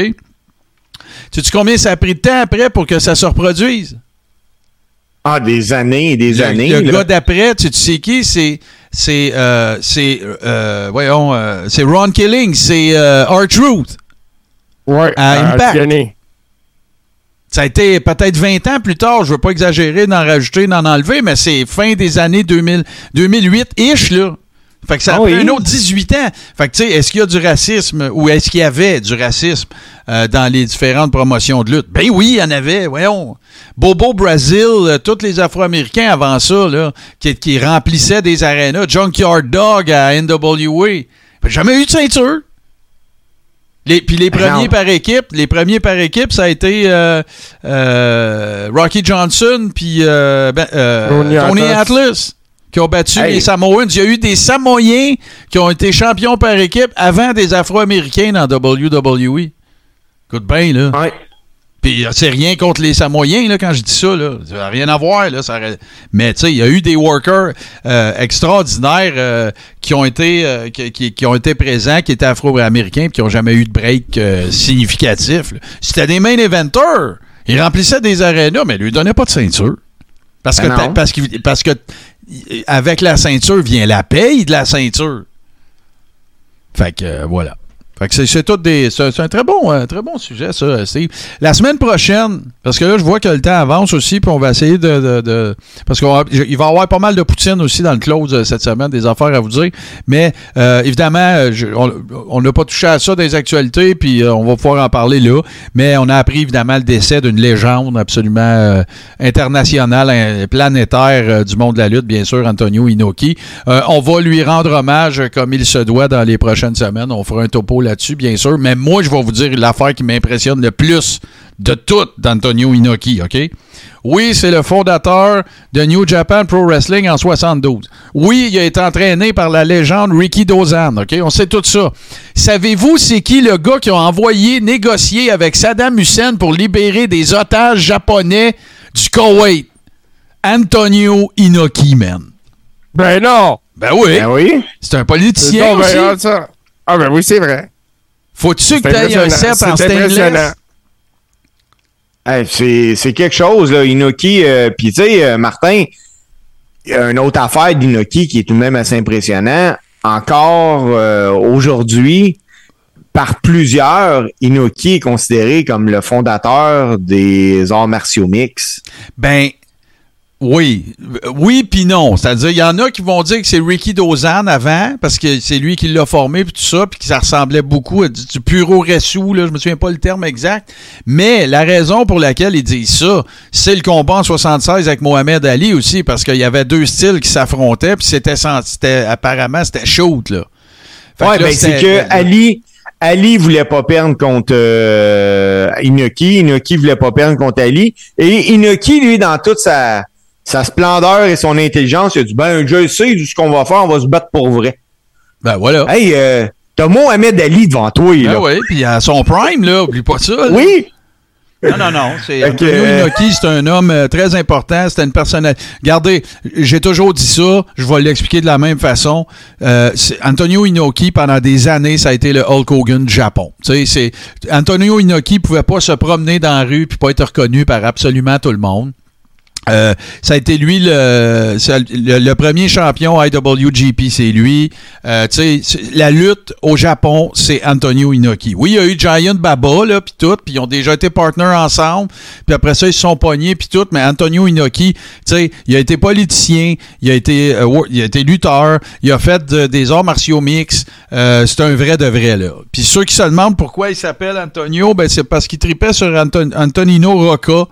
Sais-tu combien ça a pris de temps après pour que ça se reproduise? Ah, des années et des Le, années. le là. gars d'après, tu, tu sais qui? C'est. C'est. Euh, c'est. euh, voyons. euh, c'est Ron Killing. C'est euh, R-Truth. Ouais, À Impact. Ça a été peut-être 20 ans plus tard. Je veux pas exagérer, d'en rajouter, d'en enlever, mais c'est fin des années 2000, 2008-ish, là. Fait que ça a Ah pris oui. un autre 18 ans. Fait que, tu sais, est-ce qu'il y a du racisme ou est-ce qu'il y avait du racisme euh, dans les différentes promotions de lutte? Ben oui, il y en avait, voyons. Bobo Brazil, euh, tous les Afro-Américains avant ça, là, qui, qui remplissaient des arénas. Junkyard Dog à NWA. Jamais eu de ceinture. Les, puis les Ben premiers non. par équipe, les premiers par équipe, ça a été euh, euh, Rocky Johnson puis euh, ben, Tony Atlas. Qui ont battu Hey. les Samoans. Il y a eu des Samoyens qui ont été champions par équipe avant des Afro-Américains dans WWE. Écoute bien, là. Ouais. Puis c'est rien contre les Samoyens, là, quand je dis ça, là. Ça n'a rien à voir, là. Ça Mais, tu sais, il y a eu des workers euh, extraordinaires euh, qui, ont été, euh, qui, qui- qui ont été présents, qui étaient afro-américains, puis qui n'ont jamais eu de break significatif. C'était des main eventers. Ils remplissaient des arénas, mais ils lui donnaient pas de ceinture. Parce que, Ben non. parce, qu'il- parce que avec la ceinture vient la paye de la ceinture. Fait que euh, voilà. Fait que c'est, tout des. C'est, un très bon, euh, très bon sujet, ça, Steve. La semaine prochaine, parce que là, je vois que le temps avance aussi, puis on va essayer de. de- parce qu'il va y avoir pas mal de poutine aussi dans le close euh, cette semaine, des affaires à vous dire. Mais euh, évidemment, euh, on- n'a pas touché à ça des actualités, puis euh, on va pouvoir en parler là. Mais on a appris évidemment le décès d'une légende absolument euh, internationale, euh, planétaire euh, du monde de la lutte, bien sûr, Antonio Inoki. Euh, on va lui rendre hommage euh, comme il se doit dans les prochaines semaines. On fera un topo là-dessus, bien sûr. Mais moi, je vais vous dire l'affaire qui m'impressionne le plus de tout d'Antonio Inoki, OK? Oui, c'est le fondateur de New Japan Pro Wrestling en 72. Oui, il a été entraîné par la légende Ricky Dozan, OK? On sait tout ça. Savez-vous c'est qui le gars qui a envoyé négocier avec Saddam Hussein pour libérer des otages japonais du Koweït? Antonio Inoki, man. Ben non! Ben oui, Ben oui. c'est un politicien aussi. ben. Ah ben oui, c'est vrai. Faut-tu que tu aies un set en stainless? Hey, c'est c'est quelque chose, là, Inoki. euh, Puis, tu sais, euh, Martin, il y a une autre affaire d'Inoki qui est tout de même assez impressionnant. Encore euh, aujourd'hui, par plusieurs, Inoki est considéré comme le fondateur des arts martiaux mix. Ben, oui. Oui, puis non. C'est-à-dire, il y en a qui vont dire que c'est Ricky Dozan avant, parce que c'est lui qui l'a formé, puis tout ça, puis que ça ressemblait beaucoup à du, du puro ressou, là, je me souviens pas le terme exact. Mais la raison pour laquelle ils disent ça, c'est le combat en 76 avec Mohamed Ali aussi, parce qu'il y avait deux styles qui s'affrontaient, puis c'était, c'était apparemment, c'était shoot, là. Fait Ouais, ben, c'est que Ali, Ali voulait pas perdre contre euh, Inoki. Inoki voulait pas perdre contre Ali. Et Inoki, lui, dans toute sa, sa splendeur et son intelligence, il a dit, ben, je sais ce qu'on va faire, on va se battre pour vrai. Ben voilà. Hey, euh, T'as Mohamed Ali devant toi, là. Ben oui, puis à son prime, là, oublie pas ça. là. Oui! Non, non, non. C'est Ok, Antonio euh, Inoki, c'est un homme euh, très important. C'était une personnalité. Regardez, j'ai toujours dit ça. Je vais l'expliquer de la même façon. Euh, Antonio Inoki, pendant des années, ça a été le Hulk Hogan du Japon. Tu sais, c'est Antonio Inoki pouvait pas se promener dans la rue puis pas être reconnu par absolument tout le monde. Euh, ça a été lui le, le, premier champion IWGP, c'est lui. Euh, la lutte au Japon, c'est Antonio Inoki. Oui, il y a eu Giant Baba là, puis tout, puis ils ont déjà été partners ensemble. Puis après ça, ils se sont pognés puis tout. Mais Antonio Inoki, il a été politicien, il a été, euh, il a été lutteur, il a fait de- des arts martiaux mix. Euh, c'est un vrai de vrai là. Puis ceux qui se demandent pourquoi il s'appelle Antonio, ben c'est parce qu'il tripait sur Anton- Antonino Rocca.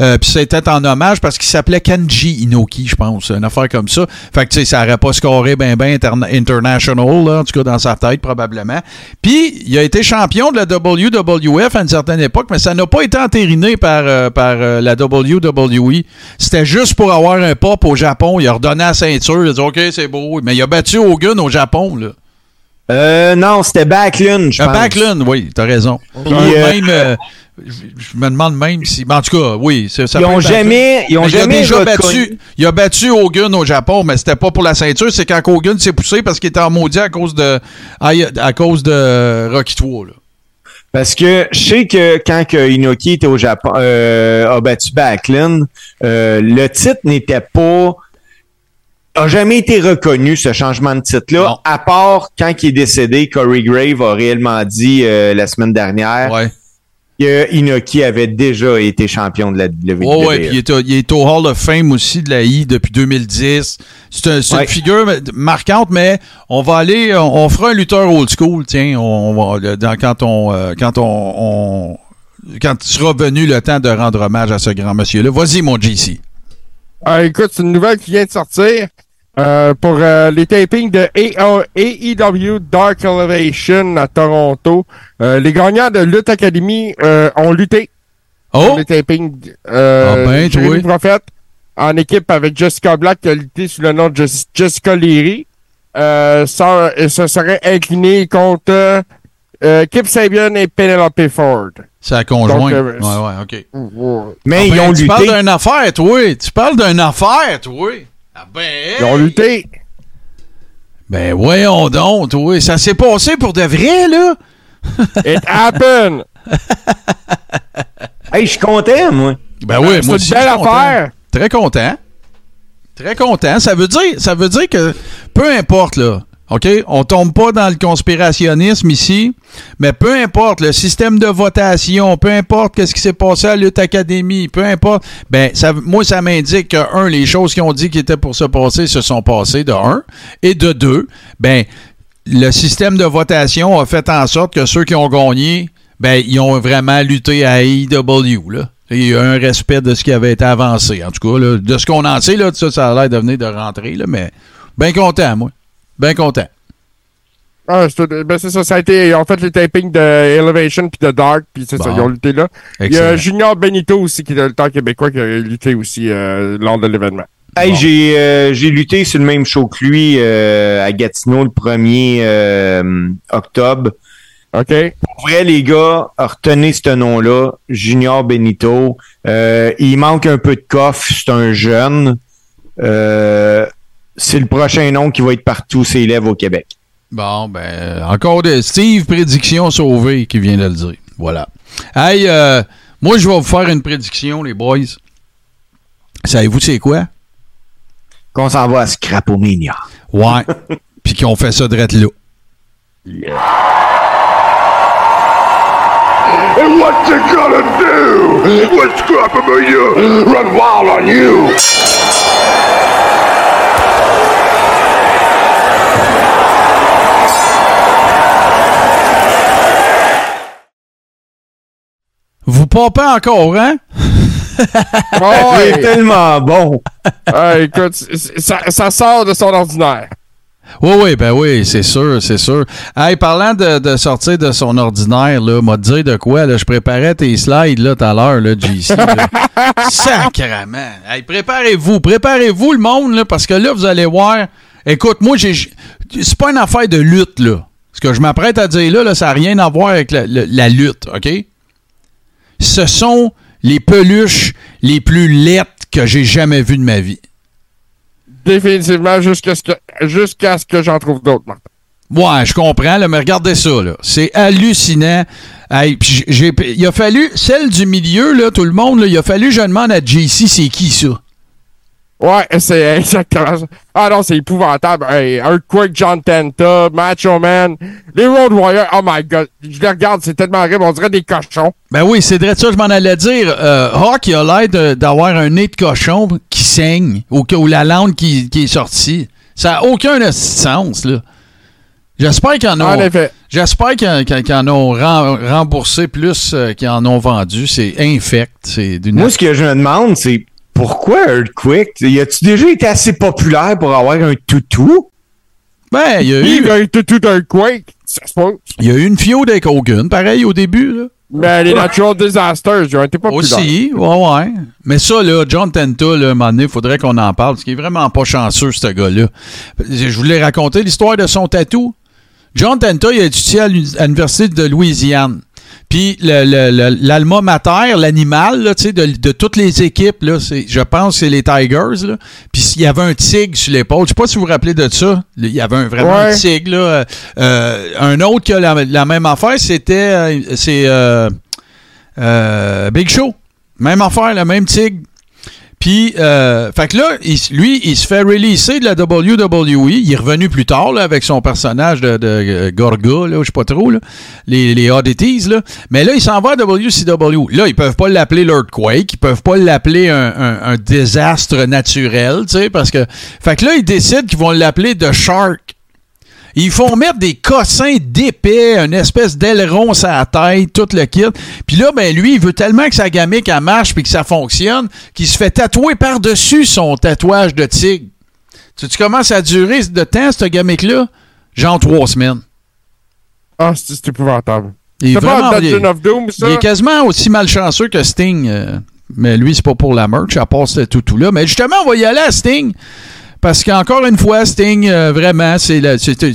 Euh, puis c'était en hommage parce qu'il s'appelait Kanji Inoki, je pense, une affaire comme ça. Fait que tu sais, ça aurait pas scoré ben ben interna- international, là, en tout cas dans sa tête probablement. Puis il a été champion de la WWF à une certaine époque, mais ça n'a pas été entériné par, euh, par euh, la WWE. C'était juste pour avoir un pop au Japon. Il a redonné la ceinture, il a dit OK, c'est beau. Mais il a battu Hogan au Japon, là. Euh, non, c'était Backlund, je Un pense. Backlund, oui, t'as raison. Puis, euh, même, euh, je me demande même si. ben, en tout cas, oui, c'est- ça Ils ont jamais, ils ont Mais il a jamais déjà battu, il a battu Hogan au Japon, mais c'était pas pour la ceinture, c'est quand Hogan s'est poussé parce qu'il était en maudit à cause de à, cause de Rocky 3 là. Parce que je sais que quand que Inoki était au Japon, euh, a battu Backlund, euh, le titre n'était pas a jamais été reconnu ce changement de titre-là, Non. à part quand il est décédé, Corey Grave a réellement dit euh, la semaine dernière Ouais. que Inoki avait déjà été champion de la WWE. Ouais, ouais, puis il est, au- il est au Hall of Fame aussi de la I depuis 2010. C'est un- c'est Ouais. une figure marquante, mais on va aller, on, on fera un lutteur old school, tiens, on, on va, dans- quand on, euh, quand on, on- quand sera venu le temps de rendre hommage à ce grand monsieur-là. Vas-y, mon JC. Ah, écoute, c'est une nouvelle qui vient de sortir euh, pour euh, les tapings de A- AEW Dark Elevation à Toronto. Euh, les gagnants de Lutte Academy euh, ont lutté Oh! pour les tapings. Euh, Ah ben. Prophète en équipe avec Jessica Black qui a lutté sous le nom de Jess- Jessica Leary. Euh, ça, euh, se serait incliné contre euh, Kip Sabian et Penelope Ford. C'est la conjointe. Donc, euh, ouais, ouais, OK. Mais Ah ils ben, ont tu lutté. parles d'une affaire, toi. Tu parles d'une affaire, toi. Ah ben, Ils ont hey! lutté. Ben, voyons donc, toi. Ça s'est passé pour de vrai, là? [laughs] It happened. [laughs] Hey, je suis content, moi. Ben oui, c'est moi une aussi. belle je suis content. affaire. Très content. Très content. Ça veut dire, ça veut dire que peu importe, là. OK? On tombe pas dans le conspirationnisme ici, mais peu importe le système de votation, peu importe qu'est-ce qui s'est passé à Lutte Académie, peu importe, ben, ça, moi, ça m'indique que, un, les choses qui ont dit qui étaient pour se passer se sont passées, de un, et de deux, ben, le système de votation a fait en sorte que ceux qui ont gagné, ben, ils ont vraiment lutté à AEW, là. Il y a un respect de ce qui avait été avancé. En tout cas, là, de ce qu'on en sait, là, ça, ça a l'air de venir de rentrer, là, mais bien content, moi. Bien content. Ah, c'est ben c'est ça, ça a été, ils ont fait les tapings de Elevation puis de Dark, puis c'est ça, ils ont lutté là. Il y a. Junior Benito aussi, qui est le temps québécois, qui a lutté aussi euh, lors de l'événement. Hey, Bon. j'ai euh, j'ai lutté sur le même show que lui euh, à Gatineau le 1er euh, octobre. OK? Pour vrai, les gars, retenez ce nom-là, Junior Benito. Euh, il manque un peu de coffre, c'est un jeune. Euh, c'est le prochain nom qui va être partout ses lèvres au Québec. Bon, ben, encore de Steve Prédiction Sauvé qui vient de le dire. Voilà. Hey, euh, moi, je vais vous faire une prédiction, les boys. Savez-vous c'est quoi? Qu'on s'en va à Scrapomania. Ouais. [laughs] Puis qu'on fait ça direct là. And what you gonna do when Scrapamania run wild on you? Vous pompez encore, hein? Oh, [laughs] C'est ouais. tellement bon. Ah, écoute, ça, ça sort de son ordinaire. Oui, oui, ben oui, c'est sûr, c'est sûr. Hey, parlant de, de sortir de son ordinaire, là, m'a dit de quoi, là, je préparais tes slides, là, tout à l'heure, là, JC, là. [laughs] Sacrement. Hey, préparez-vous, préparez-vous, le monde, là, parce que là, vous allez voir. Écoute, moi, j'ai, c'est pas une affaire de lutte, là. Ce que je m'apprête à dire là, là, ça n'a rien à voir avec la, la- la lutte, OK? Ce sont les peluches les plus laites que j'ai jamais vues de ma vie. Définitivement, jusqu'à ce que, jusqu'à ce que j'en trouve d'autres, Martin. Ouais, je comprends, là, mais regardez ça, là. C'est hallucinant. Hey, puis j'ai, il a fallu, celle du milieu, là, tout le monde, là, il a fallu, je demande à JC, c'est qui ça? Ouais, [laughs] c'est exactement ça. Ah non, c'est épouvantable. Hey, Earthquake, John Tenta, Macho Man, les Road Warriors. Oh my god. Je les regarde, c'est tellement horrible. On dirait des cochons. Ben oui, c'est vrai de ça, je m'en allais dire. Euh, Hawk, il a l'air d'avoir un nez de cochon qui saigne ou, que- ou la langue qui, qui est sortie. Ça n'a aucun sens, là. J'espère qu'ils en ont. En effet. J'espère qu'ils en, ont remboursé plus euh, qu'ils en ont vendu. C'est infect. C'est d'une. Moi, ce que je me demande, c'est pourquoi Earthquake? Y a-tu déjà été assez populaire pour avoir un toutou? Ben, il y a eu. Il a été tout un Quake. Ça se peut. Il y a eu une fiode avec Hogan, pareil au début, là. Mais les Natural Disasters, ils ont été populaires. Aussi, ouais, ouais. Mais ça, là, John Tenta, là, à un moment donné, il faudrait qu'on en parle, parce qu'il est vraiment pas chanceux, ce gars-là. Je voulais raconter l'histoire de son tatou. John Tenta, il a étudié à l'Université de Louisiane. Puis l'alma mater, l'animal, là, tu sais, de, de toutes les équipes, là, je pense que c'est les Tigers. Là. Puis il y avait un tigre sur l'épaule. Je sais pas si vous vous rappelez de ça. Il y avait un, vraiment un tigre. Là. Euh, un autre qui a la, la même affaire, c'était euh, c'est euh, euh, Big Show. Même affaire, le même tigre. Puis, euh, fait que là, il- lui, il se fait releaser de la WWE. Il est revenu plus tard là, avec son personnage de, de, euh, Gorga, là, je sais pas trop, là, les, les oddities. Là. Mais là, il s'en va à WCW. Là, ils peuvent pas l'appeler l'Earthquake. Ils peuvent pas l'appeler un, un- un désastre naturel, tu sais, parce que... Fait que là, ils décident qu'ils vont l'appeler The Shark. Ils font mettre des cossins d'épais, une espèce d'aileron sur la tête, tout le kit. Puis là, ben lui, il veut tellement que sa gamique elle marche puis que ça fonctionne qu'il se fait tatouer par-dessus son tatouage de tigre. Tu, tu commences à durer de temps, cette gamique-là? Genre trois semaines. Ah, c'est épouvantable. Il est, pas vraiment, il, est- of Doom, ça? il est quasiment aussi malchanceux que Sting. euh, mais lui, c'est pas pour la merch, à part ce tout-là. Mais justement, on va y aller à Sting. Parce qu'encore une fois, Sting, euh, vraiment, c'est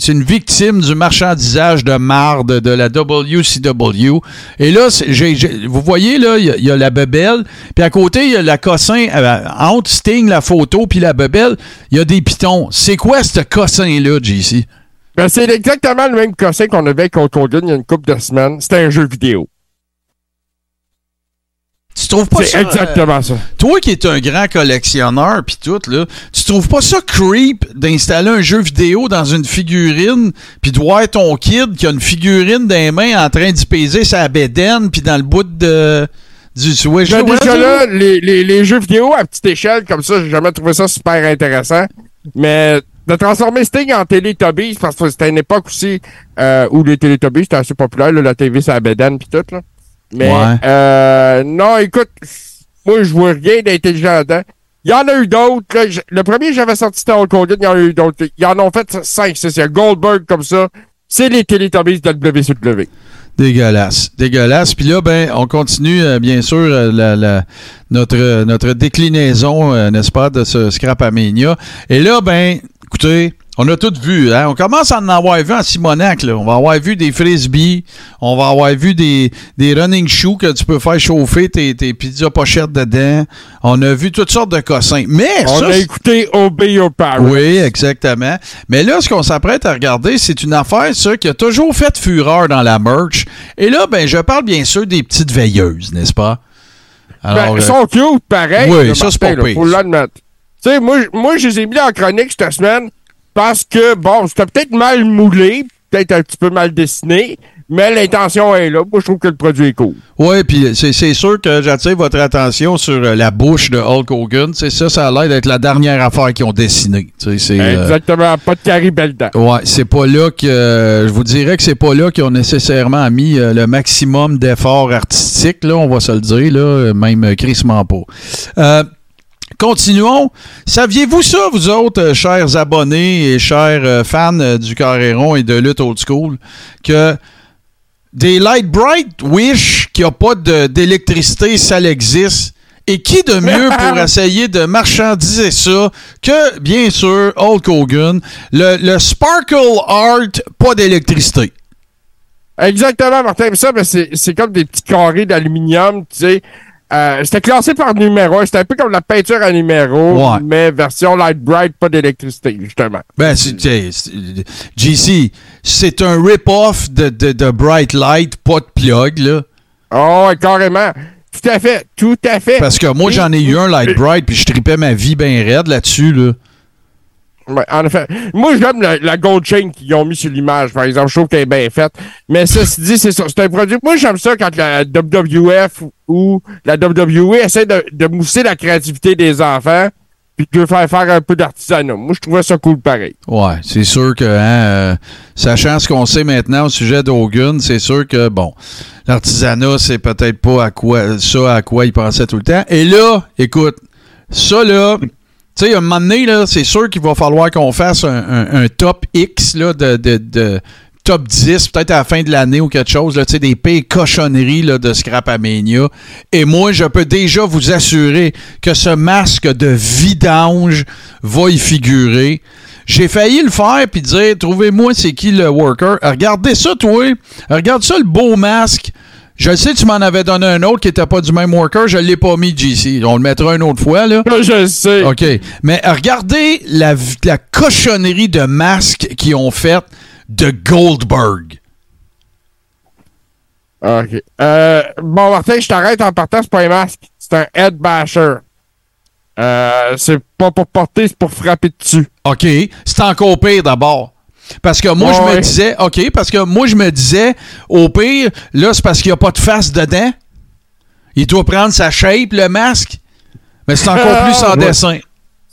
une victime du marchandisage de marde de la WCW. Et là, vous voyez, là, il y a- il y, a la bebelle, puis à côté, il y a la cossin, euh, entre Sting, la photo, puis la bebelle, il y a des pitons. C'est quoi ce cossin-là, JC? Ben, c'est exactement le même cossin qu'on avait contre Hogan il y a une couple de semaines. C'était un jeu vidéo. Tu trouves pas ça... euh, exactement ça. Toi qui es un grand collectionneur puis tout là, tu trouves pas ça creep d'installer un jeu vidéo dans une figurine puis de voir ton kid qui a une figurine dans les mains en train d'y peser sa bédaine puis dans le bout de du Switch? Ouais, déjà ça, là, les, les, les jeux vidéo à petite échelle, comme ça, j'ai jamais trouvé ça super intéressant. Mais de transformer Sting en Teletubbies, parce que c'était une époque aussi euh, où les Teletubbies c'était assez populaire, là, la TV c'est la bédane pis tout, là. Mais Ouais. euh, non, écoute, moi je vois rien d'intelligent là-dedans. Il y en a eu d'autres. Le premier j'avais sorti Hulk Hogan, il y en a eu d'autres. Ils en ont fait 5, c'est il y a Goldberg comme ça. C'est les Teletubbies de WCW. Dégueulasse. Dégueulasse. Puis là, ben, on continue, euh, bien sûr, euh, la- la- notre, euh, notre déclinaison, euh, n'est-ce pas, de ce Scrap Mania. Et là, ben, écoutez, on a tout vu. Hein? On commence à en avoir vu en Simonac. Là. On va avoir vu des frisbees. On va avoir vu des, des running shoes que tu peux faire chauffer tes, tes pizzas pochettes dedans. On a vu toutes sortes de cossins. Mais On ça, a écouté Obey Your Parents. oui, exactement. Mais là, ce qu'on s'apprête à regarder, c'est une affaire, ça, qui a toujours fait fureur dans la merch. Et là, ben, je parle bien sûr des petites veilleuses, n'est-ce pas? Ben, Alors, ils euh, sont cute, pareil. Oui, ça, c'est pas pire, Faut l'admettre. Tu sais, moi, moi, je les ai mis en chronique cette semaine parce que, bon, c'était peut-être mal moulé, peut-être un petit peu mal dessiné, mais l'intention est là. Moi, je trouve que le produit est cool. Oui, puis c'est sûr que j'attire votre attention sur euh, la bouche de Hulk Hogan. C'est ça, ça a l'air d'être la dernière affaire qu'ils ont dessinée. Euh, Exactement. Pas de dedans. Ouais, c'est pas là que euh, je vous dirais que c'est pas là qu'ils ont nécessairement mis euh, le maximum d'efforts artistiques là, on va se le dire là, même pas. Euh, Continuons. Saviez-vous ça, vous autres, euh, chers abonnés et chers euh, fans euh, du Carréron et de lutte old school, que des Light Bright Wish qui a pas d'électricité, ça existe, Et qui de mieux [laughs] pour essayer de marchandiser ça que, bien sûr, Hulk Hogan, le, le Sparkle Art, pas d'électricité? Exactement, Martin. Mais ça, ben, c'est comme des petits carrés d'aluminium, tu sais. Euh, c'était classé par numéro. C'était un peu comme la peinture à numéro, Ouais. mais version light bright, pas d'électricité, justement. Ben, c'est, JC, c'est un rip-off de, de, de Bright Light, pas de plug, là. Oh, carrément. Tout à fait. Tout à fait. Parce que moi, j'en ai eu un Light Bright, puis je tripais ma vie bien raide là-dessus, là. Ouais, en effet. Moi, j'aime la, la gold chain qu'ils ont mis sur l'image, par exemple. Je trouve qu'elle est bien faite. Mais ceci dit, c'est ça. C'est un produit. Moi, j'aime ça quand la WWF ou la WWE essaie de, de mousser la créativité des enfants puis de faire faire un peu d'artisanat. Moi, je trouvais ça cool pareil. Ouais, c'est sûr que, hein, euh, sachant ce qu'on sait maintenant au sujet d'Hogan, c'est sûr que, bon, l'artisanat, c'est peut-être pas à quoi, ça à quoi il pensait tout le temps. Et là, écoute, ça, là, tu sais, un moment donné, c'est sûr qu'il va falloir qu'on fasse un, top X, là, de, de, de top 10, peut-être à la fin de l'année ou quelque chose, là, des pires cochonneries, là, de Scrapamania. Et moi, je peux déjà vous assurer que ce masque de vidange va y figurer. J'ai failli le faire puis dire trouvez-moi c'est qui le worker. Regardez ça toi. Regarde ça le beau masque. Je sais tu m'en avais donné un autre qui était pas du même worker, je l'ai pas mis JC. On le mettra une autre fois là. [laughs] Je le sais. OK. Mais regardez la, la cochonnerie de masque qu'ils ont fait de Goldberg. OK. Euh, bon, Martin, je t'arrête en partant. C'est pas un masque. C'est un head basher. Euh, c'est pas pour porter, c'est pour frapper dessus. OK. C'est encore pire d'abord. Parce que moi, je me disais, OK, parce que moi, je me disais, au pire, là, c'est parce qu'il n'y a pas de face dedans. Il doit prendre sa shape, le masque. Mais c'est encore plus [laughs] en Ouais. dessin.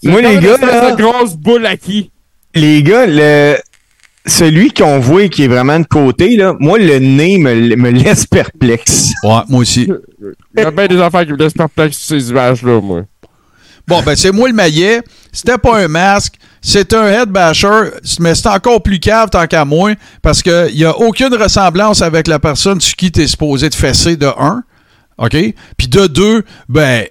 Moi, les gars, là, grosse boule à qui? les gars, le, celui qu'on voit et qui est vraiment de côté, là, moi, le nez me, me laisse perplexe. Ouais, moi aussi. Il y a bien des affaires qui me laissent perplexe sur ces images-là, moi. Bon, ben, c'est moi le maillet. C'était pas un masque. C'est un head basher. Mais c'est encore plus cave tant qu'à moi. Parce qu'il n'y a aucune ressemblance avec la personne sur qui tu es supposé te fesser de un. OK? Puis de deux, ben.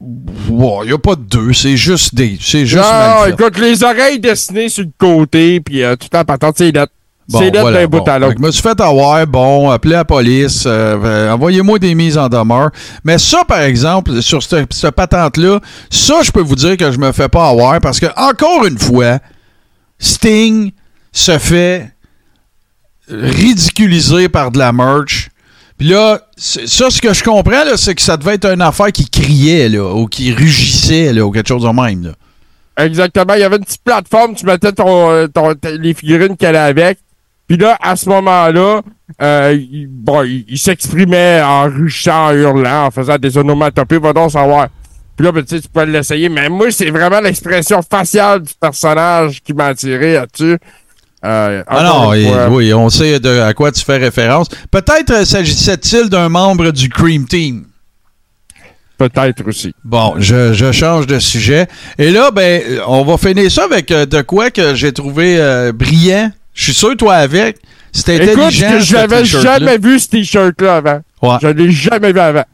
Il n'y a pas de deux. C'est juste des. C'est juste Non, fait. écoute, les oreilles dessinées sur le côté, puis euh, tout en patente, c'est lettre. Bon, c'est lettre voilà, d'un bout bon. à l'autre. Je me suis fait avoir, bon, appelez la police, euh, euh, envoyez-moi des mises en demeure. Mais ça, par exemple, sur ce, ce patente-là, ça, je peux vous dire que je me fais pas avoir parce que, encore une fois, Sting se fait ridiculiser par de la merch. Puis là, ça, ce que je comprends, là, c'est que ça devait être une affaire qui criait, là, ou qui rugissait, là, ou quelque chose de même, là. Exactement. Il y avait une petite plateforme, tu mettais ton, euh, ton- les figurines qu'elle avait avec. Puis là, à ce moment-là, euh, il, bon, il, il s'exprimait en ruchant, en hurlant, en faisant des onomatopées, va donc savoir. Puis là, ben, tu peux l'essayer. Mais moi, c'est vraiment l'expression faciale du personnage qui m'a attiré là-dessus. Euh, Ah non, et- oui, on sait de, à quoi tu fais référence. Peut-être euh, s'agissait-il d'un membre du Cream Team? Peut-être aussi. Bon, je, je change de sujet. Et là, ben, on va finir ça avec de quoi que j'ai trouvé euh, brillant. Je suis sûr, toi, avec. C'était Écoute, intelligent. que je n'avais jamais vu ce t-shirt-là avant. Ouais. Je l'ai jamais vu avant.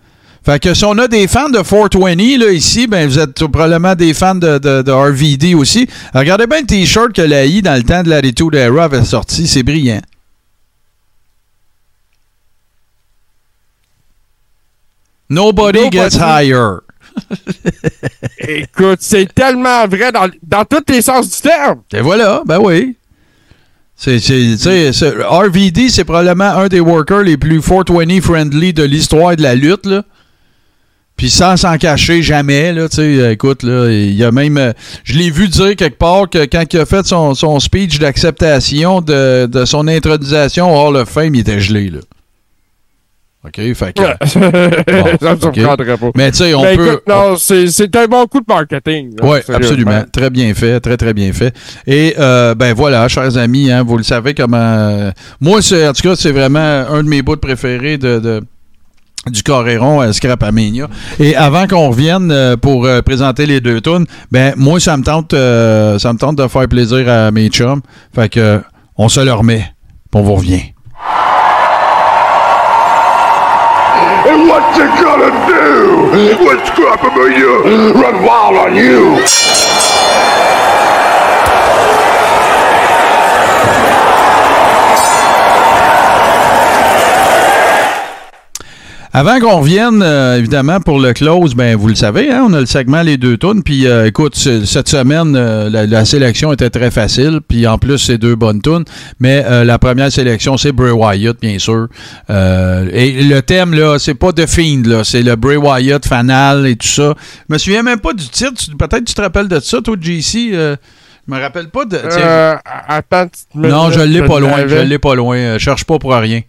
Fait que si on a des fans de 420 là, ici, ben vous êtes probablement des fans de, de, de RVD aussi. Regardez bien le t-shirt que la I dans le temps de l'Attitude Era avait sorti. C'est brillant. Nobody, Nobody. gets higher. [laughs] Écoute, c'est tellement vrai dans, dans tous les sens du terme. Et voilà, ben oui. C'est, c'est, RVD, c'est probablement un des workers les plus 420 friendly de l'histoire de la lutte, là. Puis sans s'en cacher jamais, là, tu euh, écoute, là, il y a même... euh, je l'ai vu dire quelque part que quand il a fait son, speech d'acceptation de, de son intronisation Hall of Fame, il était gelé, là. OK, fait que... [laughs] [laughs] ça me ok. surprendrait pas. Mais tu sais, on Mais peut... écoute, non, c'est c'est un bon coup de marketing. Oui, absolument. Très bien fait, très, très bien fait. Et euh, ben voilà, chers amis, hein, vous le savez comment. euh, moi, c'est en tout cas, c'est vraiment un de mes bouts préférés de. de- du Coréron à Scrapamania. Et avant qu'on revienne euh, pour euh, présenter les deux tunes, ben moi ça me tente euh, ça me tente de faire plaisir à mes chums. Fait que on se le remet. On vous revient. What you gonna do when you? run wild on you? Avant qu'on revienne, euh, évidemment, pour le close, ben vous le savez, hein, on a le segment Les deux tonnes. Puis euh, écoute, cette semaine, euh, la, la sélection était très facile. Puis en plus, c'est deux bonnes tunes. Mais la première sélection, c'est Bray Wyatt, bien sûr. Et le thème, là, c'est pas The Fiend, là. C'est le Bray Wyatt fanal et tout ça. Je me souviens même pas du titre. Peut-être tu te rappelles de ça, toi, JC. Je me rappelle pas de. tiens, attends, non, je l'ai pas loin. Je l'ai pas loin. Cherche pas pour rien.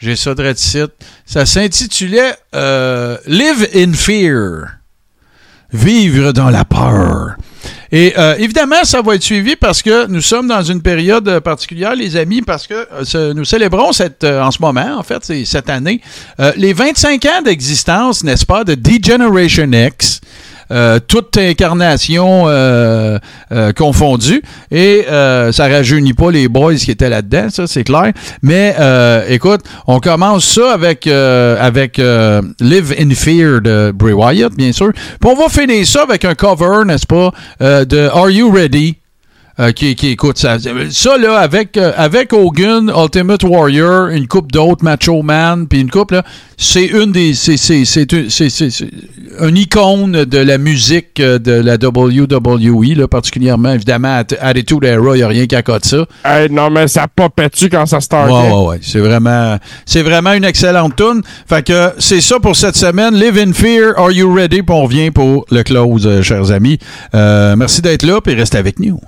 J'ai ça de site. Ça s'intitulait euh, Live in Fear. Vivre dans la peur. Et euh, évidemment, ça va être suivi parce que nous sommes dans une période particulière, les amis, parce que euh, nous célébrons cette, en ce moment, en fait, c'est cette année, les 25 ans d'existence, n'est-ce pas, de D-Generation X. Euh, toute incarnation euh, euh, confondue. Et ça rajeunit pas les boys qui étaient là-dedans, ça, c'est clair. Mais écoute, on commence ça avec, avec Live in Fear de Bray Wyatt, bien sûr. Puis on va finir ça avec un cover, n'est-ce pas, de Are You Ready? Euh, qui, qui écoute ça. Ça, là, avec, euh, avec Hogan, Ultimate Warrior, une coupe d'autres, Macho Man, puis une coupe, là, c'est une des. C'est, une- icône de la musique euh, de la WWE, là, particulièrement, évidemment, à Attitude Era, il n'y a rien qu'à côté ça. Hey, non, mais ça popait-tu quand ça startait? Ouais, ouais, ouais. C'est vraiment, c'est vraiment une excellente tune. Fait que c'est ça pour cette semaine. Live in Fear, Are You Ready? Puis on revient pour le close, chers amis. Euh, merci d'être là, puis restez avec nous.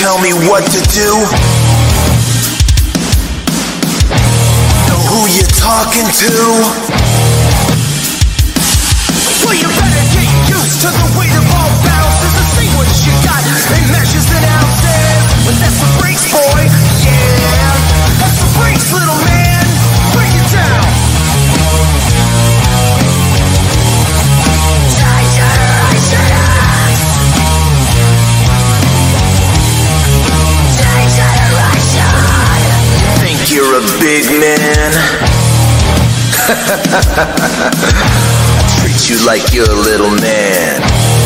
Tell me what to do? Know who you're talking to? I [laughs] treat you like you're a little man.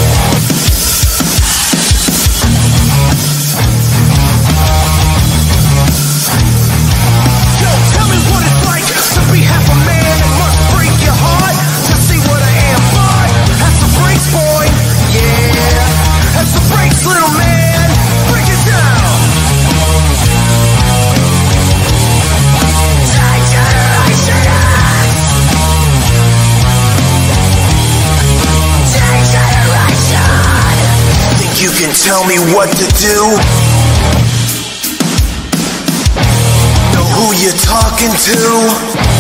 Tell me what to do? Know who you're talking to?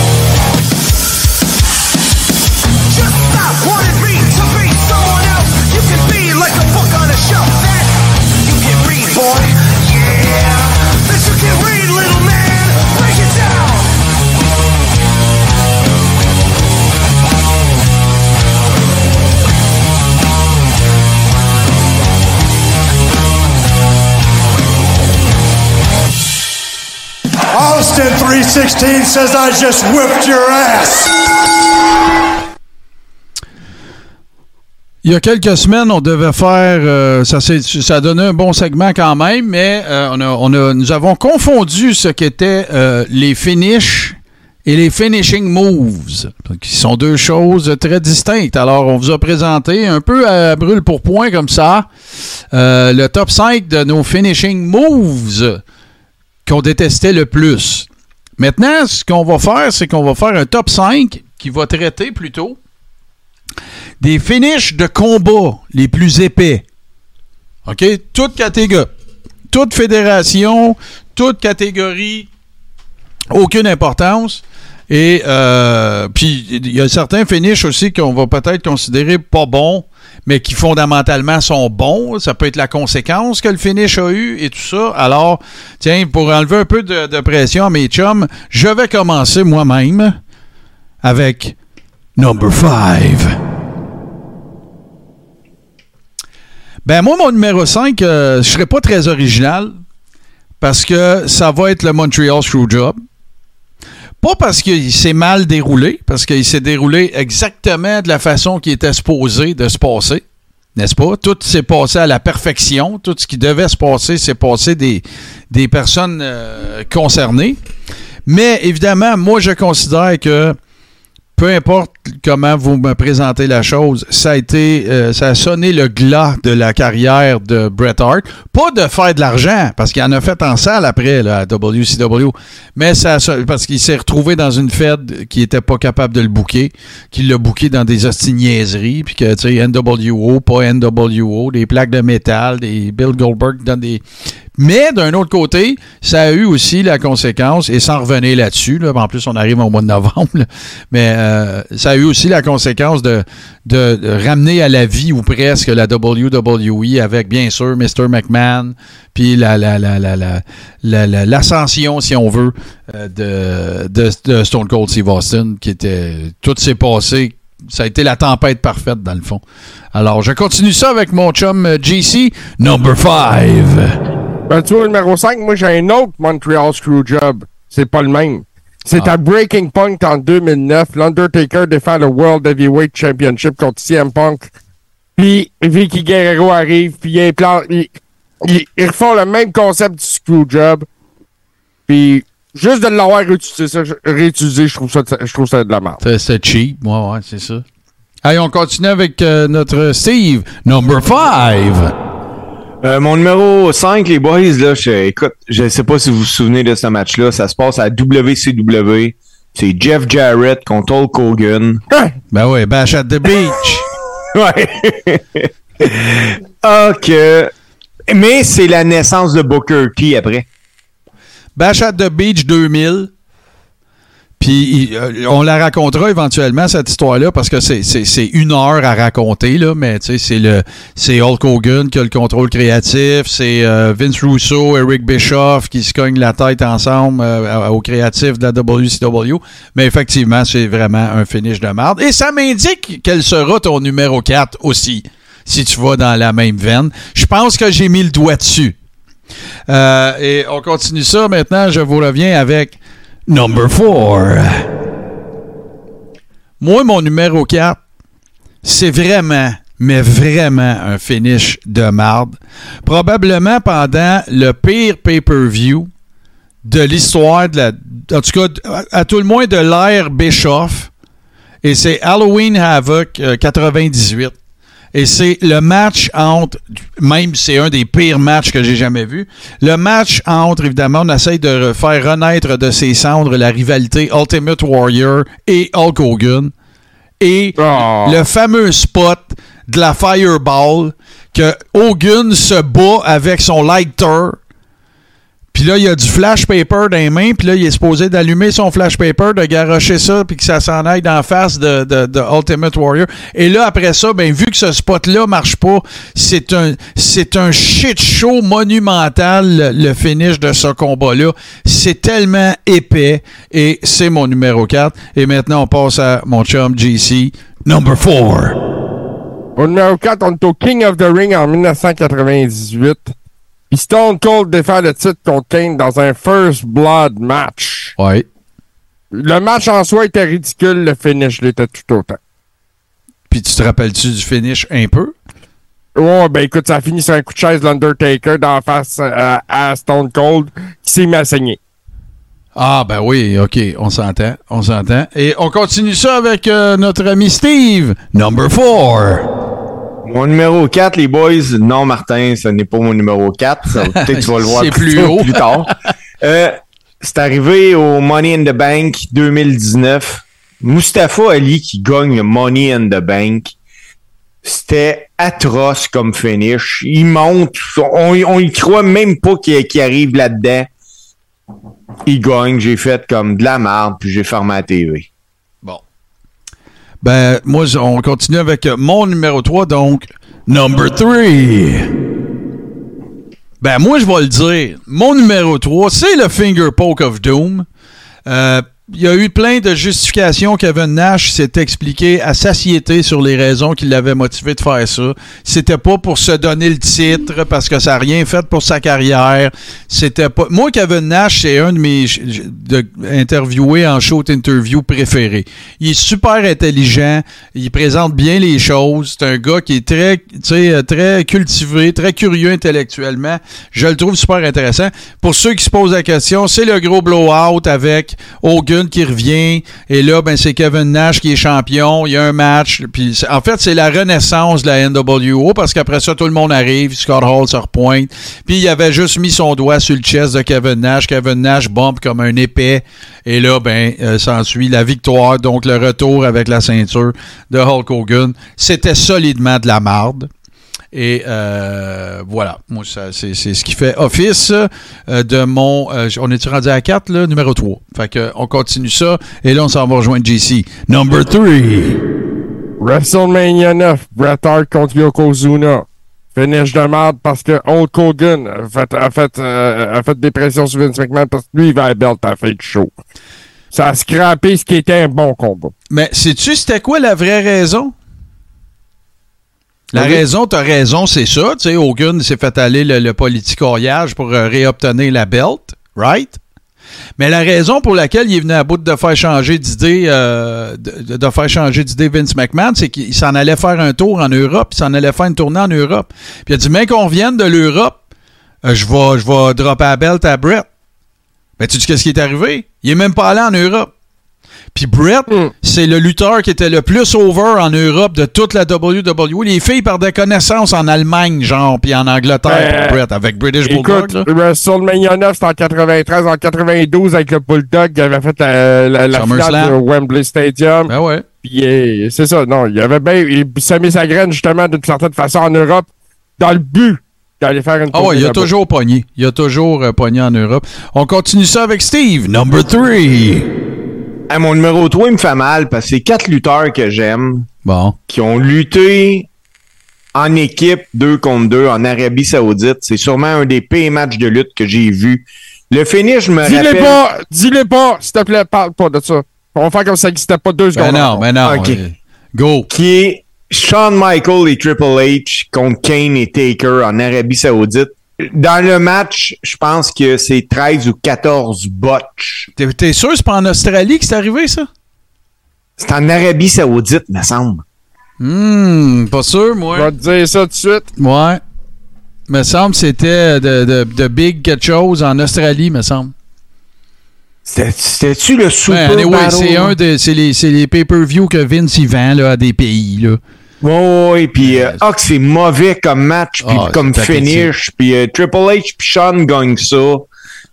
Austin 316 says I just whipped your ass. Il y a quelques semaines, on devait faire. euh, ça, ça donnait un bon segment quand même, mais euh, on a, on a- nous avons confondu ce qu'étaient euh, les finishes et les finishing moves, qui sont deux choses très distinctes. Alors, on vous a présenté un peu à brûle pour point comme ça le top 5 de nos finishing moves qu'on détestait le plus. Maintenant, ce qu'on va faire, c'est qu'on va faire un top 5 qui va traiter plutôt des finishes de combat les plus épais. OK? Toute catégorie. Toute fédération, toute catégorie, aucune importance. Et euh, puis, il y a certains finishes aussi qu'on va peut-être considérer pas bons, mais qui fondamentalement sont bons. Ça peut être la conséquence que le finish a eu et tout ça. Alors, tiens, pour enlever un peu de, pression à mes chums, je vais commencer moi-même avec number 5. Ben moi, mon numéro 5, euh, je serai pas très original parce que ça va être le Montreal Screwjob. Pas parce qu'il s'est mal déroulé, parce qu'il s'est déroulé exactement de la façon qui était supposé de se passer. N'est-ce pas? Tout s'est passé à la perfection. Tout ce qui devait se passer s'est passé des, personnes euh, concernées. Mais évidemment, moi, je considère que peu importe comment vous me présentez la chose, ça a été, euh, ça a sonné le glas de la carrière de Bret Hart. Pas de faire de l'argent, parce qu'il en a fait en salle après là, à WCW, mais ça, parce qu'il s'est retrouvé dans une fête qui était pas capable de le bouquer, qu'il l'a bouqué dans des hostiniaiseries, puis que tu sais NWO, pas NWO, des plaques de métal, des Bill Goldberg dans des Mais d'un autre côté, ça a eu aussi la conséquence, et sans revenir là-dessus, là, en plus on arrive au mois de novembre, mais euh, ça a eu aussi la conséquence de, ramener à la vie ou presque la WWE avec bien sûr Mr. McMahon, puis la, la, la, la, la, la- la- l'ascension, si on veut, euh, de, de, de Stone Cold Steve Austin, qui était. Tout s'est passé. Ça a été la tempête parfaite, dans le fond. Alors, je continue ça avec mon chum euh, JC, number 5. Ben, tu vois, numéro 5, moi, j'ai un autre Montreal Screwjob. C'est pas le même. C'est Ah. à Breaking Point en 2009. L'Undertaker défend le World Heavyweight Championship contre CM Punk. Puis Vicky Guerrero arrive, puis. Ils, ils, ils refont le même concept du Screwjob. Puis juste de l'avoir réutilisé, je- réutilisé, je trouve ça, je trouve ça de la merde. C'est- C'est cheap, moi, ouais, c'est ça. Allez, on continue avec euh, notre Steve, number 5. Euh, mon numéro 5, les boys, là, je, écoute, je sais pas si vous vous souvenez de ce match-là. Ça se passe à WCW. C'est Jeff Jarrett contre Hulk Hogan. Ben ouais, Bash at the Beach. [laughs] Ouais. [laughs] ok. Mais c'est la naissance de Booker T après. Bash at the Beach 2000. Puis euh, on la racontera éventuellement cette histoire-là parce que c'est- une heure à raconter là, mais tu sais c'est le c'est Hulk Hogan qui a le contrôle créatif, c'est euh, Vince Russo, Eric Bischoff qui se cognent la tête ensemble euh, au créatif de la WCW. Mais effectivement c'est vraiment un finish de merde et ça m'indique quel sera ton numéro 4 aussi si tu vas dans la même veine. Je pense que j'ai mis le doigt dessus. Et on continue ça maintenant. Je vous reviens avec number 4. Moi, mon numéro 4, c'est vraiment, mais vraiment un finish de marde. Probablement pendant le pire pay-per-view de l'histoire de la. En tout cas, à, tout le moins de l'ère Bischoff. Et c'est Halloween Havoc euh, 98. Et c'est le match entre, même c'est un des pires matchs que j'ai jamais vu, le match entre, évidemment, on essaye de faire renaître de ses cendres la rivalité Ultimate Warrior et Hulk Hogan. Et Oh. le fameux spot de la Fireball que Hogan se bat avec son lighter. Puis là, il y a du flash paper dans les mains, puis là, il est supposé d'allumer son flash paper, de garocher ça, puis que ça s'en aille d'en face de, de, de Ultimate Warrior. Et là, après ça, ben, vu que ce spot-là marche pas, c'est un, c'est un shit show monumental, le, le finish de ce combat-là. C'est tellement épais, et c'est mon numéro 4. Et maintenant, on passe à mon chum JC, number 4. Au numéro 4, on est au King of the Ring en 1998. Puis Stone Cold défend le titre contre Kane dans un First Blood match. Ouais. Le match en soi était ridicule, le finish l'était tout autant. Puis tu te rappelles-tu du finish un peu? Ouais, ben écoute, ça a fini sur un coup de chaise l'Undertaker d'en face euh, à Stone Cold qui s'est mis à saigner. Ah, ben oui, OK, on s'entend, on s'entend. Et on continue ça avec euh, notre ami Steve, number 4. Mon numéro 4, les boys, non, Martin, ce n'est pas mon numéro 4. Ça, [laughs] Peut-être que tu vas le voir plus, haut. tard. [laughs] Euh, c'est arrivé au Money in the Bank 2019. Mustafa Ali qui gagne le Money in the Bank. C'était atroce comme finish. Il monte. On, on y croit même pas qu'il qu'il arrive là-dedans. Il gagne. J'ai fait comme de la merde, puis j'ai fermé la TV. Ben, moi, on continue avec mon numéro 3, donc, number 3. Ben, moi, je vais le dire. Mon numéro 3, c'est le Finger Poke of Doom. Euh, il y a eu plein de justifications. Kevin Nash s'est expliqué à satiété sur les raisons qui l'avaient motivé de faire ça. C'était pas pour se donner le titre parce que ça n'a rien fait pour sa carrière. C'était pas. Moi, Kevin Nash, c'est un de mes interviewés en show interview préférés. Il est super intelligent. Il présente bien les choses. C'est un gars qui est très, très cultivé, très curieux intellectuellement. Je le trouve super intéressant. Pour ceux qui se posent la question, c'est le gros blowout avec Hogan qui revient. Et là, ben, c'est Kevin Nash qui est champion. Il y a un match. Puis, en fait, c'est la renaissance de la NWO parce qu'après ça, tout le monde arrive. Scott Hall se repointe. Puis, il avait juste mis son doigt sur le chest de Kevin Nash. Kevin Nash bump comme un épais. Et là, ben, euh, s'ensuit la victoire. Donc, le retour avec la ceinture de Hulk Hogan. C'était solidement de la marde. Et euh, voilà, moi, ça, c'est, c'est ce qui fait office euh, de mon... euh, on est rendu à 4, là, numéro 3. Fait que on continue ça, et là, on s'en va rejoindre JC. Number 3. WrestleMania 9, Bret Hart contre Yokozuna. Finish de merde parce que Hulk Hogan a fait, a fait, euh, a fait des pressions sur Vince McMahon parce que lui, il va à belt à du show. Ça a scrappé ce qui était un bon combat. Mais sais-tu c'était quoi la vraie raison? La Oui. raison, t'as raison, c'est ça. Tu sais, Hogan s'est fait aller le, le politicoyage pour euh, réobtenir la belt, right? Mais la raison pour laquelle il est venu à bout de faire changer d'idée, euh, de, de faire changer d'idée Vince McMahon, c'est qu'il s'en allait faire un tour en Europe, il s'en allait faire une tournée en Europe. Puis il a dit, mais qu'on revienne de l'Europe, euh, je vais, je vais dropper la belt à Brett. Mais tu sais qu'est-ce qui est arrivé? Il est même pas allé en Europe. Puis Brett, Hmm. c'est le lutteur qui était le plus over en Europe de toute la WWE. Les filles perdaient connaissance en Allemagne, genre, puis en Angleterre, Ben, Brett, avec British Bulldog. Écoute. WrestleMania 9, c'était en 93, en 92, avec le Bulldog qui avait fait la, la, la finale au Wembley Stadium. Ben ouais. Puis euh, c'est ça, non, il avait bien, il s'est mis sa graine justement d'une certaine façon en Europe, dans le but d'aller faire une Ah ouais, il a toujours pogné. Il a toujours euh, pogné en Europe. On continue ça avec Steve, number 3. À mon numéro 3, il me fait mal parce que c'est quatre lutteurs que j'aime Bon. qui ont lutté en équipe 2 contre 2 en Arabie Saoudite. C'est sûrement un des pires matchs de lutte que j'ai vu. Le finish, je me Dis-les rappelle. pas, dis-les pas, s'il te plaît, parle pas de ça. On va faire comme ça n'existait pas deux Ben secondes. non, ben non. Ok. euh, Go. qui est Shawn Michaels et Triple H contre Kane et Taker en Arabie Saoudite. Dans le match, je pense que c'est 13 ou 14 botch. T'es, t'es sûr que c'est pas en Australie que c'est arrivé, ça? C'est en Arabie Saoudite, me semble. Hum, pas sûr, Je moi. vais te dire ça tout de suite. Ouais. Me semble que c'était de, de, de Big quelque chose en Australie, me semble. C'était- C'était-tu le Super Ben, anyway, Battle? c'est un de c'est les, c'est les pay-per-view que Vince y vend là, à des pays. Là. Ouais, ouais, puis euh, ah, que c'est mauvais comme match, puis Ah, comme finish, puis euh, Triple H puis Shawn gagnent ça.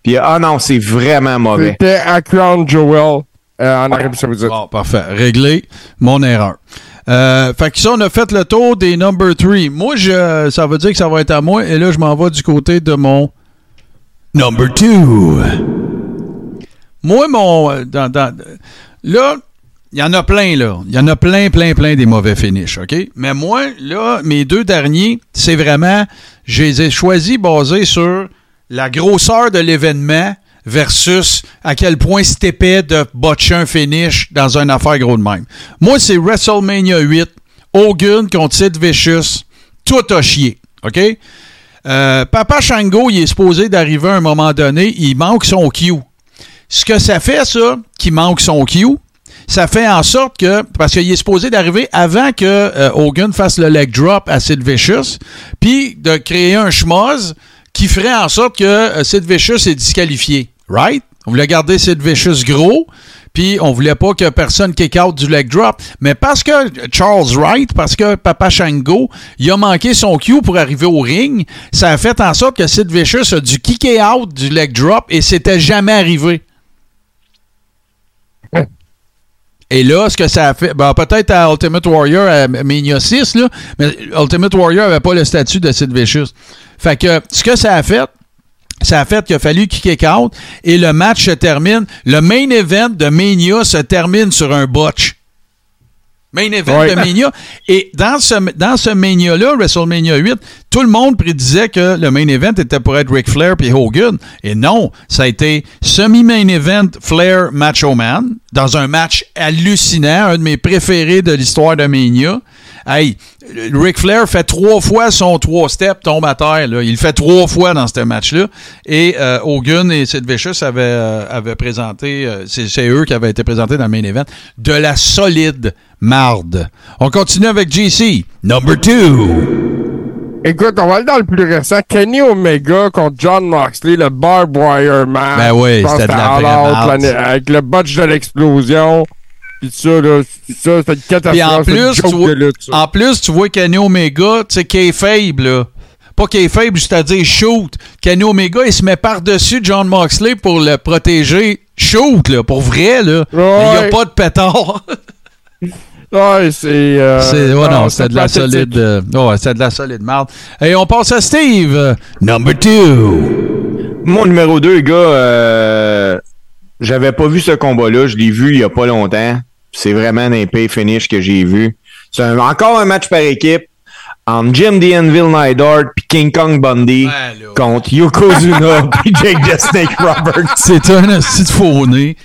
Puis euh, ah non, c'est vraiment mauvais. C'était à Crown Jewel euh, en Arabie Saoudite. Bon, parfait. Réglé. Mon erreur. Euh, fait que ça, on a fait le tour des number 3. Moi, je, ça veut dire que ça va être à moi. Et là, je m'en vais du côté de mon number 2. Moi, mon. euh, Dans, dans- là, il y en a plein, là. Il y en a plein, plein, plein des mauvais finishes, OK? Mais moi, là, mes deux derniers, c'est vraiment. Je les ai choisis basés sur la grosseur de l'événement versus à quel point c'était épais de botcher un finish dans une affaire gros de même. Moi, c'est WrestleMania 8, Hogan contre Sid Vicious, tout a chié, OK? Euh, Papa Shango, il est supposé d'arriver à un moment donné, il manque son cue. Ce que ça fait, ça, qu'il manque son cue, ça fait en sorte que, parce qu'il est supposé d'arriver avant que euh, Hogan fasse le leg drop à Sid Vicious, puis de créer un schmoz qui ferait en sorte que euh, Sid Vicious est disqualifié. Right? On voulait garder Sid Vicious gros, puis on voulait pas que personne kick out du leg drop. Mais parce que Charles Wright, parce que Papa Shango, il a manqué son cue pour arriver au ring, ça a fait en sorte que Sid Vicious a dû kicker out du leg drop et c'était jamais arrivé. Et là, ce que ça a fait, ben, peut-être à Ultimate Warrior, à Mania 6, là, mais Ultimate Warrior avait pas le statut de Sid Vicious. Fait que ce que ça a fait, ça a fait qu'il a fallu kick out et le match se termine. Le main event de Mania se termine sur un botch. Main event Ouais. de Mania. Et dans ce, dans ce Mania-là, WrestleMania 8, tout le monde prédisait que le main event était pour être Ric Flair puis Hogan. Et non, ça a été semi-main event Flair Macho Man dans un match hallucinant, un de mes préférés de l'histoire de Mania. Hey, Ric Flair fait trois fois son trois steps, tombe à terre. Là. Il fait trois fois dans ce match-là. Et euh, Hogan et Sid Vicious avaient, euh, avaient présenté, euh, c'est eux qui avaient été présentés dans le main event, de la solide marde. On continue avec JC, number two. Écoute, on va aller dans le plus récent. Kenny Omega contre John Moxley, le Barbed Wire match. Ben oui, c'était de la vraie Avec le botch de l'explosion. Pis ça, là, ça, c'était une catastrophe. Puis en c'est une plus, joke tu vois, de lutte, en plus, tu vois Kenny Omega, tu sais, Kayfabe, là. Pas Kayfabe, c'est-à-dire shoot. Kenny Omega, il se met par-dessus John Moxley pour le protéger. Shoot, là, pour vrai, là. Ouais. Il n'y a pas de pétard. [laughs] Ouais, c'est. euh, C'est, ouais, non, c'était de la solide. euh, ouais, c'était de la solide marde. Et on passe à Steve. euh, Number two. Mon numéro 2, gars, euh, j'avais pas vu ce combat-là. Je l'ai vu il y a pas longtemps. C'est vraiment un pay finish que j'ai vu. C'est un- encore un match par équipe entre Jim the Anvil Neidhart puis King Kong Bundy Ouais, là. contre Yokozuna [laughs] puis Jake the Snake Roberts. C'est un petit faux-né.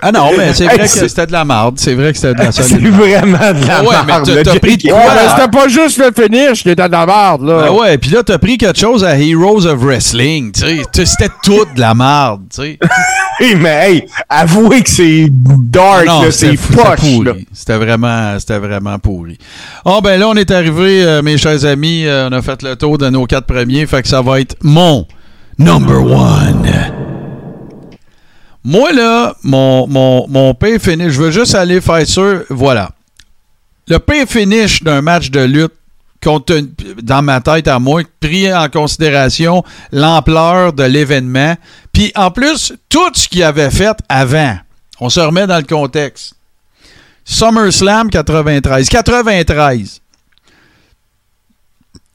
Ah non, mais c'est Hey, vrai que c'est- c'était de la marde. C'est vrai que c'était de la [laughs] C'est solide. vraiment de la Ouais, mais merde. t'as- là, t'as pris de. Ouais, quoi? mais c'était pas juste le finish qui était de la merde, là. Ah ouais, puis là, t'as pris quelque chose à Heroes of Wrestling, tu sais. C'était tout de la merde, tu sais. [laughs] Hey, mais hey, avouez que c'est dark, Non, là, c'était c'est poche. C'était vraiment, c'était vraiment pourri. Oh, ben là, on est arrivé, euh, mes chers amis, euh, on a fait le tour de nos quatre premiers, fait que ça va être mon number one. Moi, là, mon, mon, pay finish, je veux juste aller faire sûr, voilà. Le pay finish d'un match de lutte, dans ma tête à moi, pris en considération l'ampleur de l'événement, puis en plus, tout ce qu'il avait fait avant. On se remet dans le contexte. SummerSlam 93. 93.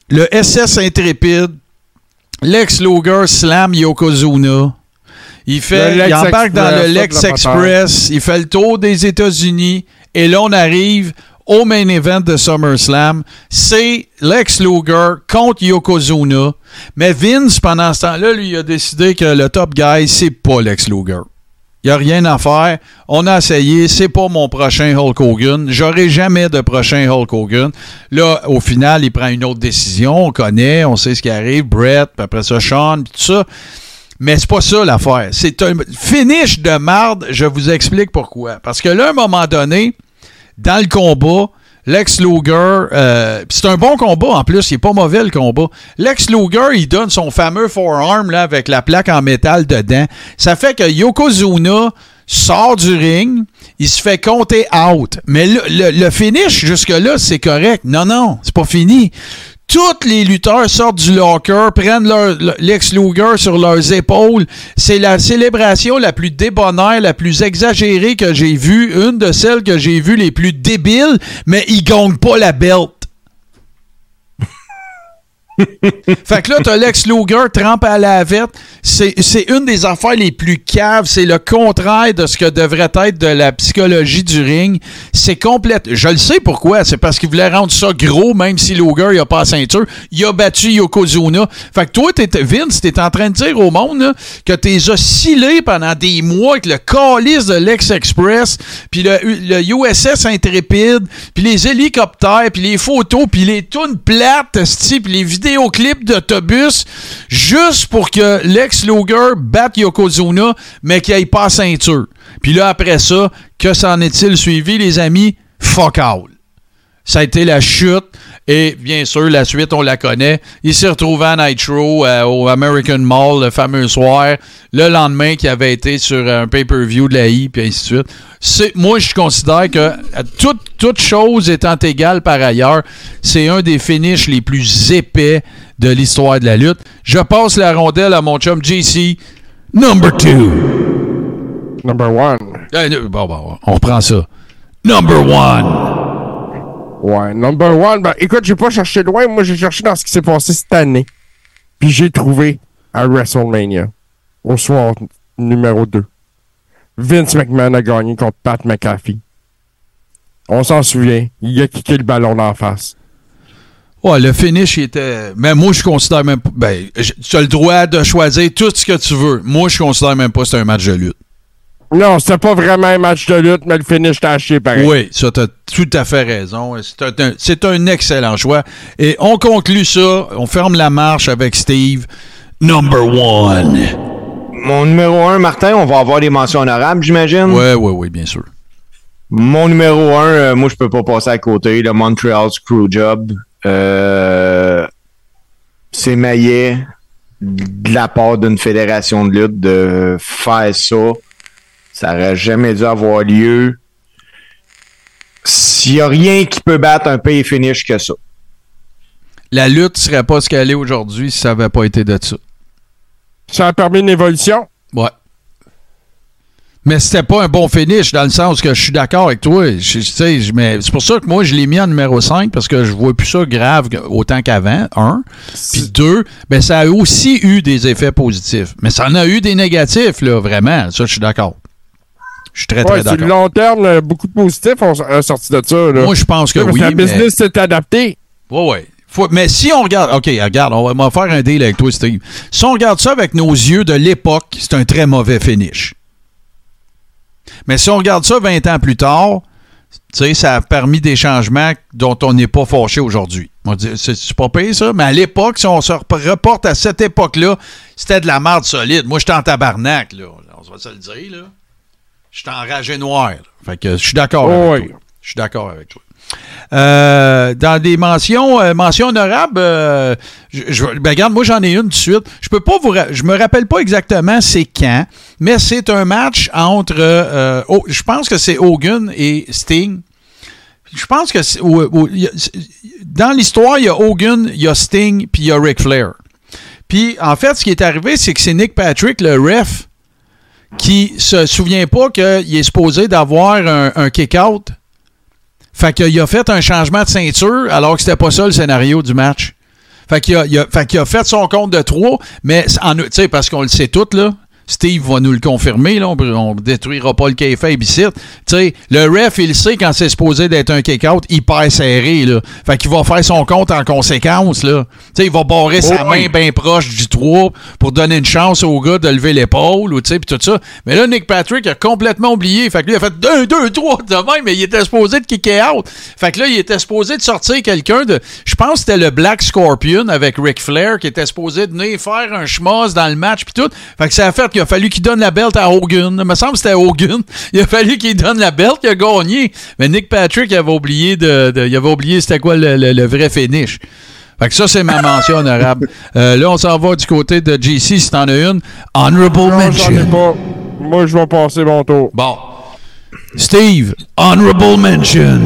Le SS Intrépide, Lex Luger slam Yokozuna. Il, fait, il embarque dans le Lex Express. Il fait le tour des États-Unis. Et là, on arrive au main event de SummerSlam. C'est Lex Luger contre Yokozuna. Mais Vince, pendant ce temps-là, lui, il a décidé que le top guy, c'est pas Lex Luger. Il n'y a rien à faire. On a essayé. C'est pas mon prochain Hulk Hogan. J'aurai jamais de prochain Hulk Hogan. Là, au final, il prend une autre décision. On connaît, on sait ce qui arrive. Brett, puis après ça, Sean, puis tout ça. Mais c'est pas ça l'affaire. C'est un finish de marde. Je vous explique pourquoi. Parce que là, à un moment donné, dans le combat, Lex Luger, euh, c'est un bon combat en plus, il est pas mauvais le combat. Lex Luger, il donne son fameux forearm là, avec la plaque en métal dedans. Ça fait que Yokozuna sort du ring, il se fait compter out. Mais le, le- le finish jusque-là, c'est correct. Non, non, c'est pas fini. Tous les lutteurs sortent du locker, prennent leur, le- Lex Luger sur leurs épaules. C'est la célébration la plus débonnaire, la plus exagérée que j'ai vue. Une de celles que j'ai vues les plus débiles, mais ils gagnent pas la belt. Fait que là, t'as Lex Luger, trempe à la lavette. C'est une des affaires les plus caves. C'est le contraire de ce que devrait être de la psychologie du ring. C'est complète. Je le sais pourquoi. C'est parce qu'il voulait rendre ça gros, même si Luger, il a pas la ceinture. Il a battu Yokozuna. Fait que toi, t'es- Vince, t'es en train de dire au monde là, que t'es oscillé pendant des mois avec le calice de Lex Express, puis le, le USS Intrépide, puis les hélicoptères, puis les photos, puis les tunes plates, puis les vidéoclips d'autobus, juste pour que Lex Luger batte Yokozuna, mais qu'il ait pas la ceinture. Puis là, après ça, que s'en est-il suivi, les amis? Fuck all. Ça a été la chute. Et bien sûr, la suite, on la connaît. Il s'est retrouvé à Nitro, euh, au American Mall, le fameux soir, le lendemain qui avait été sur un pay-per-view de la I, puis ainsi de suite. C'est, moi, je considère que, euh, toute, toute chose étant égale par ailleurs, c'est un des finishes les plus épais de l'histoire de la lutte. Je passe la rondelle à mon chum JC, number two. Number one. Euh, bon, bon, on reprend ça. Number one. Ouais, number one. Ben, écoute, j'ai pas cherché loin. Moi, j'ai cherché dans ce qui s'est passé cette année. Puis j'ai trouvé à WrestleMania, au soir numéro 2. Vince McMahon a gagné contre Pat McAfee. On s'en souvient. Il a kické le ballon d'en face. Ouais, le finish était. Mais moi, je considère même pas. Ben, tu as le droit de choisir tout ce que tu veux. Moi, je considère même pas que c'est un match de lutte. Non, c'était pas vraiment un match de lutte, mais le finish t'a acheté pareil. Oui, ça, t'as tout à fait raison. C'est un, c'est un excellent choix. Et on conclut ça. On ferme la marche avec Steve. Number one. Mon numéro 1, Martin, on va avoir des mentions honorables, j'imagine? Ouais, ouais, ouais, bien sûr. Mon numéro 1, moi, je peux pas passer à côté. Le Montreal Screwjob. Euh, c'est maillet de la part d'une fédération de lutte de faire ça. Ça aurait jamais dû avoir lieu. S'il y a rien qui peut battre un pay finish que ça. La lutte serait pas ce qu'elle est aujourd'hui si ça avait pas été de ça. Ça a permis une évolution? Ouais. Mais c'était pas un bon finish dans le sens que je suis d'accord avec toi. Je- je- tu sais, je- mais C'est pour ça que moi, je l'ai mis en numéro 5 parce que je vois plus ça grave autant qu'avant, un. Puis deux, ben, ça a aussi eu des effets positifs. Mais ça en a eu des négatifs, là, vraiment. Ça, je suis d'accord. Je suis très, très Ouais, sur le d'accord. long terme, là, beaucoup de positifs ont ont sorti de ça. Là. Moi, je pense que Parce oui. que le mais- business s'est adapté. Ouais, ouais. Faut- mais si on regarde, OK, regarde, on va, on va faire un deal avec toi, Steve. Si on regarde ça avec nos yeux de l'époque, c'est un très mauvais finish. Mais si on regarde ça 20 ans plus tard, tu sais, ça a permis des changements dont on n'est pas fâché aujourd'hui. C'est pas pire, ça? Mais à l'époque, si on se rep- reporte à cette époque-là, c'était de la merde solide. Moi, j'étais en tabarnak, là. On va se le dire, là. J'étais enragé noir. Fait que je suis d'accord Oh, avec oui. toi. Je suis d'accord avec toi. Euh, dans des mentions, euh, mentions honorables, euh, je, je- ben, regarde, moi j'en ai une tout de suite. Je peux pas vous, je me rappelle pas exactement c'est quand, mais c'est un match entre, oh, je pense que c'est Hogan et Sting. Je pense que ou- ou- dans l'histoire il y a Hogan, il y a Sting, puis il y a Ric Flair. Puis en fait, ce qui est arrivé, c'est que c'est Nick Patrick, le ref, qui se souvient pas qu'il est supposé d'avoir un, un kick-out. Fait qu'il a fait un changement de ceinture alors que c'était pas ça le scénario du match. Fait qu'il a, a- fait a fait son compte de 3, mais en- parce qu'on le sait tout, là. Steve va nous le confirmer, là. On, on détruira pas le kayfabe ici. Tu sais, le ref, il sait quand c'est supposé d'être un kick-out hyper serré, là. Fait qu'il va faire son compte en conséquence, là. Tu sais, il va barrer sa Oh, main oui. bien proche du 3 pour donner une chance au gars de lever l'épaule, ou tu sais, pis tout ça. Mais là, Nick Patrick a complètement oublié. Fait que lui, il a fait 2, 2, 3 de même, mais il était supposé de kicker out. Fait que là, il était supposé de sortir quelqu'un de. Je pense que c'était le Black Scorpion avec Ric Flair qui était supposé de venir faire un schmoz dans le match pis tout. Fait que ça a fait qu'il a fallu qu'il donne la belt à Hogan. Il me semble que c'était Hogan. Il a fallu qu'il donne la belt, il a gagné. Mais Nick Patrick il avait oublié de. de- il avait oublié c'était quoi le, le- le vrai finish. Fait que ça, c'est ma [laughs] mention honorable. Euh, là, on s'en va du côté de JC si t'en as une. Honorable Non, j'en ai mention. pas. Moi, je vais passer mon tour. Bon. Steve, honorable mention.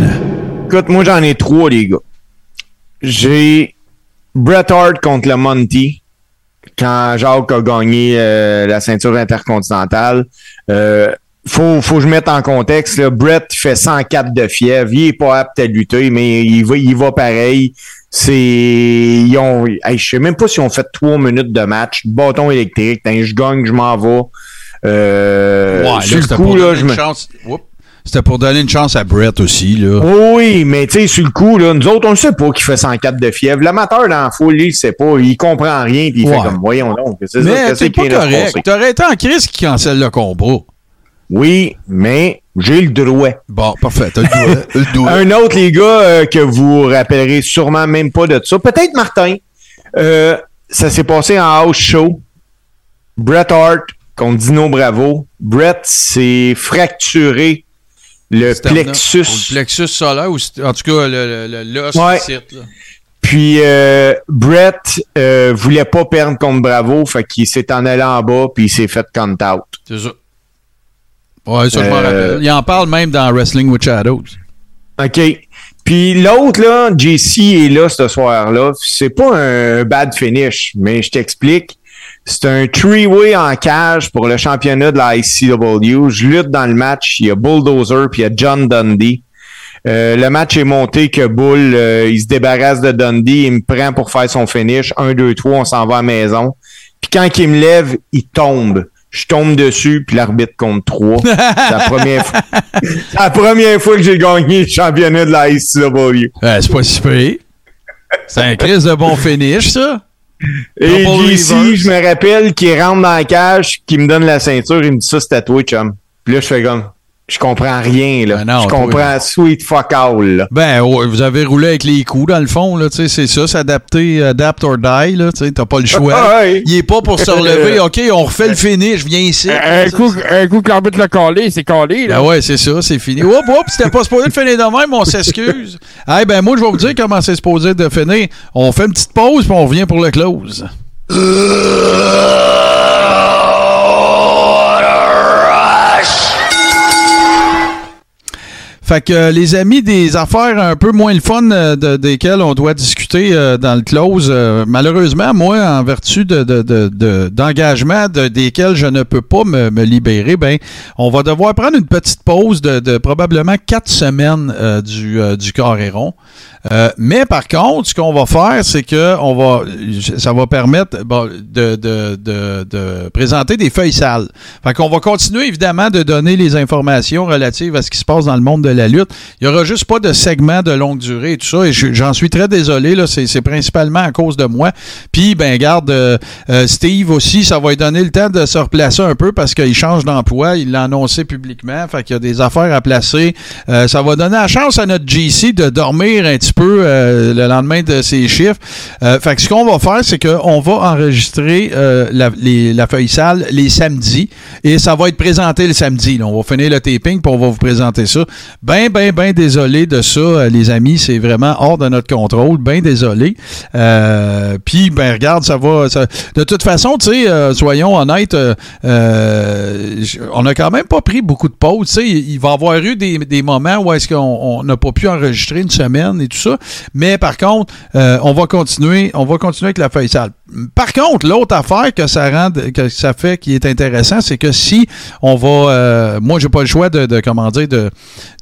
Écoute, moi j'en ai trois, les gars. J'ai Bret Hart contre le Monty quand Jacques a gagné euh, la ceinture intercontinentale. Euh, faut, faut que je mette en contexte. Là. Bret fait 104 de fièvre. Il est pas apte à lutter, mais il va, il va pareil. C'est. Ils ont. hey, je sais même pas si on fait trois minutes de match. Bâton électrique. T'as, je gagne, je m'en vais. Euh, Ouais, sur là, le c'était coup, là, je me. chance. Oups. C'était pour donner une chance à Brett aussi, là. Oui, mais tu sais, sur le coup, là, nous autres, on ne sait pas qu'il fait 104 de fièvre. L'amateur dans la foule, lui, il sait pas. Il comprend rien, puis il Ouais. fait comme, voyons donc. C'est Mais c'est qui pas correct. T'aurais été en crise qui cancelle le combat. Oui, mais j'ai le droit. Bon, parfait. T'as le doigt. [laughs] Un autre, les gars, euh, que vous rappellerez sûrement même pas de ça. Peut-être Martin. Euh, ça s'est passé en house show. Bret Hart contre Dino Bravo. Bret s'est fracturé le plexus. Le plexus solaire, ou en tout cas, le- le- le- Ouais. là. Puis euh, Brett euh, voulait pas perdre contre Bravo, fait qu'il s'est en allé en bas puis il s'est fait count out. C'est ça. Ouais, ça, je m'en Euh, rappelle. Il en parle même dans Wrestling with Shadows. OK. Puis l'autre, là, JC est là ce soir-là. C'est pas un bad finish, mais je t'explique. C'est un three-way en cage pour le championnat de la ICW. Je lutte dans le match. Il y a Bulldozer puis il y a John Dundee. Euh, le match est monté que Bull, euh, il se débarrasse de Dundee, il me prend pour faire son finish. Un, deux, trois, on s'en va à la maison. Puis quand il me lève, il tombe. Je tombe dessus, puis l'arbitre compte trois. [laughs] C'est la première fois. La première fois que j'ai gagné le championnat de la ICW. Euh, c'est pas si pire. C'est un crise de bon finish, ça. Et reverse. je me rappelle qu'il rentre dans la cage, qu'il me donne la ceinture, il me dit ça, c'est toi, chum. Puis là, je fais comme, je comprends rien, là. Ben non, je toi, comprends sweet fuck all, là. Ben, ouais, vous avez roulé avec les coups, dans le fond, là, tu sais, c'est ça, s'adapter, adapt or die, là, tu sais, t'as pas le choix. [laughs] Ouais. Il est pas pour se relever, OK, on refait le finish, viens ici. Un coup, un coup que l'arbitre l'a collé, c'est collé, là. Ben ouais, c'est ça, c'est fini. Hop, hop, c'était pas supposé de finir de même, on s'excuse. [laughs] hey, ben moi, je vais vous dire comment c'est supposé de finir. On fait une petite pause, puis on revient pour le close. [laughs] Fait que euh, les amis, des affaires un peu moins le fun euh, de- desquelles on doit discuter euh, dans le close, malheureusement, moi, en vertu de, de- de- de- d'engagement de, desquels je ne peux pas me, libérer, ben, on va devoir prendre une petite pause de, probablement quatre semaines du, euh, mais par contre, ce qu'on va faire, c'est que on va, ça va permettre de, de présenter des feuilles sales. Fait qu'on va continuer évidemment de donner les informations relatives à ce qui se passe dans le monde de la Il y aura juste pas de segment de longue durée et tout ça. Et je- j'en suis très désolé là. C'est principalement à cause de moi. Puis ben garde euh, euh, Steve aussi, ça va lui donner le temps de se replacer un peu parce qu'il change d'emploi. Il l'a annoncé publiquement. Fait qu'il y a des affaires à placer. Euh, ça va donner la chance à notre GC de dormir un petit peu le lendemain de ses chiffres. Fait que ce qu'on va faire, c'est qu'on va enregistrer la, la feuille sale les samedis et ça va être présenté le samedi. On va finir le taping puis on va vous présenter ça. Ben, ben, ben désolé de ça, euh, les amis. C'est vraiment hors de notre contrôle. Ben désolé. Euh, puis, ben, regarde, ça va. ça- De toute façon, tu sais, euh, soyons honnêtes, euh, euh, on a quand même pas pris beaucoup de pauses. Tu sais, il va y avoir eu des, des moments où est-ce qu'on on n'a pas pu enregistrer une semaine et tout ça. Mais par contre, on va continuer, on va continuer avec la feuille sale. Par contre, l'autre affaire que ça rend, que ça fait qui est intéressant, c'est que si on va, euh, moi j'ai pas le choix de, de comment dire, de,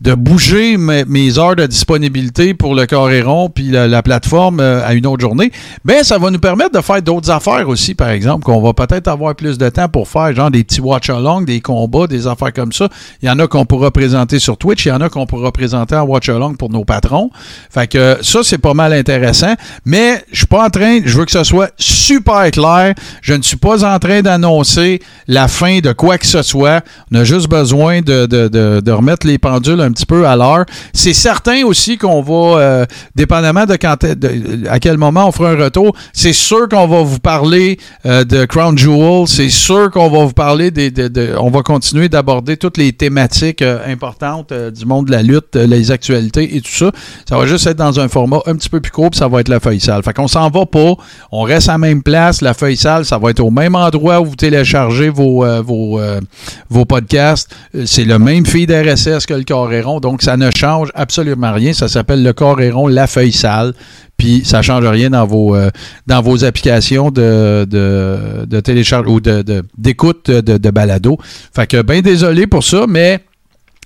de bouger mes, heures de disponibilité pour le Coréron puis la, la plateforme euh, à une autre journée, ben ça va nous permettre de faire d'autres affaires aussi, par exemple, qu'on va peut-être avoir plus de temps pour faire, genre des petits watch-along, des combats, des affaires comme ça. Il y en a qu'on pourra présenter sur Twitch, il y en a qu'on pourra présenter en watch-along pour nos patrons. Fait que ça, c'est pas mal intéressant. Mais je suis pas en train, je veux que ce soit super clair. Je ne suis pas en train d'annoncer la fin de quoi que ce soit. On a juste besoin de, de, de, remettre les pendules un petit peu à l'heure. C'est certain aussi qu'on va, euh, dépendamment de quand de- à quel moment on fera un retour, c'est sûr qu'on va vous parler euh, de Crown Jewel. C'est sûr qu'on va vous parler des, de- on va continuer d'aborder toutes les thématiques euh, importantes du monde de la lutte, les actualités et tout ça. Ça va juste être dans un format un petit peu plus court, puis ça va être la feuille sale. Fait qu'on s'en va pas. On reste à même place. La feuille sale, ça va être au même endroit où vous téléchargez vos, euh, euh, podcasts. Euh, C'est le même feed RSS que le Coréron, donc ça ne change absolument rien. Ça s'appelle le Coréron, la feuille sale. Puis ça change rien dans vos applications de, de, télécharge ou de, de- d'écoute de, de balado. Fait que ben désolé pour ça, mais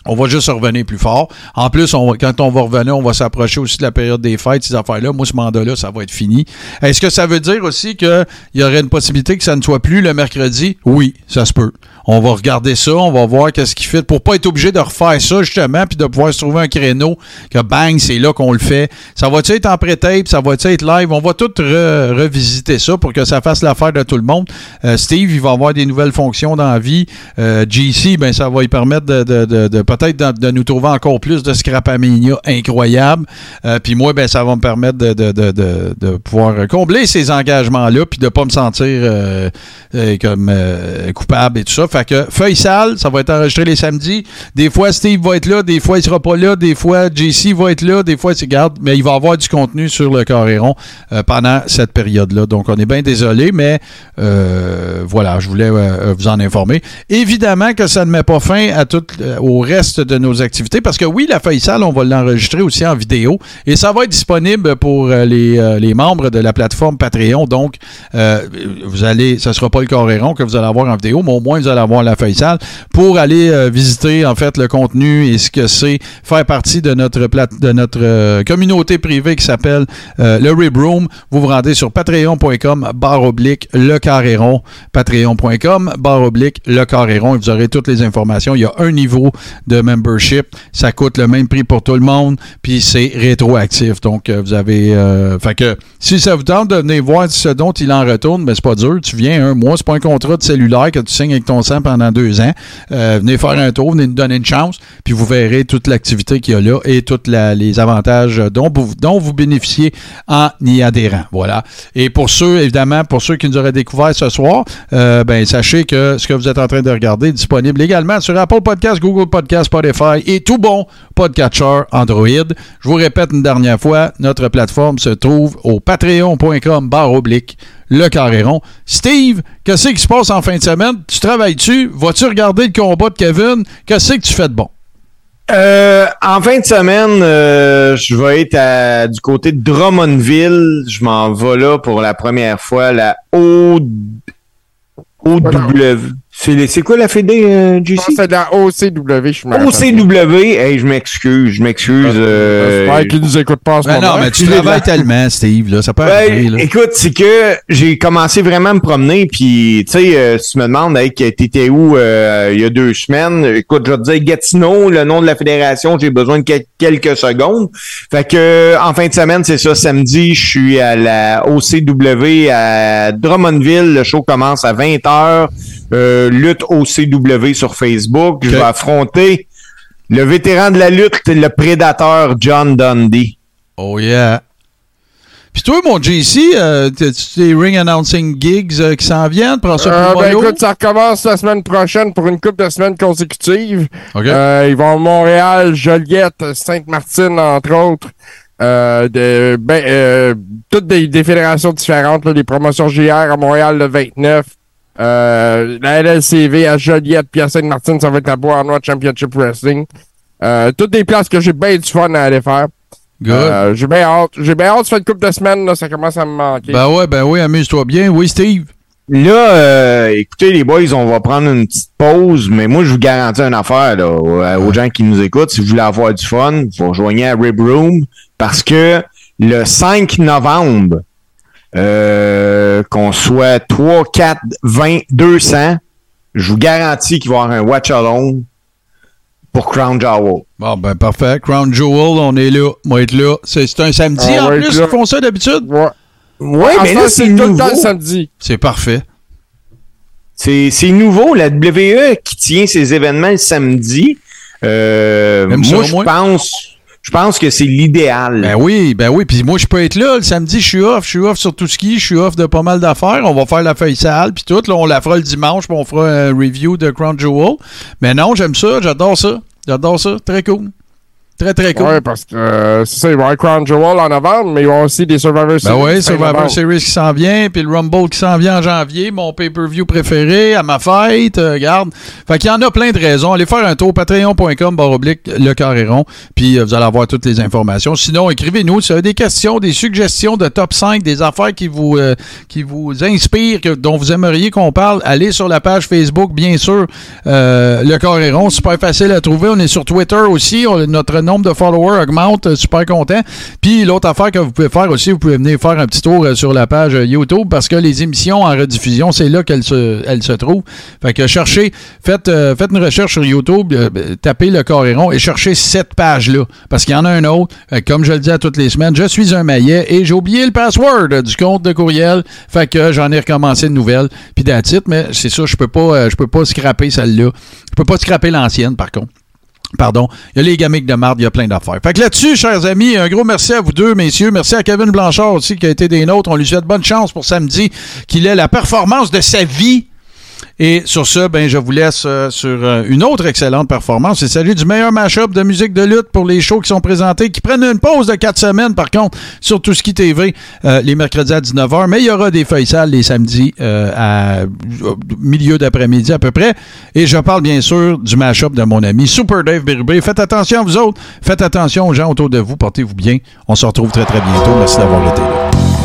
on va juste revenir plus fort. En plus, quand on va revenir, on va s'approcher aussi de la période des fêtes, ces affaires-là. Moi, ce mandat-là, ça va être fini. Est-ce que ça veut dire aussi qu'il y aurait une possibilité que ça ne soit plus le mercredi? Oui, ça se peut. On va regarder ça, on va voir qu'est-ce qui fait pour pas être obligé de refaire ça, justement, puis de pouvoir se trouver un créneau que bang, c'est là qu'on le fait. Ça va-tu être en pré-tape? Ça va-tu être live? On va tout re- revisiter ça pour que ça fasse l'affaire de tout le monde. Euh, Steve, il va avoir des nouvelles fonctions dans la vie. Euh, GC, ben, ça va lui permettre de, de- de- peut-être de, nous trouver encore plus de scrapamania incroyable. Euh, puis moi, ben, ça va me permettre de, pouvoir combler ces engagements-là, puis de pas me sentir euh, euh, comme coupable et tout ça. Fait que feuille sale, ça va être enregistré les samedis. Des fois, Steve va être là, des fois, il sera pas là, des fois, JC va être là, des fois, c'est garde, mais il va avoir du contenu sur le Coréron euh, pendant cette période-là. Donc, on est bien désolé, mais euh, voilà, je voulais euh, vous en informer. Évidemment que ça ne met pas fin à tout, au reste de nos activités, parce que oui, la feuille sale, on va l'enregistrer aussi en vidéo, et ça va être disponible pour les, les membres de la plateforme Patreon. Donc, vous allez, ce sera pas le Coréron que vous allez avoir en vidéo, mais au moins vous allez avoir la feuille sale pour aller euh, visiter en fait le contenu et ce que c'est faire partie de notre plate, de notre euh, communauté privée qui s'appelle euh, le Rib Room. Vous vous rendez sur patreon.com barre oblique le carréron patreon.com barre oblique le carréron et vous aurez toutes les informations. Il y a un niveau de membership, ça coûte le même prix pour tout le monde, puis c'est rétroactif. Donc vous avez fait que si ça vous tente de venir voir ce dont il en retourne, ben c'est pas dur, tu viens un mois, c'est pas un contrat de cellulaire que tu signes avec ton sang pendant deux ans. Euh, venez faire un tour, venez nous donner une chance, puis vous verrez toute l'activité qu'il y a là et tous les avantages dont vous, bénéficiez en y adhérant. Voilà. Et pour ceux, évidemment, pour ceux qui nous auraient découvert ce soir, euh, ben sachez que ce que vous êtes en train de regarder est disponible également sur Apple Podcast, Google Podcast, Spotify et tout bon podcatcher Android. Je vous répète une dernière fois, notre plateforme se trouve au patreon.com barre oblique le carréron. Steve, qu'est-ce qui se passe en fin de semaine? Tu travailles-tu? Vas-tu regarder le combat de Kevin? Qu'est-ce que tu fais de bon? Euh, en fin de semaine, euh, je vais être du côté de Drummondville. Je m'en vais là pour la première fois, la. OW. C'est les- c'est quoi la fédé, euh, JC? c'est la OCW, je. OCW. Hey, je m'excuse, je m'excuse. euh, J'espère qu'ils nous écoutent pas en ce Ben moment. non, mais tu travailles [laughs] tellement, Steve, là. Ça peut Ben, arriver, là. écoute, c'est que j'ai commencé vraiment à me promener, puis tu sais, euh, si tu me demandes, hey, t'étais où euh, il y a deux semaines, écoute, je vais te dire Gatineau, le nom de la fédération, j'ai besoin de quel- quelques secondes. Fait que euh, en fin de semaine, c'est ça, samedi, je suis à la OCW à Drummondville, le show commence à 20h, euh, lutte OCW sur Facebook, je vais affronter le vétéran de la lutte, le prédateur John Dundee. Oh yeah. Puis toi, mon JC, euh, t'as-tu des ring announcing gigs euh, qui s'en viennent? Prends ça Euh, ben écoute, ça recommence la semaine prochaine pour une couple de semaines consécutives. OK. Euh, ils vont à Montréal, Joliette, Sainte-Martine, entre autres. Euh, de, ben, euh, toutes des, des fédérations différentes. Là, les promotions JR à Montréal le 29. Euh, la LLCV à Joliette puis à Sainte-Martine, ça va être la Bois Noir Championship Wrestling. Euh, toutes des places que j'ai bien du fun à aller faire. Good. Euh, j'ai bien hâte. J'ai bien hâte, ça fait une couple de semaines, là, ça commence à me manquer. Ben ouais, ben oui, amuse-toi bien. Oui, Steve. Là, euh, écoutez les boys, on va prendre une petite pause, mais moi je vous garantis une affaire là, aux, aux gens qui nous écoutent. Si vous voulez avoir du fun, vous rejoignez à Rib Room parce que le 5 novembre, euh, qu'on soit 3, 4, 20, 200, je vous garantis qu'il va y avoir un watch alone pour Crown Jewel. Bon, ben parfait. Crown Jewel, on est là. Moi, être là. C'est c'est un samedi On en va plus qu'ils là. font ça d'habitude? Ouais. Ouais, En mais là c'est tout le nouveau. temps le samedi. C'est parfait. C'est c'est nouveau, la WWE qui tient ses événements le samedi. Euh, moi, je pense, je pense que c'est l'idéal. Ben oui, ben oui. Puis moi, je peux être là. Le samedi, je suis off. Je suis off sur tout ski. Je suis off de pas mal d'affaires. On va faire la feuille sale. Puis tout. Là, on la fera le dimanche. Puis on fera un review de Crown Jewel. Mais non, j'aime ça. J'adore ça. J'adore ça. Très cool. Très, très cool. Ouais, parce que euh, c'est ça, il va y avoir Crown Jewel en novembre, mais il va y avoir aussi des Survivor Series. Ben oui, Survivor. Series qui s'en vient, puis le Rumble qui s'en vient en janvier, mon pay-per-view préféré, à ma fête, euh, regarde. Fait qu'il y en a plein de raisons. Allez faire un tour, patreon.com, barre oblique, le carré rond, puis euh, vous allez avoir toutes les informations. Sinon, écrivez-nous si vous avez des questions, des suggestions de top 5, des affaires qui vous, euh, qui vous inspirent, que- dont vous aimeriez qu'on parle. Allez sur la page Facebook, bien sûr, euh, le carré rond, super facile à trouver. On est sur Twitter aussi, On- notre nombre de followers augmente, euh, super content. Puis l'autre affaire que vous pouvez faire aussi, vous pouvez venir faire un petit tour euh, sur la page euh, YouTube parce que les émissions en rediffusion, c'est là qu'elles se, se trouvent. Fait que cherchez, faites, faites une recherche sur YouTube, euh, tapez le Coréron et cherchez cette page-là. Parce qu'il y en a un autre. Comme je le dis à toutes les semaines, je suis un maillet et j'ai oublié le password du compte de courriel. Fait que j'en ai recommencé de nouvelles. Puis d'attitude, mais c'est ça, je peux pas, je peux pas scraper celle-là. Je peux pas scraper l'ancienne, par contre. Pardon. Il y a les gamiques de marde, il y a plein d'affaires. Fait que là-dessus, chers amis, un gros merci à vous deux, messieurs. Merci à Kevin Blanchard aussi qui a été des nôtres. On lui souhaite bonne chance pour samedi, qu'il ait la performance de sa vie. Et sur ce, ben, je vous laisse euh, sur euh, une autre excellente performance. Il s'agit du meilleur mash-up de musique de lutte pour les shows qui sont présentés, qui prennent une pause de quatre semaines, par contre, sur Tout Ski TV, euh, les mercredis à 19h. Mais il y aura des feuilles sales les samedis euh, à milieu d'après-midi à peu près. Et je parle bien sûr du mash-up de mon ami Super Dave Bérubé. Faites attention, vous autres. Faites attention aux gens autour de vous. Portez-vous bien. On se retrouve très, très bientôt. Merci d'avoir été là.